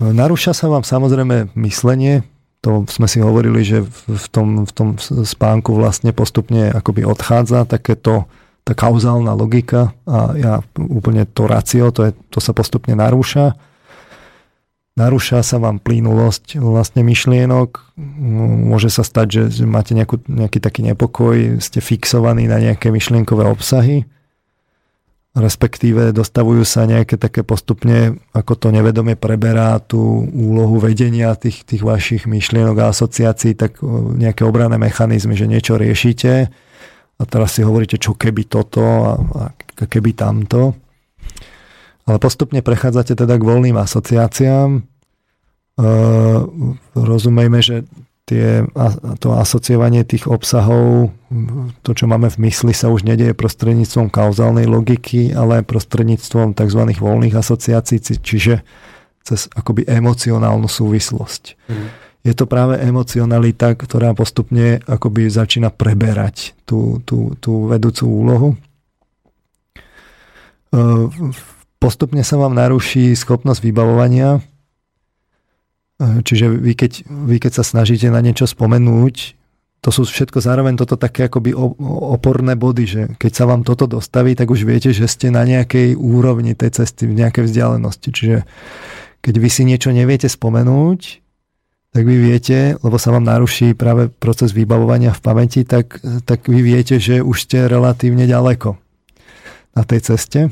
narúša sa vám samozrejme myslenie, to sme si hovorili, že v tom, v tom spánku vlastne postupne akoby odchádza takéto tá kauzálna logika a ja úplne to racio, to, je, to sa postupne narúša. Narúša sa vám plynulosť vlastne myšlienok. Môže sa stať, že máte nejakú, nejaký taký nepokoj, ste fixovaní na nejaké myšlienkové obsahy respektíve dostavujú sa nejaké také postupne, ako to nevedome preberá tú úlohu vedenia tých, tých vašich myšlienok a asociácií, tak nejaké obrané mechanizmy, že niečo riešite a teraz si hovoríte, čo keby toto a, a keby tamto. Ale postupne prechádzate teda k voľným asociáciám. E, rozumejme, že tie, to asociovanie tých obsahov, to, čo máme v mysli, sa už nedieje prostredníctvom kauzálnej logiky, ale prostredníctvom tzv. voľných asociácií, čiže cez akoby emocionálnu súvislosť. Mm. je to práve emocionalita, ktorá postupne akoby začína preberať tú, tú, tú vedúcu úlohu. E, postupne sa vám naruší schopnosť vybavovania, čiže vy keď, vy keď sa snažíte na niečo spomenúť, to sú všetko zároveň toto také akoby oporné body, že keď sa vám toto dostaví, tak už viete, že ste na nejakej úrovni tej cesty, v nejakej vzdialenosti. Čiže keď vy si niečo neviete spomenúť, tak vy viete, lebo sa vám naruší práve proces vybavovania v pamäti, tak, tak vy viete, že už ste relatívne ďaleko na tej ceste.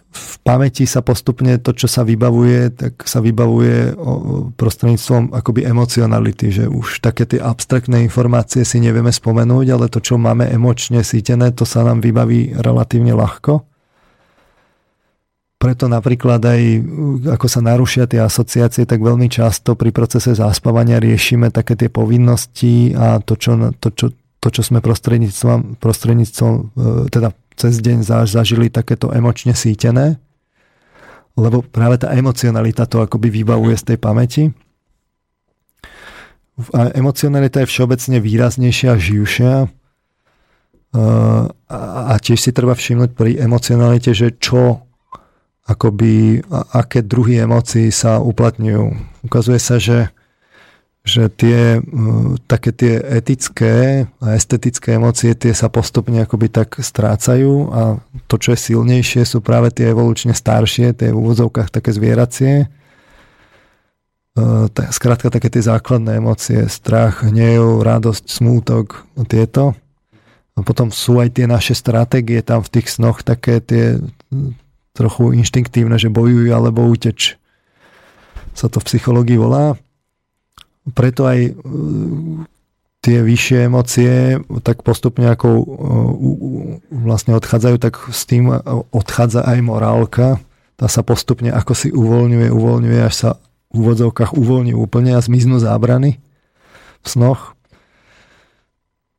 V pamäti sa postupne to, čo sa vybavuje, tak sa vybavuje prostredníctvom akoby emocionality, že už také tie abstraktné informácie si nevieme spomenúť, ale to, čo máme emočne sítené, to sa nám vybaví relatívne ľahko. Preto napríklad aj, ako sa narušia tie asociácie, tak veľmi často pri procese zaspávania riešime také tie povinnosti a to, čo, to, čo, to, čo sme prostredníctvom, prostredníctvom e, teda cez deň zažili takéto emočne sítené, lebo práve tá emocionalita to akoby vybavuje z tej pamäti. A emocionalita je všeobecne výraznejšia a živšia. E, a tiež si treba všimnúť pri emocionalite, že čo akoby, aké druhy emócií sa uplatňujú. Ukazuje sa, že, že tie, také tie etické a estetické emócie tie sa postupne akoby tak strácajú a to, čo je silnejšie, sú práve tie evolučne staršie, tie v úvodzovkách také zvieracie. Skrátka také tie základné emócie, strach, hnev, radosť, smútok, tieto. A potom sú aj tie naše stratégie tam v tých snoch, také tie trochu inštinktívne, že bojujú alebo uteč. Sa to v psychológii volá. Preto aj e, tie vyššie emócie tak postupne ako e, vlastne odchádzajú, tak s tým odchádza aj morálka. Tá sa postupne ako si uvoľňuje, uvoľňuje, až sa v úvodzovkách uvoľní úplne a zmiznú zábrany v snoch.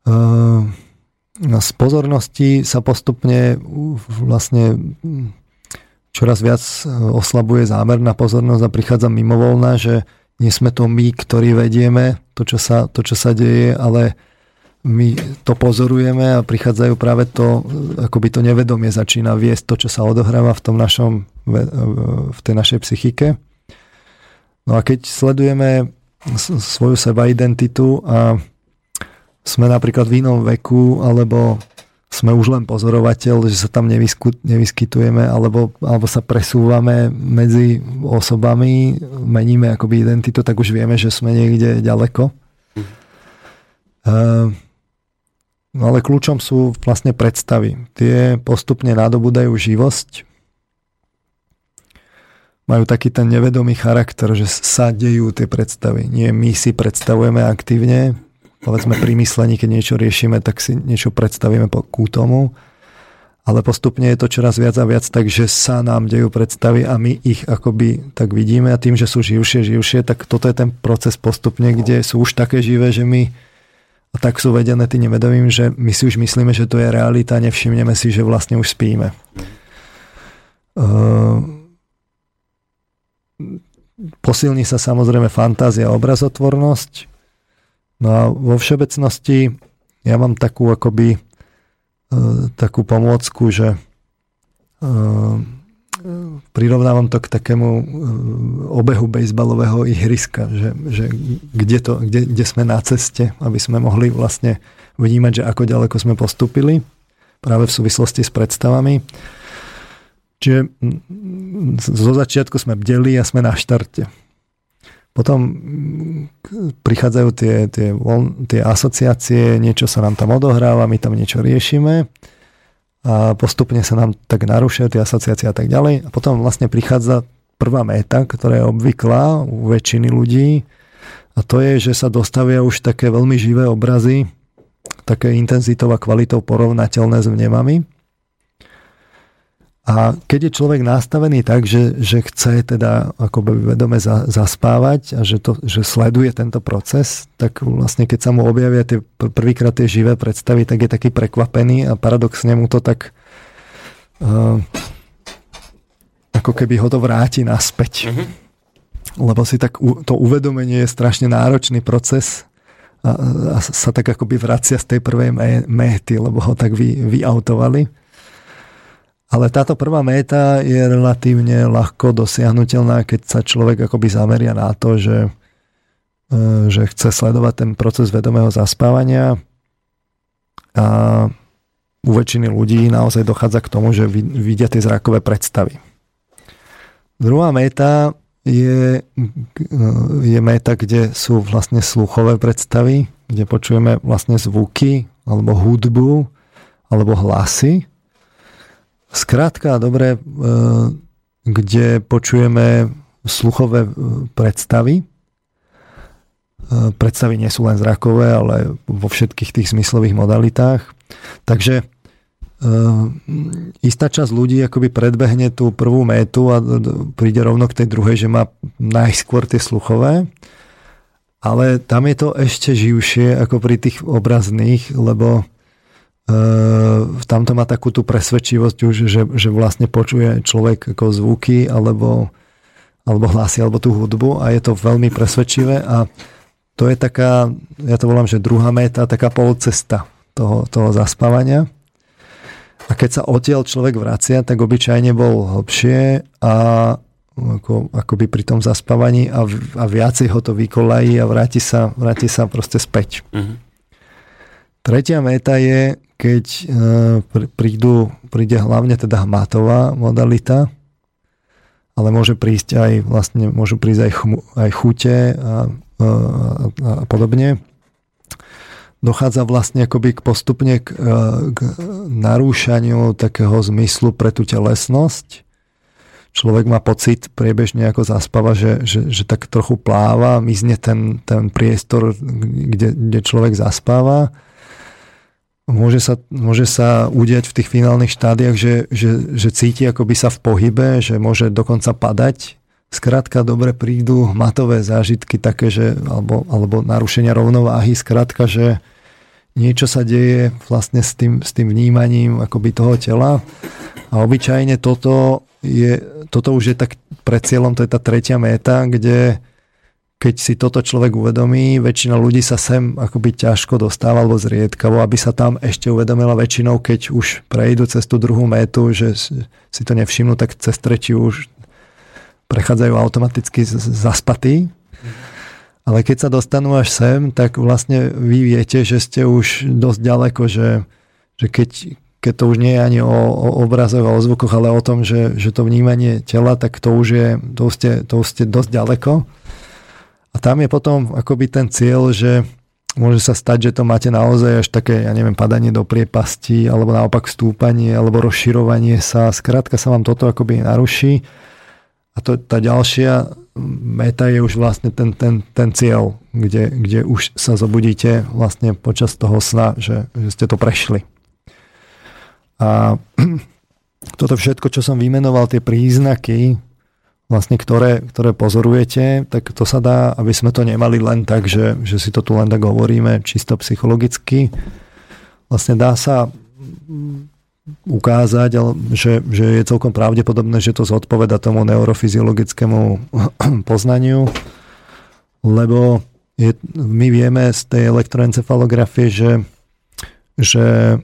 E, z pozornosti sa postupne vlastne čoraz viac e, oslabuje zámerná pozornosť a prichádza mimovolná, že nie sme to my, ktorí vedieme to, čo sa, to, čo sa deje, ale my to pozorujeme a prichádzajú práve to, akoby to nevedomie začína viesť to, čo sa odohráva v tom našom, v tej našej psychike. No a keď sledujeme svoju seba identitu a sme napríklad v inom veku alebo sme už len pozorovateľ, že sa tam nevyskytujeme alebo, alebo sa presúvame medzi osobami, meníme akoby identitu, tak už vieme, že sme niekde ďaleko. Uh, ale kľúčom sú vlastne predstavy. Tie postupne nadobúdajú živosť, majú taký ten nevedomý charakter, že sa dejú tie predstavy. Nie my si predstavujeme aktívne, povedzme pri myslení, keď niečo riešime, tak si niečo predstavíme ku tomu, ale postupne je to čoraz viac a viac, takže sa nám dejú predstavy a my ich akoby tak vidíme a tým, že sú živšie, živšie, tak toto je ten proces postupne, kde sú už také živé, že my a tak sú vedené tým nevedomým, že my si už myslíme, že to je realita, nevšimneme si, že vlastne už spíme. Uh, posilní sa samozrejme fantázia a obrazotvornosť, No a vo všeobecnosti ja mám takú akoby e, takú pomôcku, že e, prirovnávam to k takému e, obehu bejsbalového ihriska, že, že kde, to, kde, kde sme na ceste, aby sme mohli vlastne vnímať, že ako ďaleko sme postupili práve v súvislosti s predstavami. Čiže zo začiatku sme bdeli a sme na štarte. Potom mm, prichádzajú tie, tie, tie asociácie, niečo sa nám tam odohráva, my tam niečo riešime a postupne sa nám tak narušia tie asociácie a tak ďalej. A potom vlastne prichádza prvá meta, ktorá je obvyklá u väčšiny ľudí a to je, že sa dostavia už také veľmi živé obrazy, také intenzitou a kvalitou porovnateľné s vnemami. A keď je človek nastavený tak, že, že chce teda akoby vedome za, zaspávať a že, to, že sleduje tento proces, tak vlastne keď sa mu objavia tie prvýkrát tie živé predstavy, tak je taký prekvapený a paradoxne mu to tak uh, ako keby ho to vráti naspäť. Mm-hmm. lebo si tak to uvedomenie je strašne náročný proces a, a sa tak akoby vracia z tej prvej méty, lebo ho tak vy, vyautovali. Ale táto prvá méta je relatívne ľahko dosiahnutelná, keď sa človek akoby zameria na to, že, e, že chce sledovať ten proces vedomého zaspávania a u väčšiny ľudí naozaj dochádza k tomu, že vidia tie zrakové predstavy. Druhá méta je, je meta, kde sú vlastne sluchové predstavy, kde počujeme vlastne zvuky, alebo hudbu, alebo hlasy. Skrátka, dobre, e, kde počujeme sluchové e, predstavy. E, predstavy nie sú len zrakové, ale vo všetkých tých zmyslových modalitách. Takže istá časť ľudí akoby predbehne tú prvú métu a príde rovno k tej druhej, že má najskôr tie sluchové. Ale tam je to ešte živšie ako pri tých obrazných, lebo uh, tam to má takú tú presvedčivosť už, že, že vlastne počuje človek ako zvuky alebo, alebo hlasy alebo tú hudbu a je to veľmi presvedčivé a to je taká, ja to volám, že druhá méta, taká polcesta toho, toho zaspávania. A keď sa odtiaľ človek vracia, tak obyčajne bol hlbšie a ako, akoby pri tom zaspávaní a, a viacej ho to vykolají a vráti sa, vráti sa proste späť. Uh-huh. Tretia meta je, keď uh, prídu, príde hlavne teda hmatová modalita, ale môže prísť aj vlastne, môžu prísť aj, chmu, aj chute a, a, a, a podobne dochádza vlastne akoby k postupne k, e, k narúšaniu takého zmyslu pre tú telesnosť. Človek má pocit priebežne ako zaspáva, že, že, že tak trochu pláva, mizne ten, ten priestor, kde, kde človek zaspáva. Môže sa, môže sa udiať v tých finálnych štádiách, že, že, že cíti akoby sa v pohybe, že môže dokonca padať. Skrátka dobre prídu matové zážitky také, že, alebo, alebo narušenia rovnováhy, skrátka, že, niečo sa deje vlastne s tým, s tým vnímaním akoby toho tela a obyčajne toto je, toto už je tak pred cieľom, to je tá tretia méta, kde keď si toto človek uvedomí, väčšina ľudí sa sem akoby ťažko dostáva alebo zriedkavo, aby sa tam ešte uvedomila väčšinou, keď už prejdú cez tú druhú métu, že si to nevšimnú, tak cez tretiu už prechádzajú automaticky zaspatí. Ale keď sa dostanú až sem, tak vlastne vy viete, že ste už dosť ďaleko, že, že keď, keď to už nie je ani o, o obrazoch a o zvukoch, ale o tom, že, že to vnímanie tela, tak to už je, to ste, to ste dosť ďaleko. A tam je potom akoby ten cieľ, že môže sa stať, že to máte naozaj až také, ja neviem, padanie do priepasti, alebo naopak stúpanie, alebo rozširovanie sa. Skrátka sa vám toto akoby naruší. A to, tá ďalšia meta je už vlastne ten, ten, ten cieľ, kde, kde už sa zobudíte vlastne počas toho sna, že, že ste to prešli. A *clears throat* toto všetko, čo som vymenoval, tie príznaky, vlastne ktoré, ktoré pozorujete, tak to sa dá, aby sme to nemali len tak, že, že si to tu len tak hovoríme čisto psychologicky. Vlastne dá sa ukázať, že, že je celkom pravdepodobné, že to zodpoveda tomu neurofyziologickému *clears throat* poznaniu, lebo je, my vieme z tej elektroencefalografie, že, že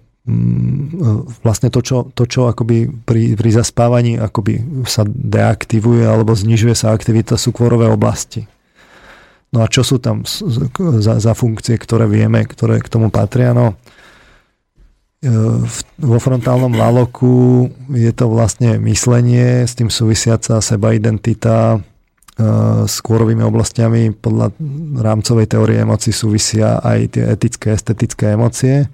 vlastne to, čo, to, čo akoby pri, pri zaspávaní akoby sa deaktivuje alebo znižuje sa aktivita sú kvorové oblasti. No a čo sú tam za, za funkcie, ktoré vieme, ktoré k tomu patria? No, vo frontálnom laloku je to vlastne myslenie, s tým súvisiaca seba identita, e, s kôrovými oblastiami podľa rámcovej teórie emócií súvisia aj tie etické, estetické emócie.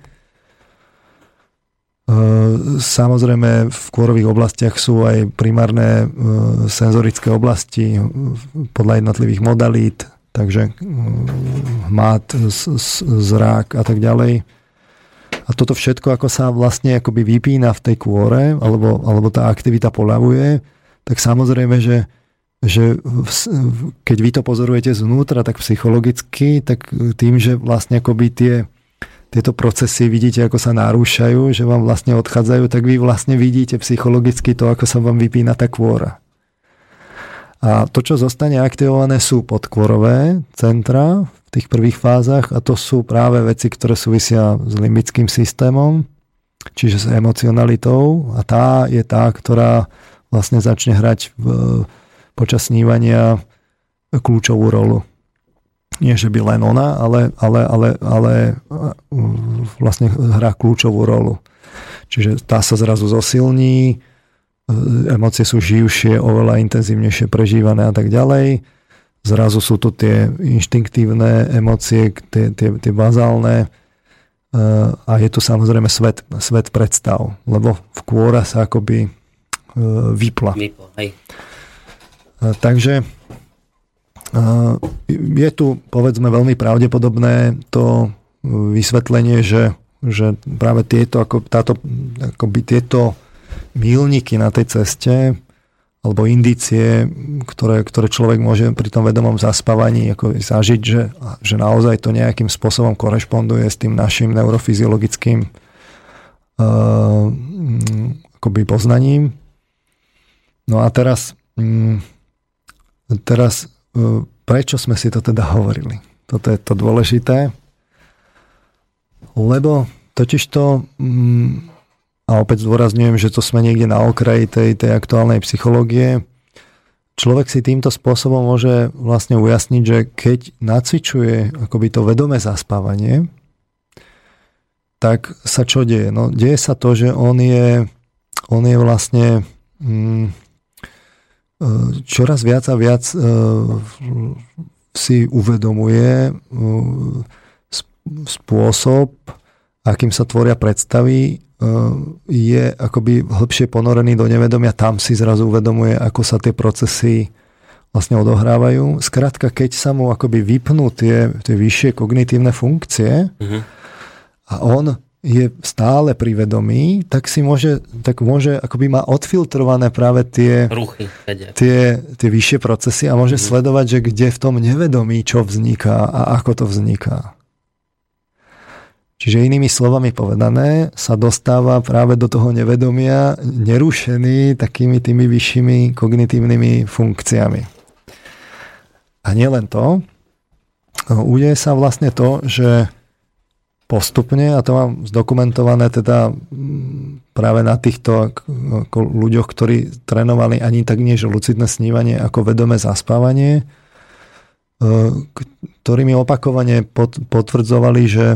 E, samozrejme v kôrových oblastiach sú aj primárne e, senzorické oblasti podľa jednotlivých modalít, takže hmat, zrák a tak ďalej. A toto všetko, ako sa vlastne akoby vypína v tej kôre, alebo, alebo tá aktivita poľavuje, tak samozrejme, že, že keď vy to pozorujete znútra, tak psychologicky, tak tým, že vlastne akoby tie, tieto procesy vidíte, ako sa narúšajú, že vám vlastne odchádzajú, tak vy vlastne vidíte psychologicky to, ako sa vám vypína tá kôra. A to, čo zostane aktivované, sú podkvorové centra v tých prvých fázach a to sú práve veci, ktoré súvisia s limbickým systémom, čiže s emocionalitou a tá je tá, ktorá vlastne začne hrať v, počas snívania kľúčovú rolu. Nie, že by len ona, ale, ale, ale, ale vlastne hrá kľúčovú rolu. Čiže tá sa zrazu zosilní, emócie sú živšie, oveľa intenzívnejšie prežívané a tak ďalej. Zrazu sú to tie inštinktívne emócie, tie, tie, tie bazálne a je tu samozrejme svet, svet predstav, lebo v kôra sa akoby vypla. Vypla hej. Takže je tu povedzme veľmi pravdepodobné to vysvetlenie, že, že práve tieto, ako, táto, akoby tieto mílniky na tej ceste alebo indície, ktoré, ktoré človek môže pri tom vedomom zaspávaní ako zažiť, že, že naozaj to nejakým spôsobom korešponduje s tým našim neurofyziologickým uh, akoby poznaním. No a teraz, um, teraz prečo sme si to teda hovorili? Toto je to dôležité, lebo totiž to um, a opäť zdôrazňujem, že to sme niekde na okraji tej, tej aktuálnej psychológie, človek si týmto spôsobom môže vlastne ujasniť, že keď nacvičuje akoby to vedomé zaspávanie, tak sa čo deje? No deje sa to, že on je, on je vlastne mm, čoraz viac a viac uh, si uvedomuje uh, spôsob, akým sa tvoria predstavy je akoby hlbšie ponorený do nevedomia, tam si zrazu uvedomuje, ako sa tie procesy vlastne odohrávajú. Skrátka, keď sa mu akoby vypnú tie, tie vyššie kognitívne funkcie uh-huh. a on je stále pri vedomí, tak si môže, tak môže, akoby má odfiltrované práve tie, Ruchy, tie, tie vyššie procesy a môže uh-huh. sledovať, že kde v tom nevedomí čo vzniká a ako to vzniká. Čiže inými slovami povedané, sa dostáva práve do toho nevedomia nerušený takými tými vyššími kognitívnymi funkciami. A nielen to, udeje sa vlastne to, že postupne, a to mám zdokumentované teda práve na týchto ako ľuďoch, ktorí trénovali ani tak nie, lucidné snívanie ako vedomé zaspávanie, ktorí mi opakovane potvrdzovali, že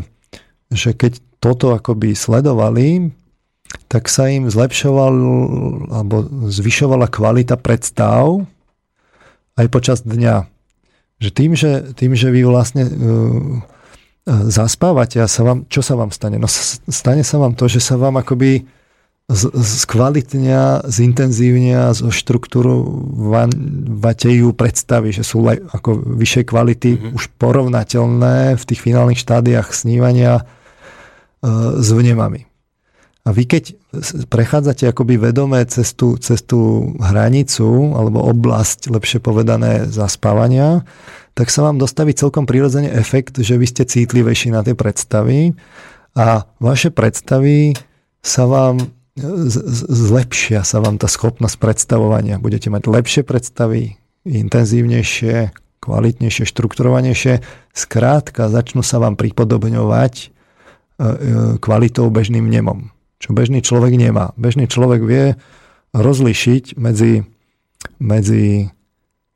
že keď toto akoby sledovali, tak sa im zlepšoval alebo zvyšovala kvalita predstav aj počas dňa. Že tým, že, tým, že vy vlastne uh, zaspávate a sa vám, čo sa vám stane? No stane sa vám to, že sa vám akoby skvalitnia, zintenzívnia, zo ju predstavy, že sú ako vyššej kvality, mm-hmm. už porovnateľné v tých finálnych štádiách snívania s vnemami. A vy keď prechádzate akoby vedomé cez tú, cez tú hranicu alebo oblasť, lepšie povedané, zaspávania, tak sa vám dostaví celkom prirodzene efekt, že vy ste citlivejší na tie predstavy a vaše predstavy sa vám zlepšia sa vám tá schopnosť predstavovania. Budete mať lepšie predstavy, intenzívnejšie, kvalitnejšie, štrukturovanejšie. Skrátka, začnú sa vám pripodobňovať E, kvalitou bežným nemom. Čo bežný človek nemá. Bežný človek vie rozlišiť medzi, medzi e,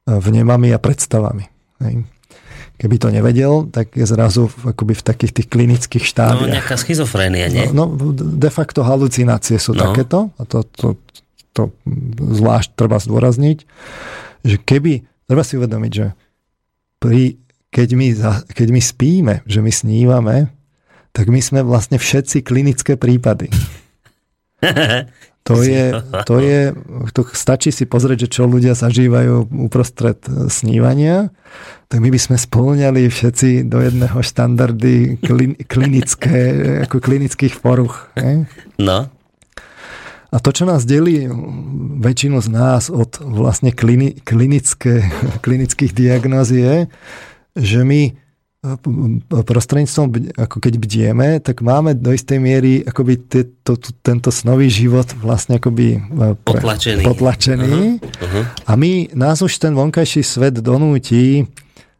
vnemami a predstavami. Hej. Keby to nevedel, tak je zrazu akoby v takých tých klinických štádiách. No nejaká schizofrénia, nie? No, no de facto halucinácie sú no. takéto, a to, to, to zvlášť treba zdôrazniť, že keby, treba si uvedomiť, že pri, keď, my, keď my spíme, že my snívame, tak my sme vlastne všetci klinické prípady. To *laughs* je, to je, to stačí si pozrieť, že čo ľudia zažívajú uprostred snívania, tak my by sme spĺňali všetci do jedného štandardy klin, klinické, *laughs* ako klinických poruch. Ne? No. A to, čo nás delí väčšinu z nás od vlastne klini, klinické, *laughs* klinických diagnóz je, že my prostredníctvom, ako keď bdieme, tak máme do istej miery akoby to, to, tento snový život vlastne akoby potlačený. potlačený. Uh-huh. Uh-huh. A my, nás už ten vonkajší svet donúti,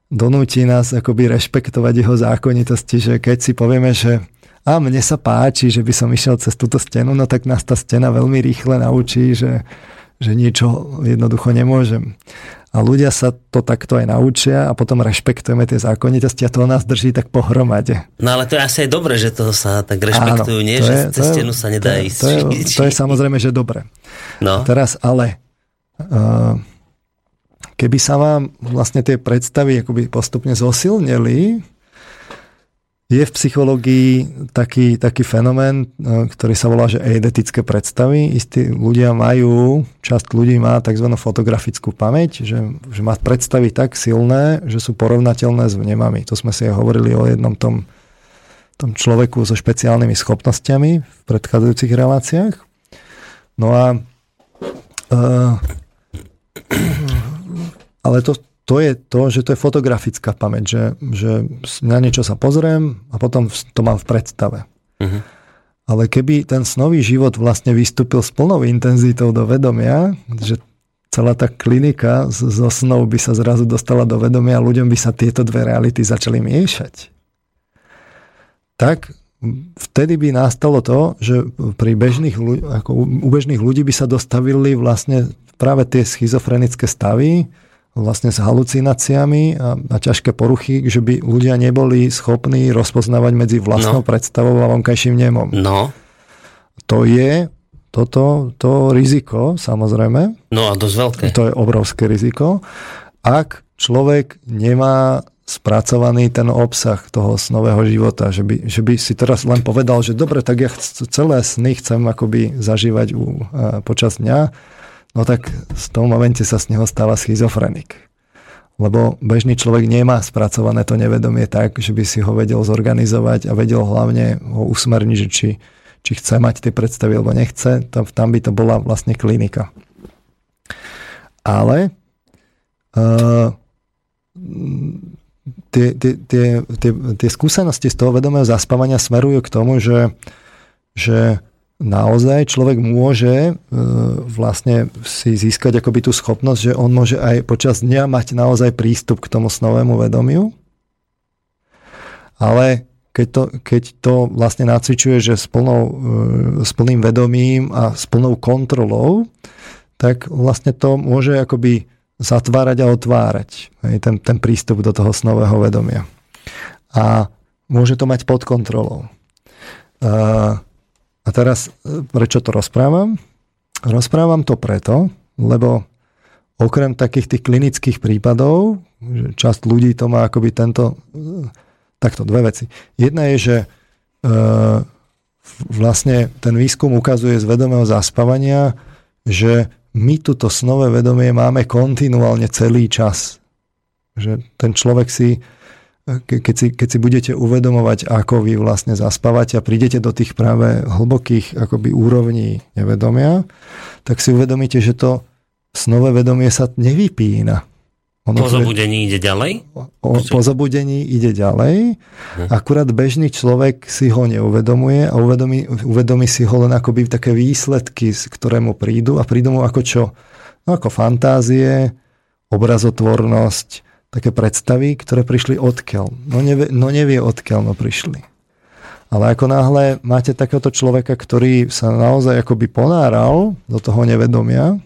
donúti nás akoby rešpektovať jeho zákonitosti, že keď si povieme, že a mne sa páči, že by som išiel cez túto stenu, no tak nás tá stena veľmi rýchle naučí, že, že niečo jednoducho nemôžem. A ľudia sa to takto aj naučia a potom rešpektujeme tie zákonitosti a to nás drží tak pohromade. No ale to je asi aj dobré, že to sa tak rešpektujú, Áno, nie? Že je, cez stenu sa nedá to ísť. To je, to je *laughs* samozrejme, že dobre. No. A teraz ale... Uh, keby sa vám vlastne tie predstavy akoby postupne zosilnili, je v psychológii taký, taký fenomén, e, ktorý sa volá, že eidetické predstavy. Istí ľudia majú, časť ľudí má tzv. fotografickú pamäť, že, že má predstavy tak silné, že sú porovnateľné s vnemami. To sme si aj hovorili o jednom tom, tom človeku so špeciálnymi schopnosťami v predchádzajúcich reláciách. No a uh, ale to, to je to, že to je fotografická pamäť, že, že na niečo sa pozriem a potom to mám v predstave. Uh-huh. Ale keby ten snový život vlastne vystúpil s plnou intenzitou do vedomia, že celá tá klinika zo snov by sa zrazu dostala do vedomia a ľuďom by sa tieto dve reality začali miešať, tak vtedy by nastalo to, že pri bežných ako u bežných ľudí by sa dostavili vlastne práve tie schizofrenické stavy, vlastne s halucináciami a, a ťažké poruchy, že by ľudia neboli schopní rozpoznávať medzi vlastnou no. predstavou a vonkajším nemom. No. To je toto to riziko, samozrejme. No a dosť veľké. To je obrovské riziko. Ak človek nemá spracovaný ten obsah toho snového života, že by, že by si teraz len povedal, že dobre, tak ja celé sny chcem akoby zažívať u, počas dňa, no tak v tom momente sa z neho stáva schizofrenik. Lebo bežný človek nemá spracované to nevedomie tak, že by si ho vedel zorganizovať a vedel hlavne ho usmerniť, že či, či chce mať tie predstavy alebo nechce, tam, tam by to bola vlastne klinika. Ale uh, tie, tie, tie, tie, tie skúsenosti z toho vedomého zaspávania smerujú k tomu, že, že naozaj človek môže e, vlastne si získať akoby tú schopnosť, že on môže aj počas dňa mať naozaj prístup k tomu snovému vedomiu. Ale keď to, keď to vlastne nacvičuje, že s, plnou, e, s plným vedomím a s plnou kontrolou, tak vlastne to môže akoby zatvárať a otvárať ten, ten prístup do toho snového vedomia. A môže to mať pod kontrolou. A a teraz, e, prečo to rozprávam? Rozprávam to preto, lebo okrem takých tých klinických prípadov, že časť ľudí to má akoby tento, e, takto dve veci. Jedna je, že e, vlastne ten výskum ukazuje z vedomého zaspávania, že my túto snové vedomie máme kontinuálne celý čas. Že ten človek si keď si, keď si budete uvedomovať, ako vy vlastne zaspávate a prídete do tých práve hlbokých akoby úrovní nevedomia, tak si uvedomíte, že to snové vedomie sa nevypína. Ono po zobudení ide ďalej? O, po zobudení ide ďalej. Hm. Akurát bežný človek si ho neuvedomuje a uvedomí, uvedomí si ho len akoby také výsledky, ktoré mu prídu a prídu mu ako čo? No ako fantázie, obrazotvornosť, také predstavy, ktoré prišli odkiaľ. No nevie, no nevie odkiaľ no prišli. Ale ako náhle máte takéhoto človeka, ktorý sa naozaj akoby ponáral do toho nevedomia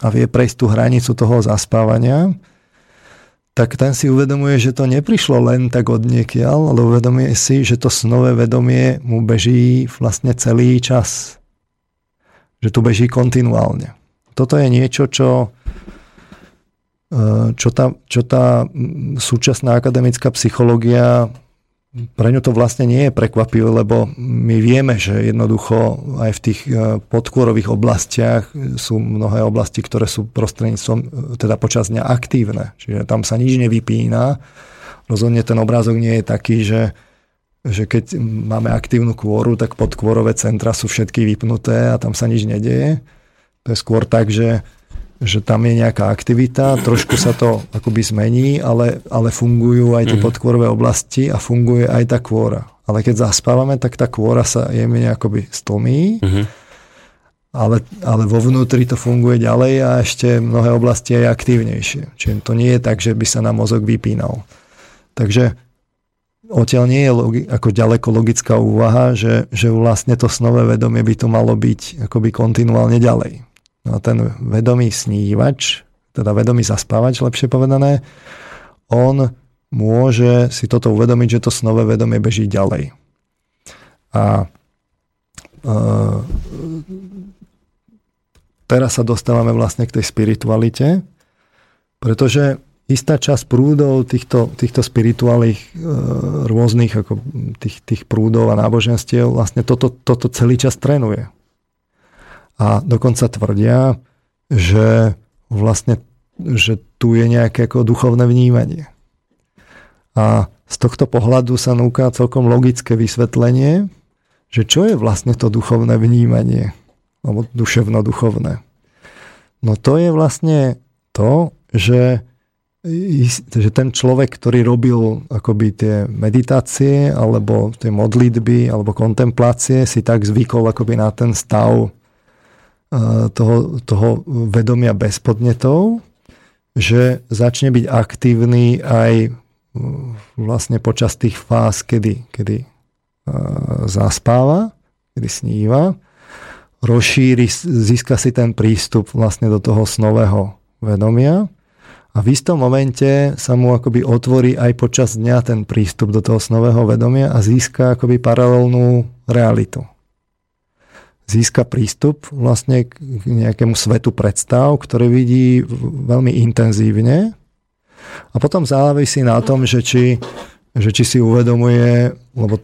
a vie prejsť tú hranicu toho zaspávania, tak ten si uvedomuje, že to neprišlo len tak od niekiaľ, ale uvedomuje si, že to snové vedomie mu beží vlastne celý čas. Že tu beží kontinuálne. Toto je niečo, čo čo tá, čo tá súčasná akademická psychológia pre ňu to vlastne nie je prekvapivé, lebo my vieme, že jednoducho aj v tých e, podkôrových oblastiach sú mnohé oblasti, ktoré sú prostredníctvom, e, teda počas dňa aktívne. Čiže tam sa nič nevypína. Rozhodne ten obrázok nie je taký, že, že keď máme aktívnu kôru, tak podkôrové centra sú všetky vypnuté a tam sa nič nedieje. To je skôr tak, že že tam je nejaká aktivita, trošku sa to akoby zmení, ale, ale fungujú aj tie mm. podkvorové oblasti a funguje aj tá kôra. Ale keď zaspávame, tak tá kôra sa jemne akoby stlmí, mm-hmm. ale, ale vo vnútri to funguje ďalej a ešte mnohé oblasti aj aktívnejšie. Čiže to nie je tak, že by sa nám mozog vypínal. Takže odtiaľ nie je logi- ako ďaleko logická úvaha, že, že vlastne to snové vedomie by tu malo byť akoby kontinuálne ďalej. No ten vedomý snívač, teda vedomý zaspávač, lepšie povedané, on môže si toto uvedomiť, že to snové vedomie beží ďalej. A e, teraz sa dostávame vlastne k tej spiritualite, pretože istá časť prúdov týchto, týchto spirituálnych e, rôznych ako tých, tých prúdov a náboženstiev vlastne toto, toto celý čas trénuje. A dokonca tvrdia, že vlastne že tu je nejaké ako duchovné vnímanie. A z tohto pohľadu sa núka celkom logické vysvetlenie, že čo je vlastne to duchovné vnímanie, alebo duševno-duchovné. No to je vlastne to, že že ten človek, ktorý robil akoby tie meditácie alebo tie modlitby alebo kontemplácie si tak zvykol akoby na ten stav toho, toho vedomia bez podnetov, že začne byť aktívny aj vlastne počas tých fáz, kedy, kedy zaspáva, kedy sníva, rozšíri, získa si ten prístup vlastne do toho snového vedomia a v istom momente sa mu akoby otvorí aj počas dňa ten prístup do toho snového vedomia a získa akoby paralelnú realitu. Získa prístup vlastne k nejakému svetu predstav, ktorý vidí veľmi intenzívne. A potom závisí na tom, že či, že či si uvedomuje, lebo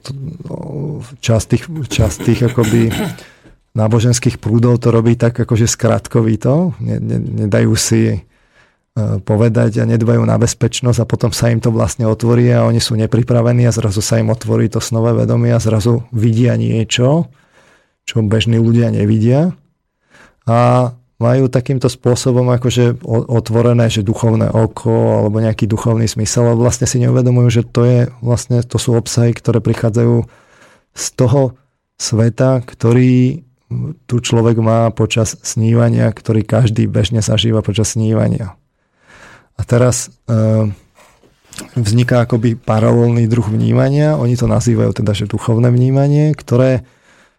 časť tých, časť tých akoby náboženských prúdov to robí tak akože skratkovito, nedajú si E, povedať a nedbajú na bezpečnosť a potom sa im to vlastne otvorí a oni sú nepripravení a zrazu sa im otvorí to snové vedomie a zrazu vidia niečo, čo bežní ľudia nevidia. A majú takýmto spôsobom akože otvorené, že duchovné oko alebo nejaký duchovný smysel, ale vlastne si neuvedomujú, že to, je, vlastne, to sú obsahy, ktoré prichádzajú z toho sveta, ktorý tu človek má počas snívania, ktorý každý bežne zažíva počas snívania. A teraz e, vzniká akoby paralelný druh vnímania, oni to nazývajú teda, že duchovné vnímanie, ktoré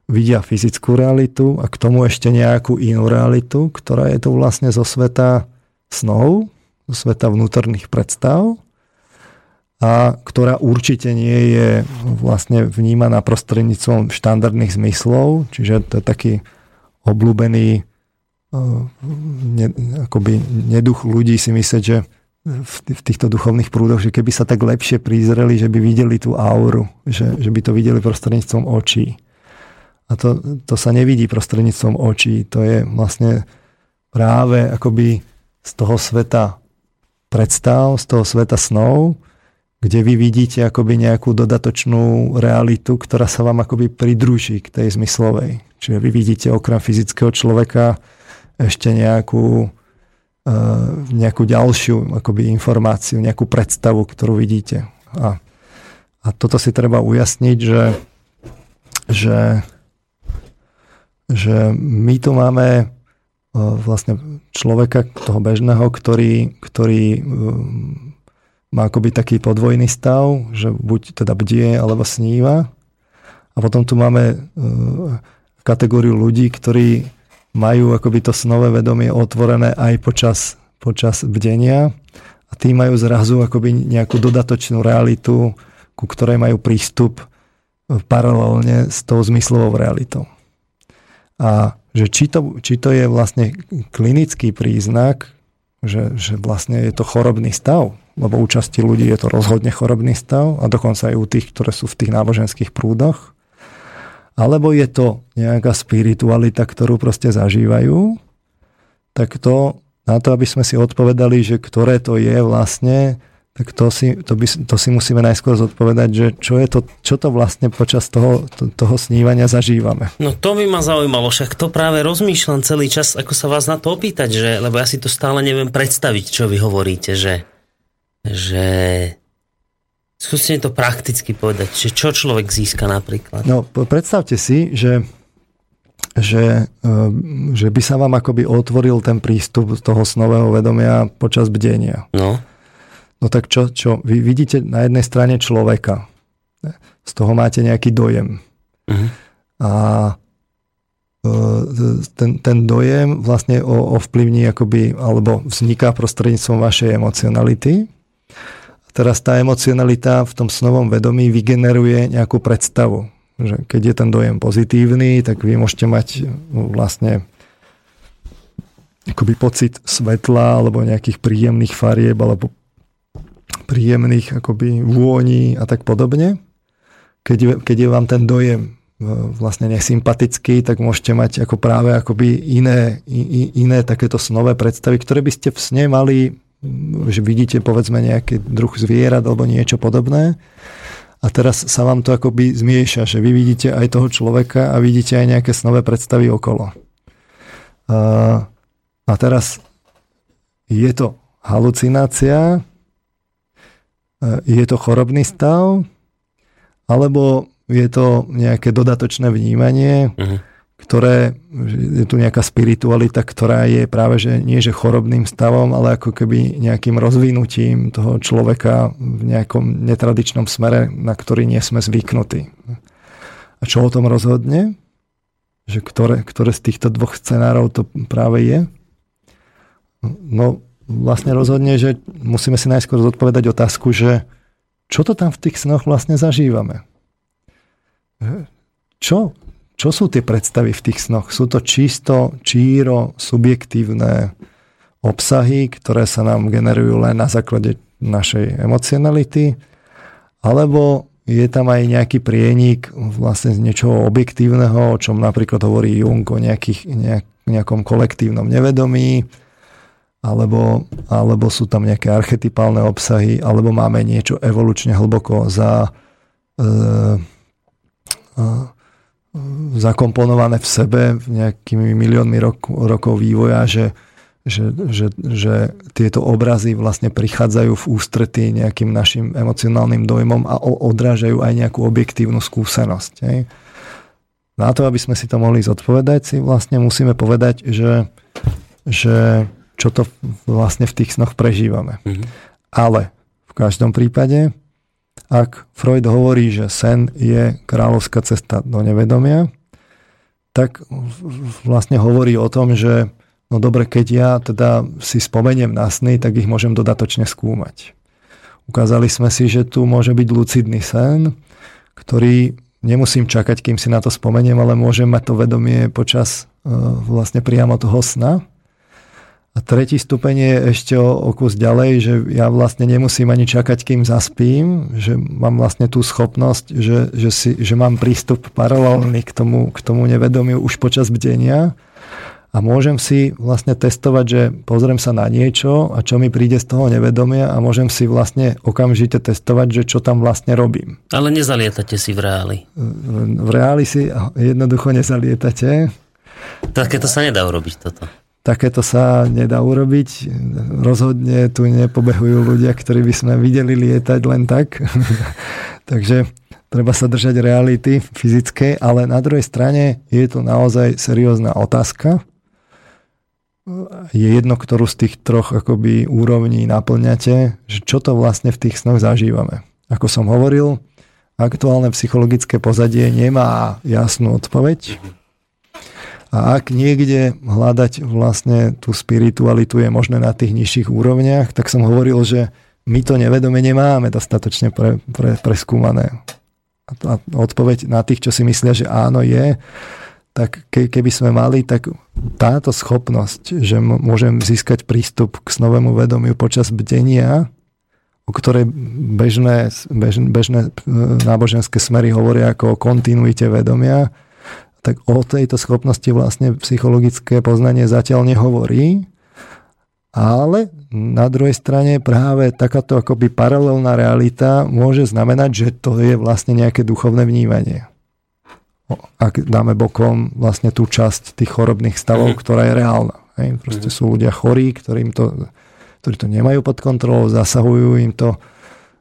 vidia fyzickú realitu a k tomu ešte nejakú inú realitu, ktorá je tu vlastne zo sveta snov, zo sveta vnútorných predstav a ktorá určite nie je vlastne vnímaná prostredníctvom štandardných zmyslov, čiže to je taký obľúbený ne, akoby neduch ľudí si myslieť, že v, v týchto duchovných prúdoch, že keby sa tak lepšie prizreli, že by videli tú auru, že, že by to videli prostredníctvom očí. A to, to sa nevidí prostredníctvom očí. To je vlastne práve akoby z toho sveta predstav, z toho sveta snov, kde vy vidíte akoby nejakú dodatočnú realitu, ktorá sa vám akoby pridruží k tej zmyslovej. Čiže vy vidíte okrem fyzického človeka ešte nejakú, e, nejakú ďalšiu akoby informáciu, nejakú predstavu, ktorú vidíte. A, a toto si treba ujasniť, že, že, že my tu máme e, vlastne človeka, toho bežného, ktorý, ktorý e, má akoby taký podvojný stav, že buď teda bdie alebo sníva. A potom tu máme kategóriu ľudí, ktorí majú akoby to snové vedomie otvorené aj počas, počas bdenia a tí majú zrazu akoby nejakú dodatočnú realitu, ku ktorej majú prístup paralelne s tou zmyslovou realitou. A že či to, či to je vlastne klinický príznak, že, že vlastne je to chorobný stav, lebo u časti ľudí je to rozhodne chorobný stav a dokonca aj u tých, ktoré sú v tých náboženských prúdoch, alebo je to nejaká spiritualita, ktorú proste zažívajú, tak to na to, aby sme si odpovedali, že ktoré to je vlastne, tak to si, to, by, to si musíme najskôr zodpovedať, že čo, je to, čo to vlastne počas toho, to, toho snívania zažívame. No to by ma zaujímalo, však to práve rozmýšľam celý čas, ako sa vás na to opýtať, že, lebo ja si to stále neviem predstaviť, čo vy hovoríte, že, že skúste to prakticky povedať, že čo človek získa napríklad. No predstavte si, že že, ehm, že by sa vám akoby otvoril ten prístup toho snového vedomia počas bdenia. No. No tak čo, čo? Vy vidíte na jednej strane človeka. Z toho máte nejaký dojem. Uh-huh. A e, ten, ten dojem vlastne ovplyvní akoby, alebo vzniká prostredníctvom vašej emocionality. A teraz tá emocionalita v tom snovom vedomí vygeneruje nejakú predstavu že keď je ten dojem pozitívny, tak vy môžete mať no, vlastne akoby pocit svetla alebo nejakých príjemných farieb alebo príjemných akoby vôni a tak podobne. Keď, keď je vám ten dojem e, vlastne nesympatický, tak môžete mať ako práve akoby iné, iné takéto snové predstavy, ktoré by ste v sne mali, že vidíte povedzme nejaký druh zvierat alebo niečo podobné a teraz sa vám to akoby zmieša, že vy vidíte aj toho človeka a vidíte aj nejaké snové predstavy okolo. A, a teraz je to halucinácia, je to chorobný stav, alebo je to nejaké dodatočné vnímanie, uh-huh ktoré, je tu nejaká spiritualita, ktorá je práve, že nie že chorobným stavom, ale ako keby nejakým rozvinutím toho človeka v nejakom netradičnom smere, na ktorý nie sme zvyknutí. A čo o tom rozhodne? Že ktoré, ktoré z týchto dvoch scenárov to práve je? No vlastne rozhodne, že musíme si najskôr zodpovedať otázku, že čo to tam v tých snoch vlastne zažívame? Čo, čo sú tie predstavy v tých snoch? Sú to čisto, číro, subjektívne obsahy, ktoré sa nám generujú len na základe našej emocionality, alebo je tam aj nejaký prienik vlastne z niečoho objektívneho, o čom napríklad hovorí Jung o nejakých, nejak, nejakom kolektívnom nevedomí, alebo, alebo sú tam nejaké archetypálne obsahy, alebo máme niečo evolučne hlboko za e, e, zakomponované v sebe nejakými miliónmi rok, rokov vývoja, že, že, že, že tieto obrazy vlastne prichádzajú v ústretí nejakým našim emocionálnym dojmom a odrážajú aj nejakú objektívnu skúsenosť. Hej. Na to, aby sme si to mohli zodpovedať, si vlastne musíme povedať, že, že čo to vlastne v tých snoch prežívame. Mm-hmm. Ale v každom prípade ak Freud hovorí, že sen je kráľovská cesta do nevedomia, tak vlastne hovorí o tom, že no dobre, keď ja teda si spomeniem na sny, tak ich môžem dodatočne skúmať. Ukázali sme si, že tu môže byť lucidný sen, ktorý nemusím čakať, kým si na to spomeniem, ale môžem mať to vedomie počas e, vlastne priamo toho sna. A tretí stupeň je ešte o, o kus ďalej, že ja vlastne nemusím ani čakať, kým zaspím, že mám vlastne tú schopnosť, že, že, si, že mám prístup paralelný k tomu, k tomu nevedomiu už počas bdenia a môžem si vlastne testovať, že pozriem sa na niečo a čo mi príde z toho nevedomia a môžem si vlastne okamžite testovať, že čo tam vlastne robím. Ale nezalietate si v reáli. V reáli si jednoducho nezalietate. Takéto sa nedá urobiť toto. Takéto sa nedá urobiť. Rozhodne tu nepobehujú ľudia, ktorí by sme videli lietať len tak. *laughs* Takže treba sa držať reality fyzickej, ale na druhej strane je to naozaj seriózna otázka. Je jedno, ktorú z tých troch akoby úrovní naplňate, že čo to vlastne v tých snoch zažívame. Ako som hovoril, aktuálne psychologické pozadie nemá jasnú odpoveď. A ak niekde hľadať vlastne tú spiritualitu je možné na tých nižších úrovniach, tak som hovoril, že my to nevedome nemáme dostatočne pre, pre, preskúmané. A odpoveď na tých, čo si myslia, že áno je, tak ke, keby sme mali, tak táto schopnosť, že môžem získať prístup k snovému vedomiu počas bdenia, o ktorej bežné, bež, bežné e, náboženské smery hovoria ako o kontinuite vedomia, tak o tejto schopnosti vlastne psychologické poznanie zatiaľ nehovorí. Ale na druhej strane práve takáto akoby paralelná realita môže znamenať, že to je vlastne nejaké duchovné vnímanie. Ak dáme bokom vlastne tú časť tých chorobných stavov, mm-hmm. ktorá je reálna. Hej? Proste mm-hmm. sú ľudia chorí, ktorým to, ktorí to nemajú pod kontrolou, zasahujú im to,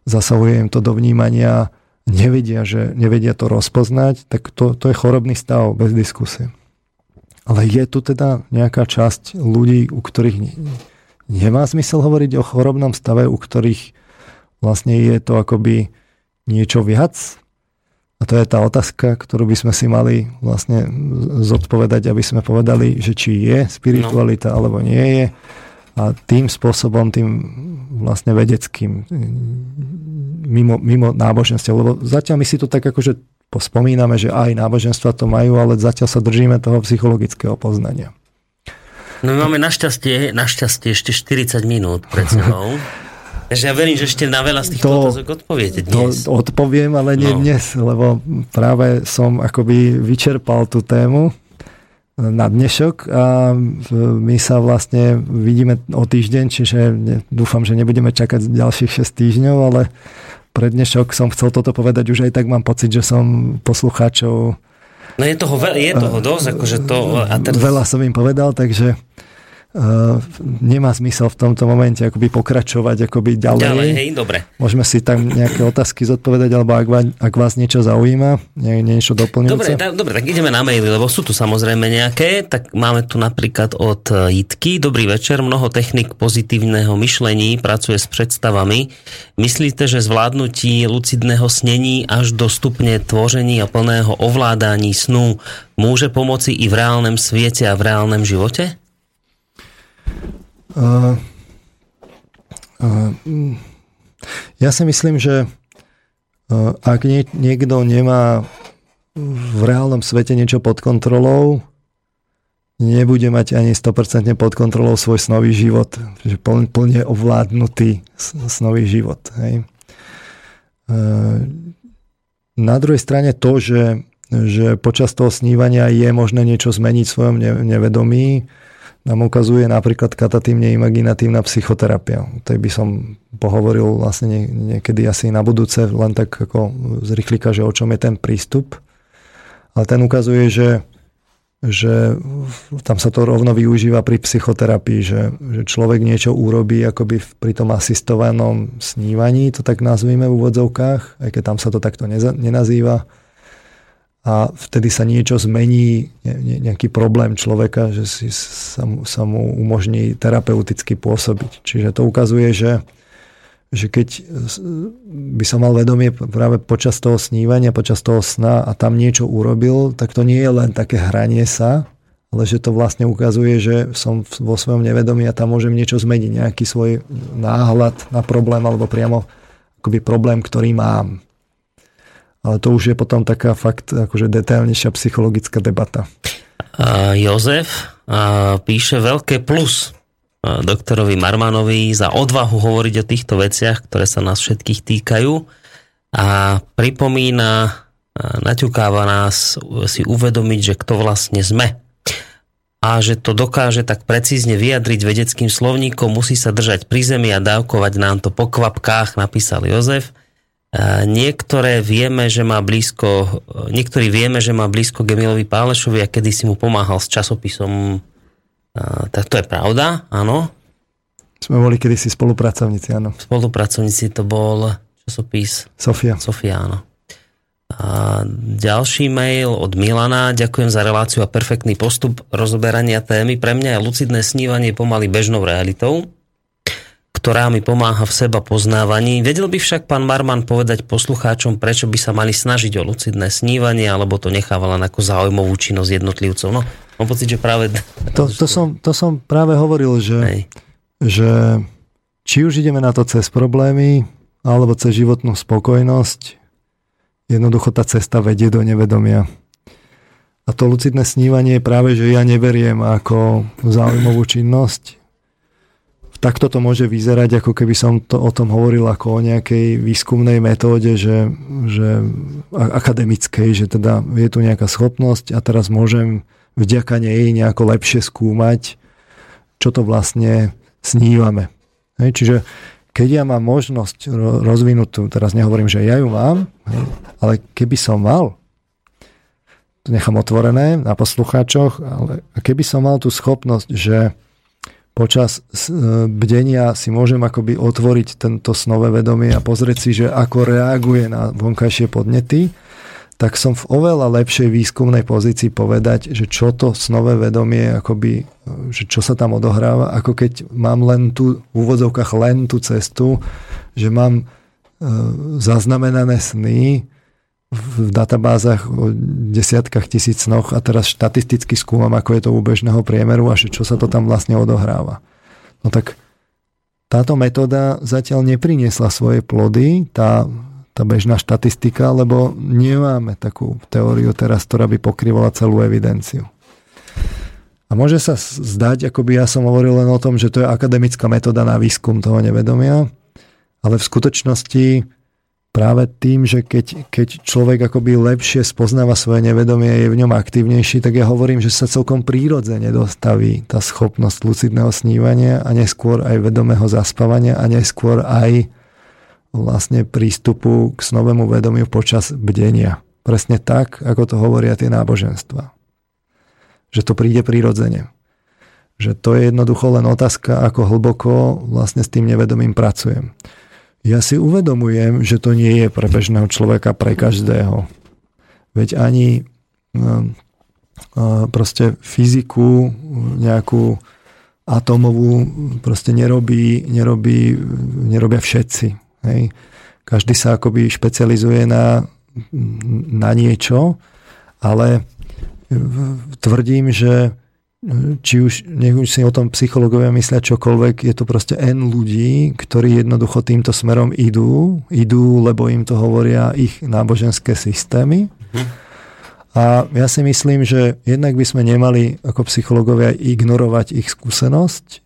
zasahuje im to do vnímania, nevedia, že nevedia to rozpoznať, tak to, to je chorobný stav bez diskusie. Ale je tu teda nejaká časť ľudí, u ktorých nemá zmysel hovoriť o chorobnom stave, u ktorých vlastne je to akoby niečo viac? A to je tá otázka, ktorú by sme si mali vlastne zodpovedať, aby sme povedali, že či je spiritualita no. alebo nie je. A tým spôsobom, tým vlastne vedeckým, mimo, mimo náboženstva. Lebo zatiaľ my si to tak akože spomíname, že aj náboženstva to majú, ale zatiaľ sa držíme toho psychologického poznania. No my máme našťastie, našťastie ešte 40 minút pred sebou. *laughs* Takže ja verím, že ešte na veľa z týchto to, otázok odpoviete dnes. To odpoviem, ale nie no. dnes, lebo práve som akoby vyčerpal tú tému na dnešok a my sa vlastne vidíme o týždeň, čiže dúfam, že nebudeme čakať ďalších 6 týždňov, ale pre dnešok som chcel toto povedať, už aj tak mám pocit, že som poslucháčov No je toho, je toho dosť, akože to... A teraz... Veľa som im povedal, takže Uh, nemá zmysel v tomto momente akoby pokračovať akoby ďalej. Ďalej, hej, dobre. Môžeme si tam nejaké otázky zodpovedať, alebo ak, vás, ak vás niečo zaujíma, nie, niečo doplňujúce. Dobre, tá, dobre, tak ideme na maily, lebo sú tu samozrejme nejaké. Tak máme tu napríklad od Jitky. Dobrý večer, mnoho technik pozitívneho myšlení pracuje s predstavami. Myslíte, že zvládnutí lucidného snení až do stupne tvoření a plného ovládání snu môže pomoci i v reálnom svete a v reálnom živote? Ja si myslím, že uh, ak nie, niekto nemá v reálnom svete niečo pod kontrolou, nebude mať ani 100% pod kontrolou svoj snový život. Že plne ovládnutý snový život. Hej. Na druhej strane to, že, že počas toho snívania je možné niečo zmeniť v svojom nevedomí, nám ukazuje napríklad katatívne imaginatívna psychoterapia. To by som pohovoril vlastne niekedy asi na budúce, len tak ako z rýchlika, že o čom je ten prístup. Ale ten ukazuje, že, že tam sa to rovno využíva pri psychoterapii, že, že človek niečo urobí akoby pri tom asistovanom snívaní, to tak nazvíme v úvodzovkách, aj keď tam sa to takto nenazýva a vtedy sa niečo zmení, nejaký problém človeka, že si sa, sa mu umožní terapeuticky pôsobiť. Čiže to ukazuje, že, že keď by som mal vedomie práve počas toho snívania, počas toho sna a tam niečo urobil, tak to nie je len také hranie sa, ale že to vlastne ukazuje, že som vo svojom nevedomí a tam môžem niečo zmeniť, nejaký svoj náhľad na problém alebo priamo akoby problém, ktorý mám. Ale to už je potom taká fakt akože detailnejšia psychologická debata. A Jozef a píše veľké plus doktorovi Marmanovi za odvahu hovoriť o týchto veciach, ktoré sa nás všetkých týkajú a pripomína, naťukáva nás si uvedomiť, že kto vlastne sme a že to dokáže tak precízne vyjadriť vedeckým slovníkom, musí sa držať pri zemi a dávkovať nám to po kvapkách, napísal Jozef. Niektoré vieme, že má blízko, niektorí vieme, že má blízko Gemilovi Pálešovi a kedy si mu pomáhal s časopisom. Tak to je pravda, áno. Sme boli kedysi spolupracovníci, áno. Spolupracovníci to bol časopis Sofia. Sofia, áno. A ďalší mail od Milana. Ďakujem za reláciu a perfektný postup rozoberania témy. Pre mňa je lucidné snívanie pomaly bežnou realitou ktorá mi pomáha v seba poznávaní. Vedel by však pán Marman povedať poslucháčom, prečo by sa mali snažiť o lucidné snívanie, alebo to nechávala ako záujmovú činnosť jednotlivcov. No, mám pocit, že práve... To, to, som, to som práve hovoril, že, že či už ideme na to cez problémy, alebo cez životnú spokojnosť, jednoducho tá cesta vedie do nevedomia. A to lucidné snívanie je práve, že ja neberiem ako záujmovú činnosť, takto to môže vyzerať, ako keby som to o tom hovoril ako o nejakej výskumnej metóde, že, že akademickej, že teda je tu nejaká schopnosť a teraz môžem vďaka nej nejako lepšie skúmať, čo to vlastne snívame. Hej, čiže keď ja mám možnosť rozvinutú, teraz nehovorím, že ja ju mám, ale keby som mal, to nechám otvorené na poslucháčoch, ale keby som mal tú schopnosť, že počas e, bdenia si môžem akoby otvoriť tento snové vedomie a pozrieť si, že ako reaguje na vonkajšie podnety, tak som v oveľa lepšej výskumnej pozícii povedať, že čo to snové vedomie, akoby, že čo sa tam odohráva, ako keď mám len tu, v úvodzovkách len tú cestu, že mám e, zaznamenané sny v databázach o desiatkách tisíc snoch a teraz štatisticky skúmam, ako je to u bežného priemeru a čo sa to tam vlastne odohráva. No tak táto metóda zatiaľ nepriniesla svoje plody, tá tá bežná štatistika, lebo nemáme takú teóriu teraz, ktorá by pokrývala celú evidenciu. A môže sa zdať, ako by ja som hovoril len o tom, že to je akademická metóda na výskum toho nevedomia, ale v skutočnosti práve tým, že keď, keď človek akoby lepšie spoznáva svoje nevedomie, je v ňom aktívnejší, tak ja hovorím, že sa celkom prírodzene dostaví tá schopnosť lucidného snívania a neskôr aj vedomého zaspávania a neskôr aj vlastne prístupu k snovému vedomiu počas bdenia. Presne tak, ako to hovoria tie náboženstva. Že to príde prirodzene. Že to je jednoducho len otázka, ako hlboko vlastne s tým nevedomím pracujem. Ja si uvedomujem, že to nie je pre bežného človeka, pre každého. Veď ani no, proste fyziku, nejakú atomovú proste nerobí, nerobí, nerobia všetci. Hej. Každý sa akoby špecializuje na, na niečo, ale tvrdím, že či už, nech už si o tom psychológovia myslia čokoľvek, je to proste N ľudí, ktorí jednoducho týmto smerom idú, idú, lebo im to hovoria ich náboženské systémy. A ja si myslím, že jednak by sme nemali ako psychológovia ignorovať ich skúsenosť,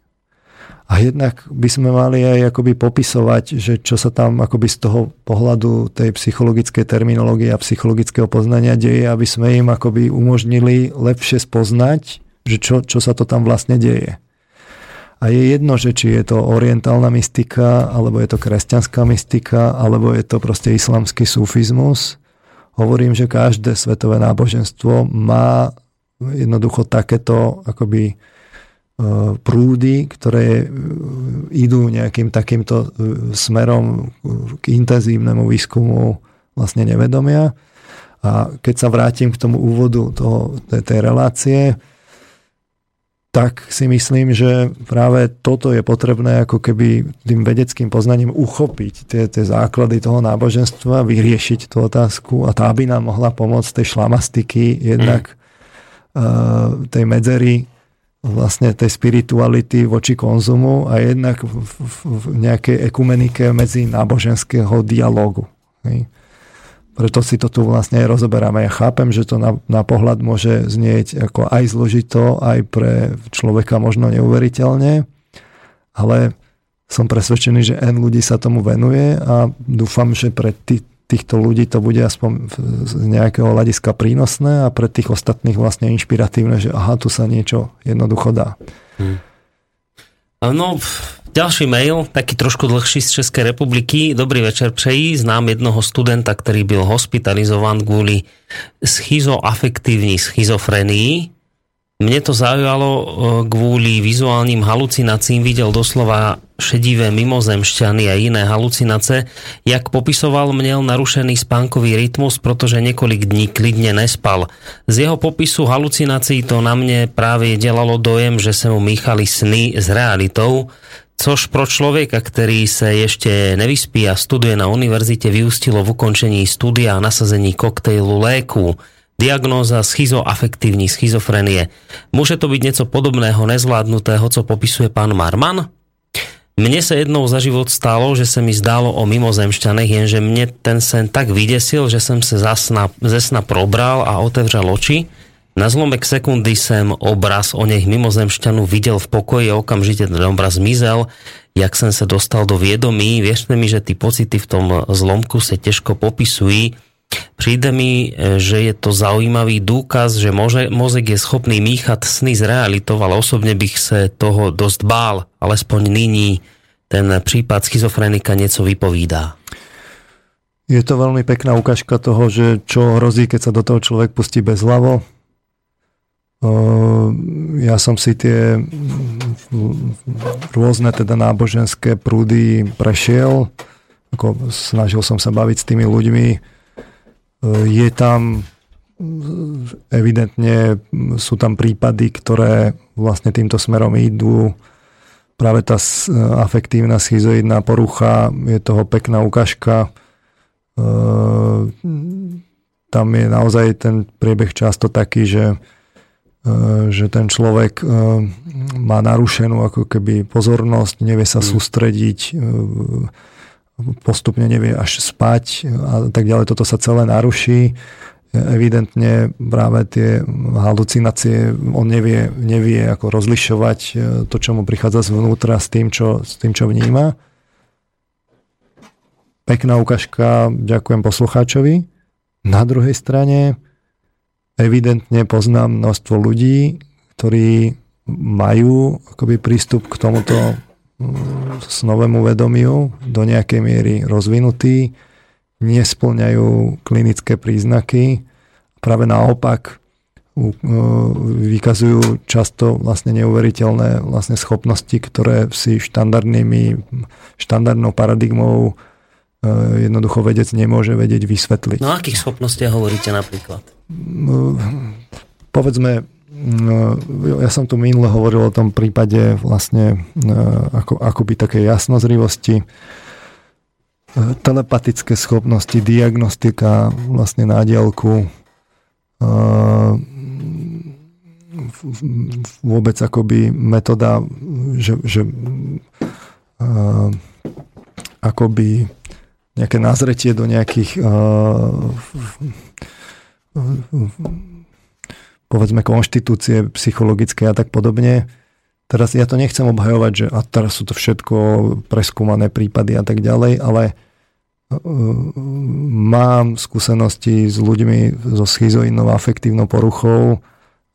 a jednak by sme mali aj akoby popisovať, že čo sa tam akoby z toho pohľadu tej psychologickej terminológie a psychologického poznania deje, aby sme im akoby umožnili lepšie spoznať, že čo, čo sa to tam vlastne deje. A je jedno, že či je to orientálna mystika, alebo je to kresťanská mystika, alebo je to proste islamský sufizmus. Hovorím, že každé svetové náboženstvo má jednoducho takéto akoby prúdy, ktoré e, idú nejakým takýmto e, smerom k intenzívnemu výskumu vlastne nevedomia. A keď sa vrátim k tomu úvodu toho, tej, tej relácie, tak si myslím, že práve toto je potrebné ako keby tým vedeckým poznaním uchopiť tie, tie základy toho náboženstva, vyriešiť tú otázku a tá by nám mohla pomôcť tej šlamastiky, jednak mm. tej medzery vlastne tej spirituality voči konzumu a jednak v, v, v nejakej ekumenike medzi náboženského dialogu. Hej. Preto si to tu vlastne aj rozoberáme. Ja chápem, že to na, na pohľad môže znieť ako aj zložito, aj pre človeka možno neuveriteľne, ale som presvedčený, že N ľudí sa tomu venuje a dúfam, že pre tí, týchto ľudí to bude aspoň z nejakého hľadiska prínosné a pre tých ostatných vlastne inšpiratívne, že aha, tu sa niečo jednoducho dá. Hmm. No, ďalší mail, taký trošku dlhší z Českej republiky. Dobrý večer přeji. Znám jednoho studenta, ktorý byl hospitalizován kvôli schizoafektívnej schizofrenii mne to zaujalo e, kvôli vizuálnym halucináciím, videl doslova šedivé mimozemšťany a iné halucinace, jak popisoval, měl narušený spánkový rytmus, protože několik dní klidně nespal. Z jeho popisu halucinací to na mne právě dělalo dojem, že se mu míchali sny s realitou, což pro člověka, který se ještě nevyspí a studuje na univerzite, vyústilo v ukončení studia a nasazení koktejlu léku. Diagnóza schizoafektívní schizofrenie. Môže to byť niečo podobného, nezvládnutého, co popisuje pán Marman? Mne sa jednou za život stalo, že sa mi zdálo o mimozemšťanech, jenže mne ten sen tak vydesil, že som sa zasna, ze sna probral a otevřel oči. Na zlomek sekundy sem obraz o nech mimozemšťanu videl v pokoji a okamžite ten obraz zmizel. Jak som sa dostal do viedomí, vierte mi, že ty pocity v tom zlomku sa ťažko popisují Príde mi, e, že je to zaujímavý dôkaz, že mozek je schopný míchať sny z realitou, ale osobne bych sa toho dosť bál, alespoň nyní ten prípad schizofrenika niečo vypovídá. Je to veľmi pekná ukážka toho, že čo hrozí, keď sa do toho človek pustí bez hlavo. Ja som si tie rôzne teda náboženské prúdy prešiel, ako snažil som sa baviť s tými ľuďmi, je tam evidentne sú tam prípady, ktoré vlastne týmto smerom idú. Práve tá afektívna schizoidná porucha je toho pekná ukážka. E, tam je naozaj ten priebeh často taký, že, e, že ten človek e, má narušenú ako keby pozornosť, nevie sa mm. sústrediť, postupne nevie až spať a tak ďalej. Toto sa celé naruší. Evidentne práve tie halucinácie, on nevie, nevie ako rozlišovať e, to, čo mu prichádza zvnútra s tým, čo, s tým, čo vníma. Pekná ukážka, ďakujem poslucháčovi. Na druhej strane evidentne poznám množstvo ľudí, ktorí majú akoby prístup k tomuto novému vedomiu do nejakej miery rozvinutý, nesplňajú klinické príznaky. Práve naopak vykazujú často vlastne neuveriteľné vlastne schopnosti, ktoré si štandardnými, štandardnou paradigmou e, jednoducho vedec nemôže vedieť vysvetliť. No akých schopnostiach hovoríte napríklad? Povedzme, No, ja som tu minule hovoril o tom prípade vlastne e, ako, akoby také jasnozrivosti, e, telepatické schopnosti, diagnostika vlastne na dielku, e, vôbec akoby metóda, že, že akoby nejaké nazretie do nejakých povedzme konštitúcie psychologické a tak podobne. Teraz ja to nechcem obhajovať, že a teraz sú to všetko preskúmané prípady a tak ďalej, ale e, mám skúsenosti s ľuďmi so schizoidnou afektívnou poruchou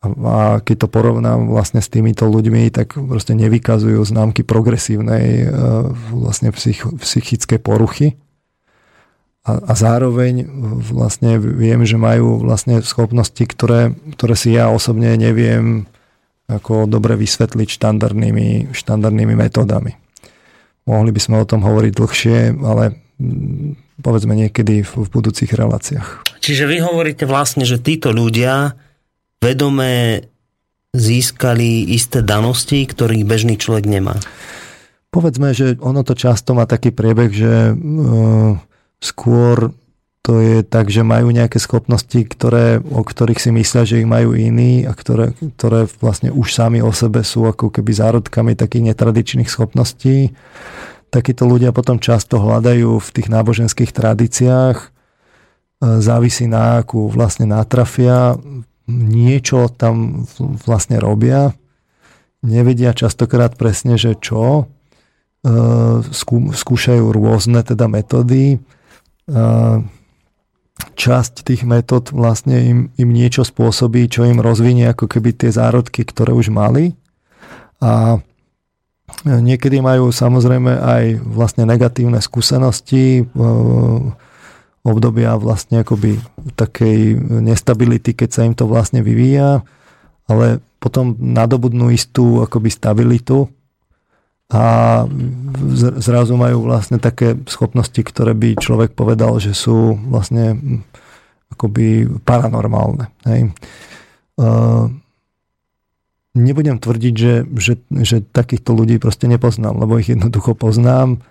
a keď to porovnám vlastne s týmito ľuďmi, tak proste nevykazujú známky progresívnej e, vlastne psych, psychickej poruchy a, a zároveň vlastne viem, že majú vlastne schopnosti, ktoré, ktoré si ja osobne neviem ako dobre vysvetliť štandardnými, štandardnými metódami. Mohli by sme o tom hovoriť dlhšie, ale mm, povedzme niekedy v, v budúcich reláciách. Čiže vy hovoríte vlastne, že títo ľudia vedomé získali isté danosti, ktorých bežný človek nemá. Povedzme, že ono to často má taký priebeh, že uh, Skôr to je tak, že majú nejaké schopnosti, ktoré, o ktorých si myslia, že ich majú iní a ktoré, ktoré vlastne už sami o sebe sú ako keby zárodkami takých netradičných schopností. Takíto ľudia potom často hľadajú v tých náboženských tradíciách, e, závisí na akú vlastne natrafia, niečo tam vlastne robia, nevedia častokrát presne, že čo, e, skúšajú rôzne teda metódy, časť tých metód vlastne im, im niečo spôsobí, čo im rozvinie ako keby tie zárodky, ktoré už mali. A niekedy majú samozrejme aj vlastne negatívne skúsenosti, obdobia vlastne akoby takej nestability, keď sa im to vlastne vyvíja, ale potom nadobudnú istú akoby stabilitu a zrazu majú vlastne také schopnosti, ktoré by človek povedal, že sú vlastne hm, akoby paranormálne. Hej. Nebudem tvrdiť, že, že, že takýchto ľudí proste nepoznám, lebo ich jednoducho poznám.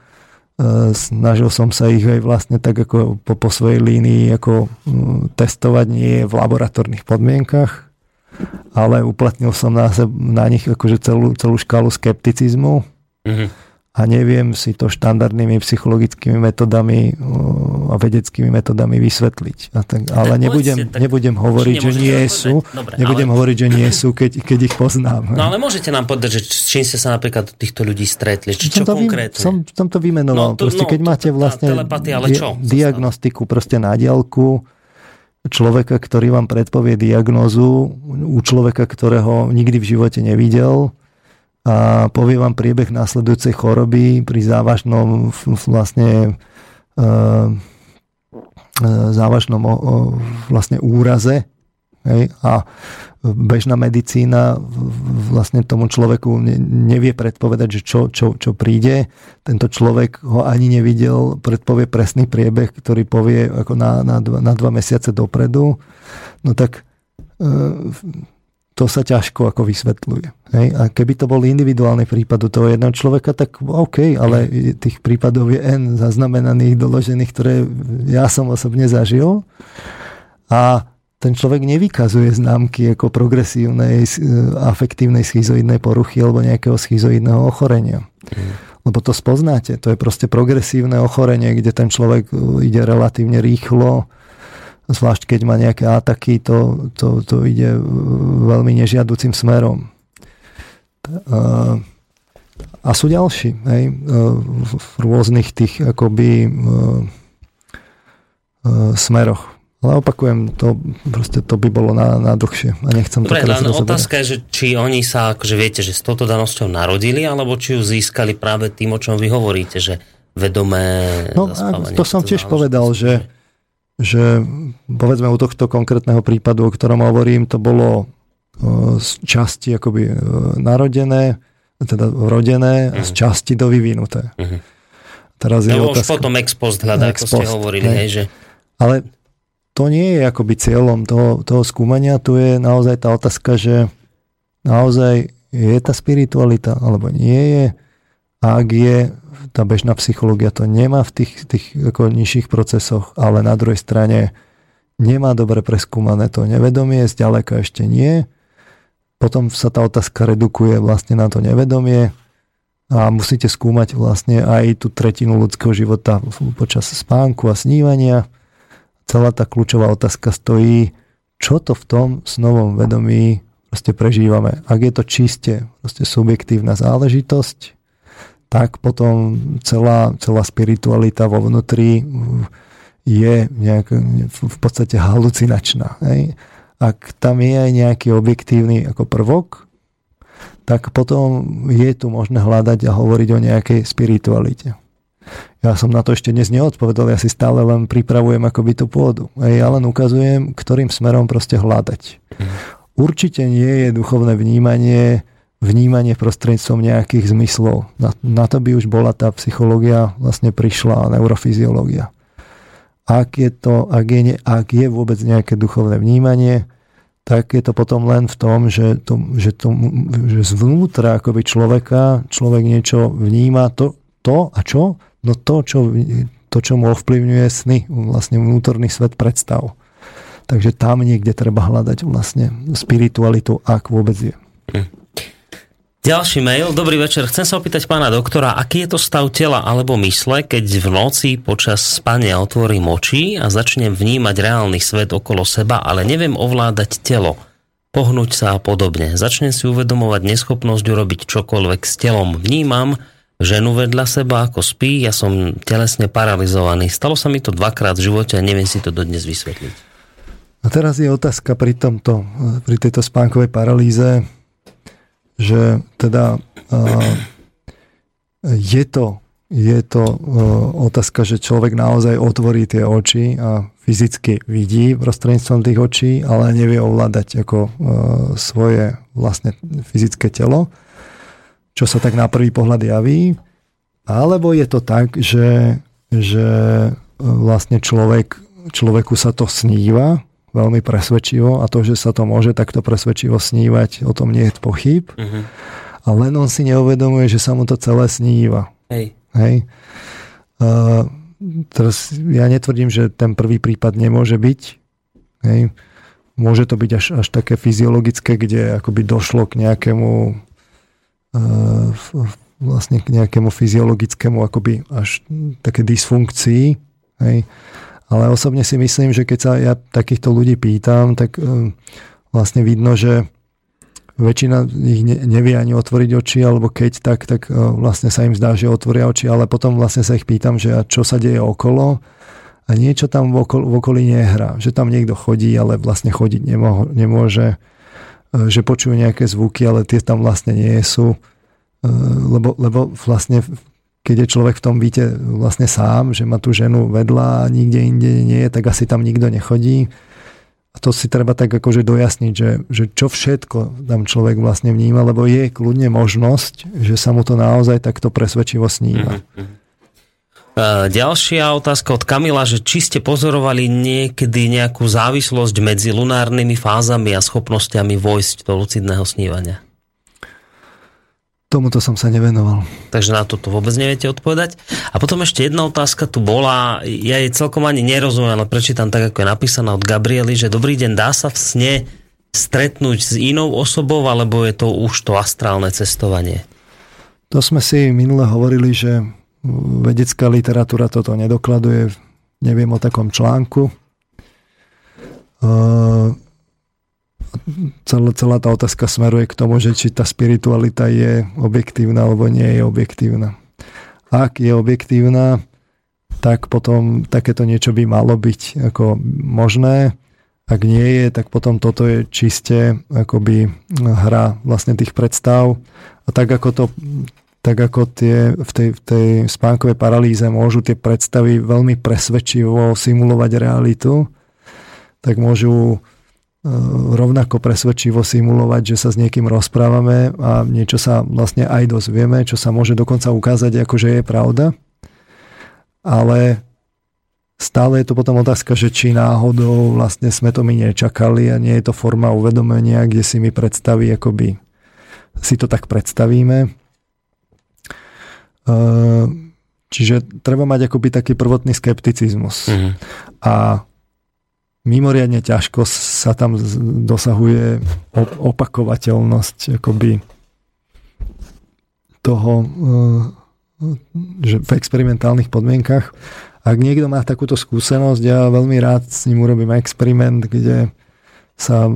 Uh, snažil som sa ich aj vlastne tak ako po, po svojej línii ako uh, testovať, nie v laboratórnych podmienkach, ale uplatnil som na, na nich akože celú, celú škálu skepticizmu, Mm-hmm. a neviem si to štandardnými psychologickými metodami a vedeckými metodami vysvetliť. A tak, ale nebudem, tak, nebudem hovoriť, že nie sú, Dobre, nebudem ale... hovoriť, že nie sú, keď, keď ich poznám. No ale môžete nám povedať, že s čím ste sa napríklad týchto ľudí stretli? Či, čo som konkrétne? Som, som to vymenoval. No, to, proste, keď no, máte vlastne telepatia, ale čo? diagnostiku proste na diálku, človeka, ktorý vám predpovie diagnózu, u človeka, ktorého nikdy v živote nevidel, a povie vám priebeh následujúcej choroby pri závažnom vlastne e, e, závažnom vlastne úraze hej, a bežná medicína vlastne tomu človeku nevie predpovedať, že čo, čo, čo príde. Tento človek ho ani nevidel, predpovie presný priebeh, ktorý povie ako na, na, dva, na dva mesiace dopredu. No tak e, to sa ťažko ako vysvetľuje. Hej? A keby to bol individuálny prípad u toho jedného človeka, tak OK, ale tých prípadov je N zaznamenaných, doložených, ktoré ja som osobne zažil. A ten človek nevykazuje známky ako progresívnej afektívnej schizoidnej poruchy alebo nejakého schizoidného ochorenia. Mm. Lebo to spoznáte. To je proste progresívne ochorenie, kde ten človek ide relatívne rýchlo, zvlášť keď má nejaké ataky, to, to, to ide veľmi nežiaducim smerom. A sú ďalší, hej, v rôznych tých akoby smeroch. Ale opakujem, to, proste to by bolo na, na dlhšie a nechcem Dobre, to teraz len otázka je, že či oni sa, akože viete, že s touto danosťou narodili, alebo či ju získali práve tým, o čom vy hovoríte, že vedomé No, to som tiež povedal, že, že povedzme u tohto konkrétneho prípadu, o ktorom hovorím, to bolo e, z časti akoby e, narodené, teda rodené, uh-huh. z mhm. časti do vyvinuté. Uh-huh. Teraz je no, otázka, už potom ex post hľadá, ako ste hovorili. Hej, že... Ale to nie je akoby cieľom toho, toho skúmania, tu je naozaj tá otázka, že naozaj je tá spiritualita, alebo nie je. A ak je, tá bežná psychológia to nemá v tých, tých ako nižších procesoch, ale na druhej strane nemá dobre preskúmané to nevedomie, zďaleka ešte nie. Potom sa tá otázka redukuje vlastne na to nevedomie a musíte skúmať vlastne aj tú tretinu ľudského života počas spánku a snívania. Celá tá kľúčová otázka stojí, čo to v tom snovom vedomí proste prežívame. Ak je to čiste proste subjektívna záležitosť, tak potom celá, celá spiritualita vo vnútri je nejak, v podstate halucinačná. Hej? Ak tam je aj nejaký objektívny ako prvok, tak potom je tu možné hľadať a hovoriť o nejakej spiritualite. Ja som na to ešte dnes neodpovedal, ja si stále len pripravujem akoby tú pôdu. Ja len ukazujem, ktorým smerom proste hľadať. Mhm. Určite nie je duchovné vnímanie vnímanie prostredstvom nejakých zmyslov. Na, na to by už bola tá psychológia vlastne prišla neurofyziológia ak je, to, ak, je, ak je vôbec nejaké duchovné vnímanie, tak je to potom len v tom, že, to, že, to, že zvnútra akoby človeka človek niečo vníma, to, to a čo? No to, čo, to, čo mu ovplyvňuje sny, vlastne vnútorný svet predstav. Takže tam niekde treba hľadať vlastne spiritualitu, ak vôbec je. Hm. Ďalší mail. Dobrý večer. Chcem sa opýtať pána doktora, aký je to stav tela alebo mysle, keď v noci počas spania otvorím oči a začnem vnímať reálny svet okolo seba, ale neviem ovládať telo, pohnúť sa a podobne. Začnem si uvedomovať neschopnosť urobiť čokoľvek s telom. Vnímam ženu vedľa seba, ako spí, ja som telesne paralizovaný. Stalo sa mi to dvakrát v živote a neviem si to dodnes vysvetliť. A teraz je otázka pri tomto, pri tejto spánkovej paralýze, že teda je to, je to otázka, že človek naozaj otvorí tie oči a fyzicky vidí prostredníctvom tých očí, ale nevie ovládať ako svoje vlastne fyzické telo, čo sa tak na prvý pohľad javí. Alebo je to tak, že, že vlastne človek, človeku sa to sníva, veľmi presvedčivo a to, že sa to môže takto presvedčivo snívať, o tom nie je pochyb. Uh-huh. A len on si neuvedomuje, že sa mu to celé sníva. Hej. Hej. Uh, teraz ja netvrdím, že ten prvý prípad nemôže byť. Hej. Môže to byť až, až také fyziologické, kde akoby došlo k nejakému uh, vlastne k nejakému fyziologickému akoby až také dysfunkcii. Hej. Ale osobne si myslím, že keď sa ja takýchto ľudí pýtam, tak e, vlastne vidno, že väčšina ich nevie ani otvoriť oči, alebo keď tak, tak e, vlastne sa im zdá, že otvoria oči, ale potom vlastne sa ich pýtam, že čo sa deje okolo a niečo tam v, okol, v okolí nehrá. Že tam niekto chodí, ale vlastne chodiť nemôže, e, že počujú nejaké zvuky, ale tie tam vlastne nie sú. Lebo, lebo vlastne keď je človek v tom byte vlastne sám, že má tú ženu vedľa a nikde inde nie je, tak asi tam nikto nechodí. A to si treba tak akože dojasniť, že, že čo všetko tam človek vlastne vníma, lebo je kľudne možnosť, že sa mu to naozaj takto presvedčivo sníva. Mm-hmm. Ďalšia otázka od Kamila, že či ste pozorovali niekedy nejakú závislosť medzi lunárnymi fázami a schopnosťami vojsť do lucidného snívania? Tomuto som sa nevenoval. Takže na toto vôbec neviete odpovedať. A potom ešte jedna otázka tu bola, ja jej celkom ani nerozumiem, ale prečítam tak, ako je napísaná od Gabriely, že dobrý deň, dá sa v sne stretnúť s inou osobou, alebo je to už to astrálne cestovanie? To sme si minule hovorili, že vedecká literatúra toto nedokladuje, neviem o takom článku. Uh, celá, celá tá otázka smeruje k tomu, že či tá spiritualita je objektívna alebo nie je objektívna. Ak je objektívna, tak potom takéto niečo by malo byť ako možné. Ak nie je, tak potom toto je čiste akoby hra vlastne tých predstav. A tak ako to tak ako tie, v, tej, v tej spánkovej paralýze môžu tie predstavy veľmi presvedčivo simulovať realitu, tak môžu rovnako presvedčivo simulovať, že sa s niekým rozprávame a niečo sa vlastne aj dozvieme, čo sa môže dokonca ukázať ako, že je pravda. Ale stále je to potom otázka, že či náhodou vlastne sme to my nečakali a nie je to forma uvedomenia, kde si mi predstaví, akoby si to tak predstavíme. Eh, čiže treba mať akoby taký prvotný skepticizmus. Mm-hmm. A mimoriadne ťažko sa tam dosahuje opakovateľnosť akoby toho, eh, že v experimentálnych podmienkach. Ak niekto má takúto skúsenosť, ja veľmi rád s ním urobím experiment, kde sa eh,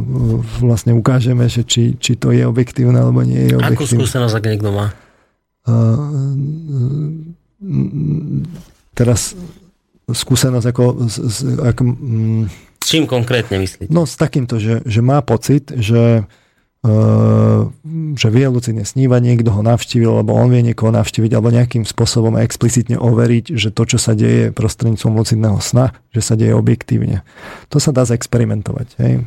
vlastne ukážeme, že či, či to je objektívne alebo nie je objektívne. Akú skúsenosť, ak niekto má? Uh, teraz skúsenosť ako, ako s čím konkrétne myslíte? No s takýmto, že, že má pocit, že uh, že vie lucidne snívať, niekto ho navštívil, alebo on vie niekoho navštíviť, alebo nejakým spôsobom explicitne overiť, že to, čo sa deje prostredníctvom lucidného sna, že sa deje objektívne. To sa dá zexperimentovať. Hej.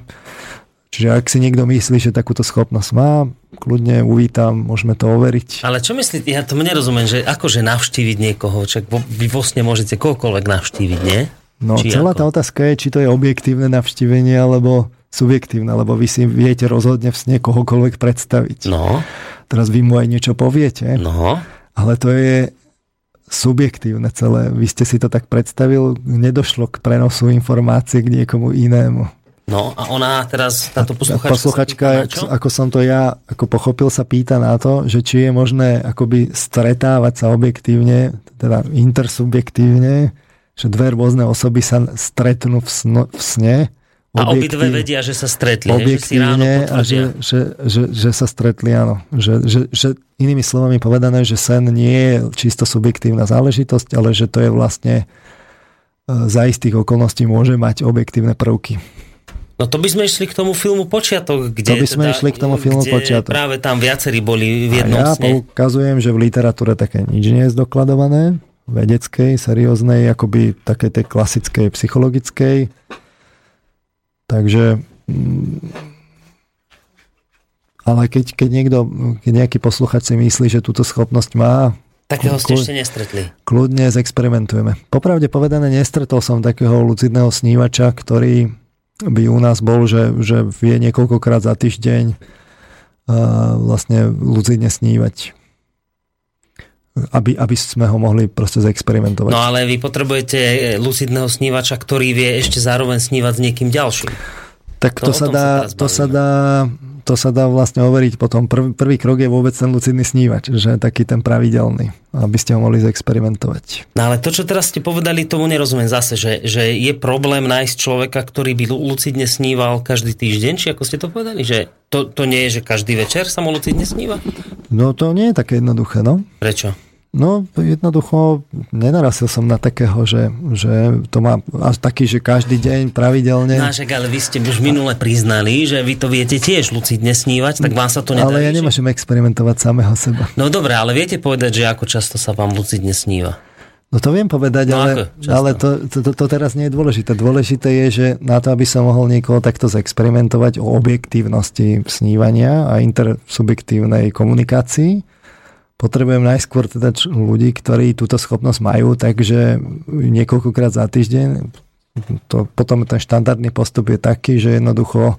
Čiže ak si niekto myslí, že takúto schopnosť má, kľudne uvítam, môžeme to overiť. Ale čo myslíte, ja tomu nerozumiem, že akože navštíviť niekoho, čak vy vlastne môžete kohokoľvek navštíviť, nie? No či celá ako? tá otázka je, či to je objektívne navštívenie alebo subjektívne, lebo vy si viete rozhodne v sne kohokoľvek predstaviť. No. Teraz vy mu aj niečo poviete. No. Ale to je subjektívne celé. Vy ste si to tak predstavil, nedošlo k prenosu informácie k niekomu inému. No a ona teraz, táto posluchačka... Posluchačka, ako som to ja ako pochopil, sa pýta na to, že či je možné akoby stretávať sa objektívne, teda intersubjektívne, že dve rôzne osoby sa stretnú v, sno, v sne. A obidve vedia, že sa stretli. Objektívne že a že, že, že, že sa stretli, áno. Že, že, že inými slovami povedané, že sen nie je čisto subjektívna záležitosť, ale že to je vlastne e, za istých okolností môže mať objektívne prvky. No to by sme išli k tomu filmu Počiatok, kde, to by sme teda, išli k tomu filmu Počiatok. práve tam viacerí boli v jednom a ja sne. poukazujem, že v literatúre také nič nie je zdokladované vedeckej, serióznej, akoby také tej klasickej psychologickej. Takže mm, ale keď, keď niekto, keď nejaký posluchač si myslí, že túto schopnosť má, Takého ste ešte nestretli. Kľudne zexperimentujeme. Popravde povedané, nestretol som takého lucidného snívača, ktorý by u nás bol, že, že vie niekoľkokrát za týždeň vlastne lucidne snívať aby, aby sme ho mohli proste zexperimentovať. No ale vy potrebujete lucidného snívača, ktorý vie ešte zároveň snívať s niekým ďalším. Tak to, to sa, dá, sa to sa dá to sa dá vlastne overiť potom. Prvý, prvý krok je vôbec ten lucidný snívač, že taký ten pravidelný, aby ste ho mohli zexperimentovať. No ale to, čo teraz ste povedali, tomu nerozumiem zase, že, že je problém nájsť človeka, ktorý by lucidne sníval každý týždeň, či ako ste to povedali, že to, to nie je, že každý večer sa mu lucidne sníva? No to nie je také jednoduché, no. Prečo? No jednoducho nenarasil som na takého, že, že to má až taký, že každý deň pravidelne. No však ale vy ste už minule priznali, že vy to viete tiež lucidne snívať, tak vám sa to nedá. Ale ja nemôžem experimentovať samého seba. No dobre, ale viete povedať, že ako často sa vám lucidne sníva? No to viem povedať, no ale, ale to, to, to, to teraz nie je dôležité. Dôležité je, že na to, aby som mohol niekoho takto zexperimentovať o objektívnosti snívania a intersubjektívnej komunikácii, potrebujem najskôr teda ľudí, ktorí túto schopnosť majú, takže niekoľkokrát za týždeň. To, potom ten štandardný postup je taký, že jednoducho e,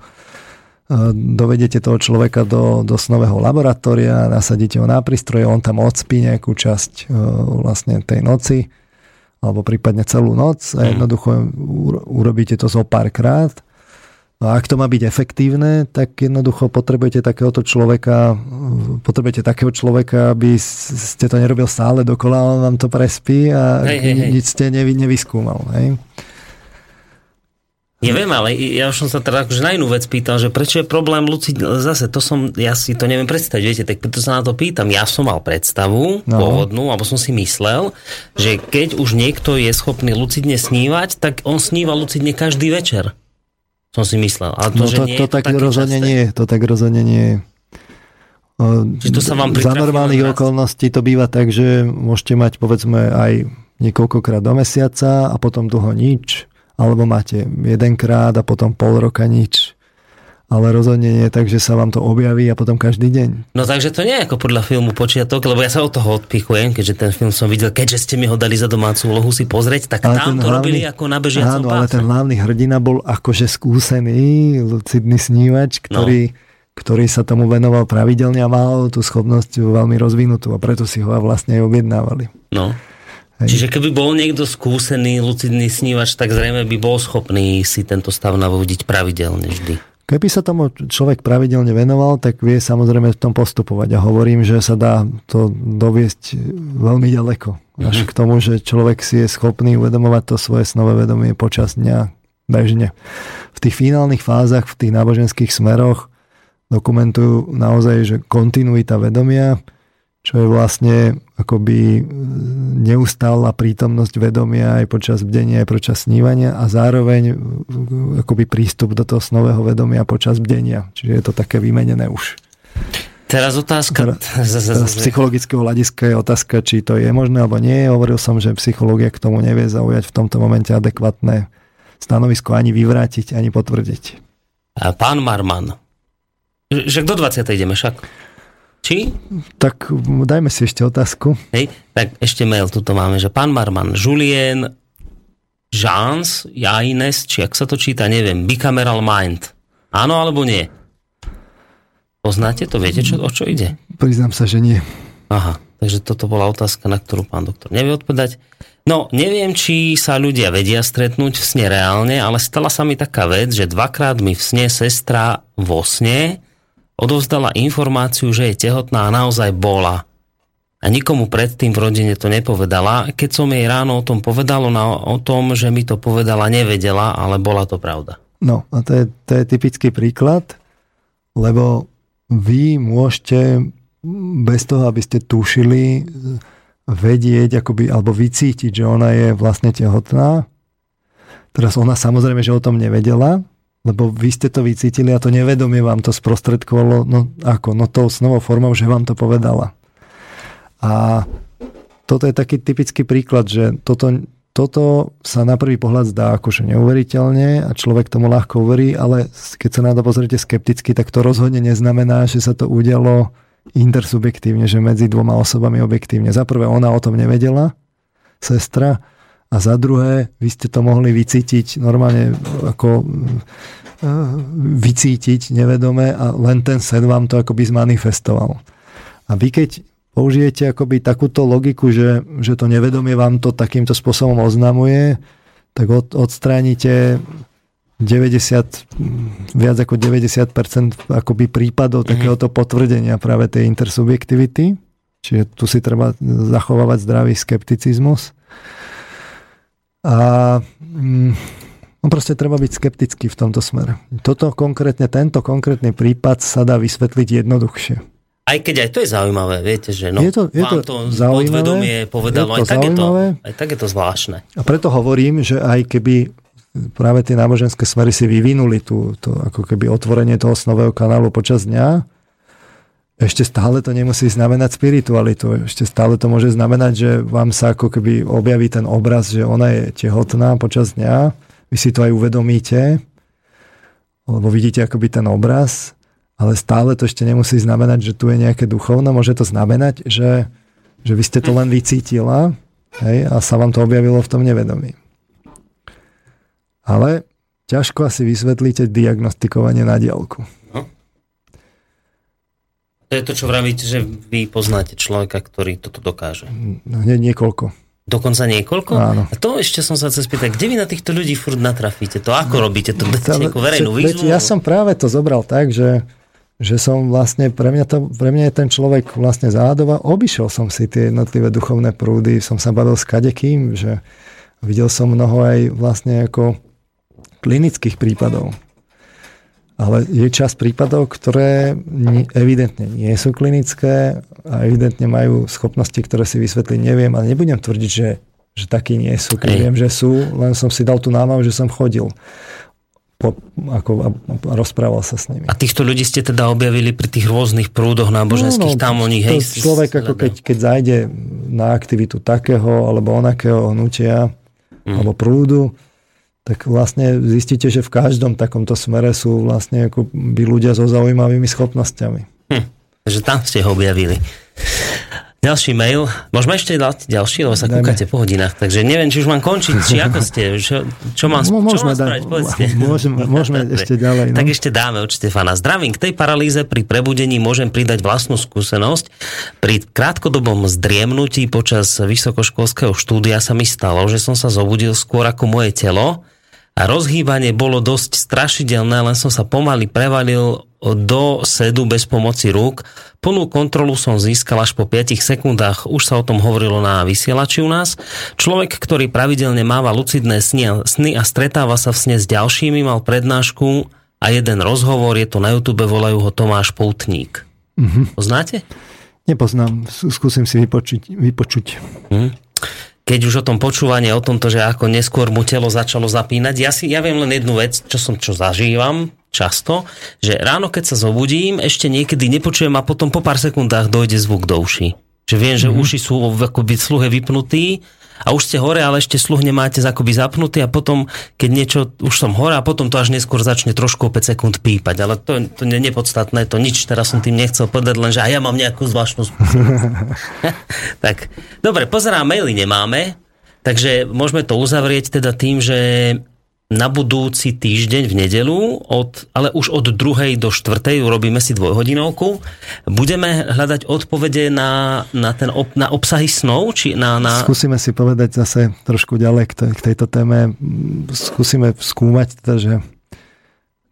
dovedete toho človeka do, do snového laboratória, nasadíte ho na prístroje, on tam odspí nejakú časť e, vlastne tej noci, alebo prípadne celú noc a mhm. jednoducho urobíte to zo pár krát No a ak to má byť efektívne, tak jednoducho potrebujete takéhoto človeka, potrebujete takého človeka, aby ste to nerobil stále dokola, on vám to prespí a hej, hej, hej. nič ste nevy, nevyskúmal. Hej? Neviem, ale ja už som sa teda akože na inú vec pýtal, že prečo je problém lucid... Zase, to som, ja si to neviem predstaviť, viete, tak preto sa na to pýtam. Ja som mal predstavu no. pôvodnú, alebo som si myslel, že keď už niekto je schopný lucidne snívať, tak on sníva lucidne každý večer som si myslel. Ale to, no to, nie to, to tak rozhodne nie je. To tak rozhodne nie. Čiže to sa vám Za normálnych okolností to býva tak, že môžete mať povedzme aj niekoľkokrát do mesiaca a potom dlho nič, alebo máte jedenkrát a potom pol roka nič ale rozhodne nie tak, že sa vám to objaví a potom každý deň. No takže to nie je ako podľa filmu Počiatok, lebo ja sa od toho odpichujem, keďže ten film som videl, keďže ste mi ho dali za domácu úlohu si pozrieť, tak ale tam to hlavný, robili ako na bežiacom Áno, ale ten hlavný hrdina bol akože skúsený, lucidný snívač, ktorý, no. ktorý sa tomu venoval pravidelne a mal tú schopnosť veľmi rozvinutú a preto si ho vlastne aj objednávali. No. Hej. Čiže keby bol niekto skúsený, lucidný snívač, tak zrejme by bol schopný si tento stav navodiť pravidelne vždy. Keby sa tomu človek pravidelne venoval, tak vie samozrejme v tom postupovať. A hovorím, že sa dá to doviesť veľmi ďaleko. Až mm-hmm. k tomu, že človek si je schopný uvedomovať to svoje snové vedomie počas dňa bežne. V tých finálnych fázach, v tých náboženských smeroch dokumentujú naozaj, že kontinuita vedomia, čo je vlastne akoby neustála prítomnosť vedomia aj počas bdenia, aj počas snívania a zároveň akoby prístup do toho snového vedomia počas bdenia. Čiže je to také vymenené už. Teraz otázka. *laughs* Z psychologického hľadiska je otázka, či to je možné alebo nie. Hovoril som, že psychológia k tomu nevie zaujať v tomto momente adekvátne stanovisko ani vyvrátiť, ani potvrdiť. A pán Marman, že do 20. ideme však? Či? Tak dajme si ešte otázku. Hej, tak ešte mail tuto máme, že pán Marman, Julien Jans, Jaines, či ak sa to číta, neviem, Bicameral Mind. Áno alebo nie? Poznáte to? Viete, čo, o čo ide? Priznám sa, že nie. Aha, takže toto bola otázka, na ktorú pán doktor nevie odpovedať. No, neviem, či sa ľudia vedia stretnúť v sne reálne, ale stala sa mi taká vec, že dvakrát mi v sne sestra vo sne odovzdala informáciu, že je tehotná a naozaj bola. A nikomu predtým v rodine to nepovedala. Keď som jej ráno o tom povedal, ona o tom, že mi to povedala, nevedela, ale bola to pravda. No, a to je, to je typický príklad, lebo vy môžete bez toho, aby ste tušili, vedieť, akoby, alebo vycítiť, že ona je vlastne tehotná. Teraz ona samozrejme, že o tom nevedela, lebo vy ste to vycítili a to nevedomie vám to sprostredkovalo, no ako, no tou snovou formou, že vám to povedala. A toto je taký typický príklad, že toto, toto sa na prvý pohľad zdá akože neuveriteľne a človek tomu ľahko uverí, ale keď sa na to pozriete skepticky, tak to rozhodne neznamená, že sa to udialo intersubjektívne, že medzi dvoma osobami objektívne. Za prvé, ona o tom nevedela, sestra, a za druhé, vy ste to mohli vycítiť normálne ako eh, vycítiť nevedome a len ten sen vám to akoby zmanifestoval. A vy keď použijete akoby takúto logiku, že, že to nevedomie vám to takýmto spôsobom oznamuje, tak od, odstránite 90, viac ako 90% akoby prípadov mm-hmm. takéhoto potvrdenia práve tej intersubjektivity. Čiže tu si treba zachovávať zdravý skepticizmus. A mm, no proste treba byť skeptický v tomto smere. Toto konkrétne, tento konkrétny prípad sa dá vysvetliť jednoduchšie. Aj keď aj to je zaujímavé, viete, že no, je to, je vám to, to podvedomie povedalo, aj, tak je to, aj tak je to zvláštne. A preto hovorím, že aj keby práve tie náboženské smery si vyvinuli tú, to, ako keby otvorenie toho snového kanálu počas dňa, ešte stále to nemusí znamenať spiritualitu. Ešte stále to môže znamenať, že vám sa ako keby objaví ten obraz, že ona je tehotná počas dňa. Vy si to aj uvedomíte, lebo vidíte akoby ten obraz, ale stále to ešte nemusí znamenať, že tu je nejaké duchovno. Môže to znamenať, že, že vy ste to len vycítila hej, a sa vám to objavilo v tom nevedomí. Ale ťažko asi vysvetlíte diagnostikovanie na diálku. No. To je to, čo vravíte, že vy poznáte človeka, ktorý toto dokáže. No, nie, niekoľko. Dokonca niekoľko? Áno. A to ešte som sa chcel spýtať, kde vy na týchto ľudí furt natrafíte? To ako no, robíte? To dáte *laughs* nejakú verejnú výzvu? Ja som práve to zobral tak, že, že som vlastne, pre mňa, to, pre mňa je ten človek vlastne zádoba. Obišiel som si tie jednotlivé duchovné prúdy, som sa bavil s kadekým, že videl som mnoho aj vlastne ako klinických prípadov. Ale je čas prípadov, ktoré evidentne nie sú klinické a evidentne majú schopnosti, ktoré si vysvetliť neviem, ale nebudem tvrdiť, že, že takí nie sú. Keď viem, že sú, len som si dal tú námahu, že som chodil. Po, ako, a, a rozprával sa s nimi. A týchto ľudí ste teda objavili pri tých rôznych prúdoch náboženských, no, no, tam oni, hej... Človek ako keď, keď zajde na aktivitu takého alebo onakého hnutia mm. alebo prúdu, tak vlastne zistíte, že v každom takomto smere sú vlastne ako by ľudia so zaujímavými schopnosťami. Hm, že tam ste ho objavili. Ďalší mail. Môžeme ešte dať ďalší, lebo sa Dajme. kúkate po hodinách. Takže neviem, či už mám končiť, či ako *laughs* ste. Čo, čo mám, no, čo mám spraviť? Povedzte. *laughs* Môžeme, môžeme *laughs* ešte ďalej. No. Tak ešte dáme od Štefana. Zdravím. K tej paralýze pri prebudení môžem pridať vlastnú skúsenosť. Pri krátkodobom zdriemnutí počas vysokoškolského štúdia sa mi stalo, že som sa zobudil skôr ako moje telo a rozhýbanie bolo dosť strašidelné, len som sa pomaly prevalil do sedu bez pomoci rúk. Plnú kontrolu som získal až po 5 sekundách. Už sa o tom hovorilo na vysielači u nás. Človek, ktorý pravidelne máva lucidné sny, a stretáva sa v sne s ďalšími, mal prednášku a jeden rozhovor. Je to na YouTube, volajú ho Tomáš Poutník. Mm-hmm. Poznáte? Nepoznám. Skúsim si vypočuť. vypočuť. Mm keď už o tom počúvanie, o tomto, že ako neskôr mu telo začalo zapínať. Ja, si, ja viem len jednu vec, čo som čo zažívam často, že ráno, keď sa zobudím, ešte niekedy nepočujem a potom po pár sekundách dojde zvuk do uší. Že viem, že mm-hmm. uši sú akoby sluhe vypnutí a už ste hore, ale ešte sluh nemáte akoby zapnutý a potom, keď niečo, už som hore a potom to až neskôr začne trošku o 5 sekúnd pípať, ale to, to je nepodstatné, to nič, teraz som tým nechcel povedať, len že aj ja mám nejakú zvláštnu *laughs* *laughs* Tak, dobre, pozerám, maily nemáme, takže môžeme to uzavrieť teda tým, že na budúci týždeň v nedelu, od, ale už od druhej do štvrtej, urobíme si dvojhodinovku, budeme hľadať odpovede na, na, ten, ob, na obsahy snov? Či na, na... Skúsime si povedať zase trošku ďalej k, k tejto téme. Skúsime skúmať, teda, že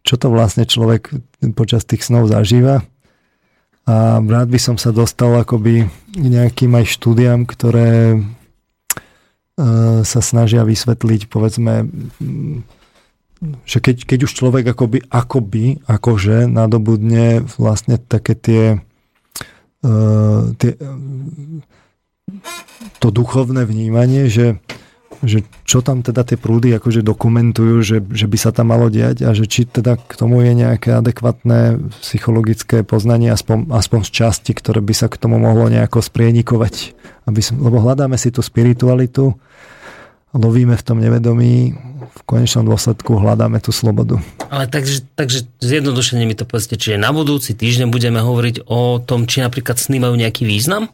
čo to vlastne človek počas tých snov zažíva. A rád by som sa dostal akoby nejakým aj štúdiam, ktoré sa snažia vysvetliť, povedzme, že keď, keď už človek akoby, akoby, akože nadobudne vlastne také tie, e, tie to duchovné vnímanie, že, že čo tam teda tie prúdy akože dokumentujú, že, že by sa tam malo diať a že či teda k tomu je nejaké adekvatné psychologické poznanie, aspoň, aspoň z časti, ktoré by sa k tomu mohlo nejako sprienikovať. Aby, lebo hľadáme si tú spiritualitu, lovíme v tom nevedomí, v konečnom dôsledku hľadáme tú slobodu. Ale takže, takže zjednodušene mi to povedzte, čiže na budúci týždeň budeme hovoriť o tom, či napríklad sny majú nejaký význam?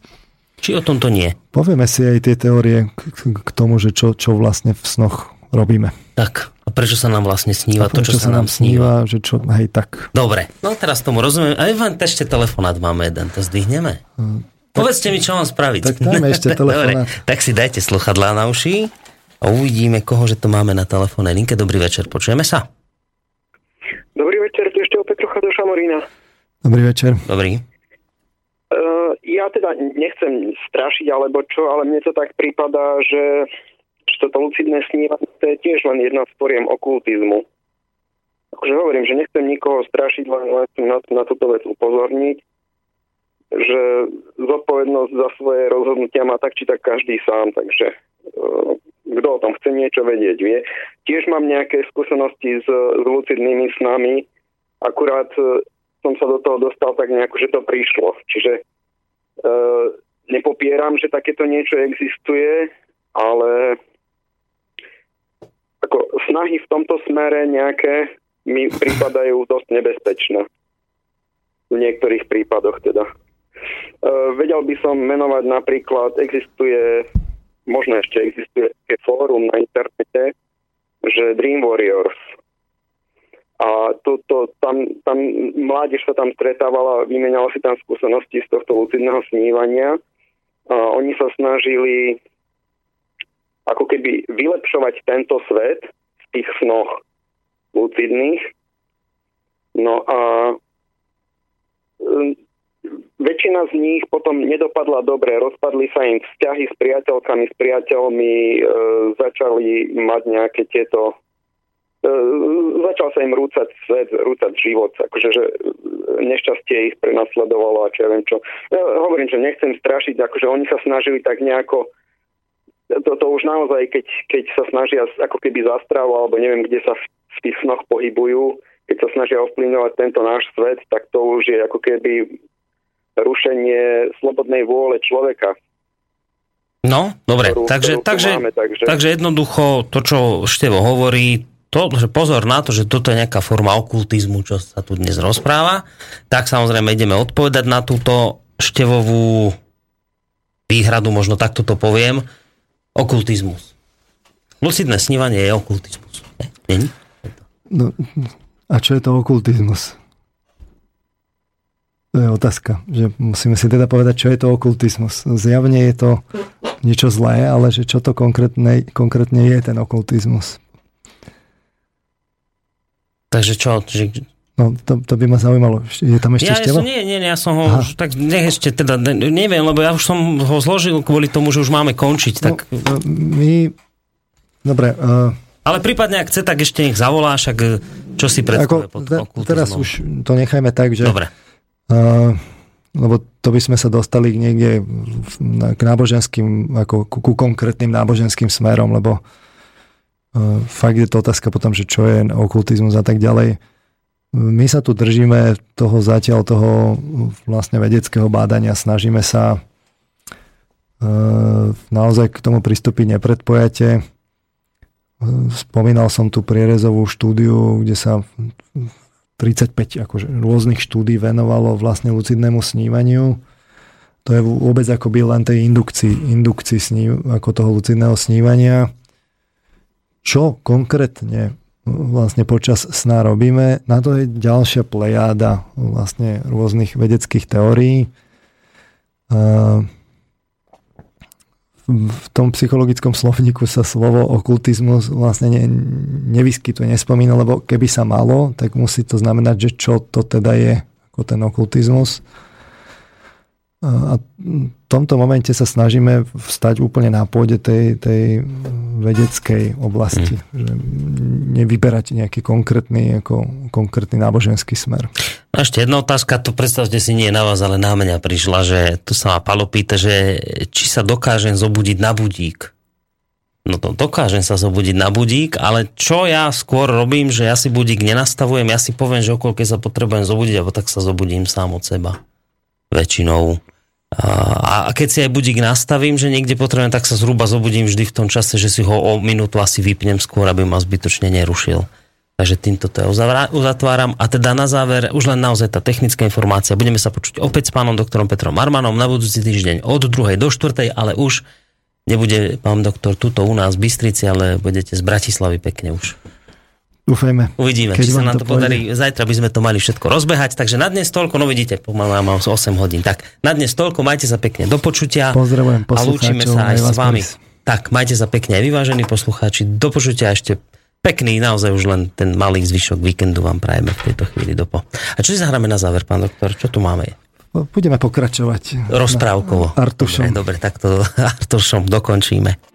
Či o tomto nie? Povieme si aj tie teórie k, k tomu, že čo, čo vlastne v snoch robíme. Tak, a prečo sa nám vlastne sníva to, čo sa nám sníva? Že čo, hej, tak. Dobre, no teraz tomu rozumiem. A vám ešte telefonát máme jeden, to zdvihneme. Uh, Povedzte mi, čo mám spraviť. Tak dáme ešte *laughs* telefonát. Dobre, tak si dajte sluchadlá na uši a uvidíme, koho že to máme na telefónnej linke. Dobrý večer, počujeme sa? Dobrý večer, tu ešte opäť trocha do Šamorína. Dobrý večer. Dobrý. Ja teda nechcem strašiť alebo čo, ale mne to tak prípada, že, toto lucidné snívanie to je tiež len jedna z poriem okultizmu. Akože hovorím, že nechcem nikoho strašiť, len, len na, na túto vec upozorniť, že zodpovednosť za svoje rozhodnutia má tak či tak každý sám, takže uh, kto o tom chce niečo vedieť, vie. Tiež mám nejaké skúsenosti s, s lucidnými snami, akurát e, som sa do toho dostal tak nejako, že to prišlo. Čiže e, nepopieram, že takéto niečo existuje, ale ako snahy v tomto smere nejaké mi pripadajú dosť nebezpečné. V niektorých prípadoch teda. E, vedel by som menovať napríklad, existuje možno ešte existuje fórum na internete, že Dream Warriors. A to, to, tam, tam mládež sa tam stretávala, vymenala si tam skúsenosti z tohto lucidného snívania. A oni sa snažili ako keby vylepšovať tento svet v tých snoch lucidných. No a väčšina z nich potom nedopadla dobre, rozpadli sa im vzťahy s priateľkami, s priateľmi, e, začali mať nejaké tieto e, začal sa im rúcať svet, rúcať život, akože že nešťastie ich prenasledovalo a čo ja viem čo. Ja hovorím, že nechcem strašiť, akože oni sa snažili tak nejako to, to už naozaj, keď, keď sa snažia ako keby zastravu, alebo neviem, kde sa v, v tých snoch pohybujú, keď sa snažia ovplyvňovať tento náš svet, tak to už je ako keby rušenie slobodnej vôle človeka. No, dobre, ktorú, takže, ktorú takže, máme, takže... takže jednoducho to, čo Števo hovorí, to, že pozor na to, že toto je nejaká forma okultizmu, čo sa tu dnes rozpráva, tak samozrejme ideme odpovedať na túto Števovú výhradu, možno takto to poviem, okultizmus. Lucidné snívanie je okultizmus. Nie? No, a čo je to okultizmus? To je otázka, že musíme si teda povedať, čo je to okultizmus. Zjavne je to niečo zlé, ale že čo to konkrétne, konkrétne je ten okultizmus. Takže čo? Že... No, to, to by ma zaujímalo. Je tam ešte ja, ja som, nie, nie, ja som ho už, tak nech ešte teda, neviem, lebo ja už som ho zložil kvôli tomu, že už máme končiť. Tak... No, my, dobre. Uh, ale prípadne, ak chce, tak ešte nech zavolá, však čo si predstavuje pod okultizmom. Teraz už to nechajme tak, že Dobre lebo to by sme sa dostali niekde k náboženským, ako ku, ku konkrétnym náboženským smerom, lebo uh, fakt je to otázka potom, že čo je okultizmus a tak ďalej. My sa tu držíme toho zatiaľ toho vlastne vedeckého bádania, snažíme sa naozaj k tomu pristúpiť nepredpojate. Spomínal som tu prierezovú štúdiu, kde sa 35 akože, rôznych štúdí venovalo vlastne lucidnému snívaniu. To je vôbec akoby len tej indukcii, indukcii snív, ako toho lucidného snívania. Čo konkrétne vlastne počas sna robíme, na to je ďalšia plejáda vlastne rôznych vedeckých teórií v tom psychologickom slovníku sa slovo okultizmus vlastne ne, nevyskytuje, nespomína, lebo keby sa malo, tak musí to znamenať, že čo to teda je ako ten okultizmus. A v tomto momente sa snažíme vstať úplne na pôde tej, tej vedeckej oblasti. Mm. Že nevyberať nejaký konkrétny, ako, konkrétny náboženský smer. A ešte jedna otázka, to predstavte si, nie na vás, ale na mňa prišla, že tu sa ma Palo pýta, že či sa dokážem zobudiť na budík. No to dokážem sa zobudiť na budík, ale čo ja skôr robím, že ja si budík nenastavujem, ja si poviem, že okolko sa potrebujem zobudiť, alebo tak sa zobudím sám od seba. Väčšinou. A, keď si aj budík nastavím, že niekde potrebujem, tak sa zhruba zobudím vždy v tom čase, že si ho o minútu asi vypnem skôr, aby ma zbytočne nerušil. Takže týmto to uzatváram. A teda na záver, už len naozaj tá technická informácia. Budeme sa počuť opäť s pánom doktorom Petrom Marmanom na budúci týždeň od 2. do 4. ale už nebude pán doktor tuto u nás v Bystrici, ale budete z Bratislavy pekne už. Dúfajme. Uvidíme, Keď či sa nám to, podarí. Zajtra by sme to mali všetko rozbehať, takže na dnes toľko, no vidíte, pomaly mám 8 hodín. Tak, na dnes toľko, majte sa pekne do počutia. Pozdravujem A lúčime sa aj, s vami. Tak, majte sa pekne aj vyvážení poslucháči. Do počutia ešte Pekný, naozaj už len ten malý zvyšok víkendu vám prajeme v tejto chvíli dopo. A čo si zahráme na záver, pán doktor? Čo tu máme? Budeme pokračovať. Rozprávkovo. Artušom. Dobre, dobre tak to *laughs* Artušom dokončíme.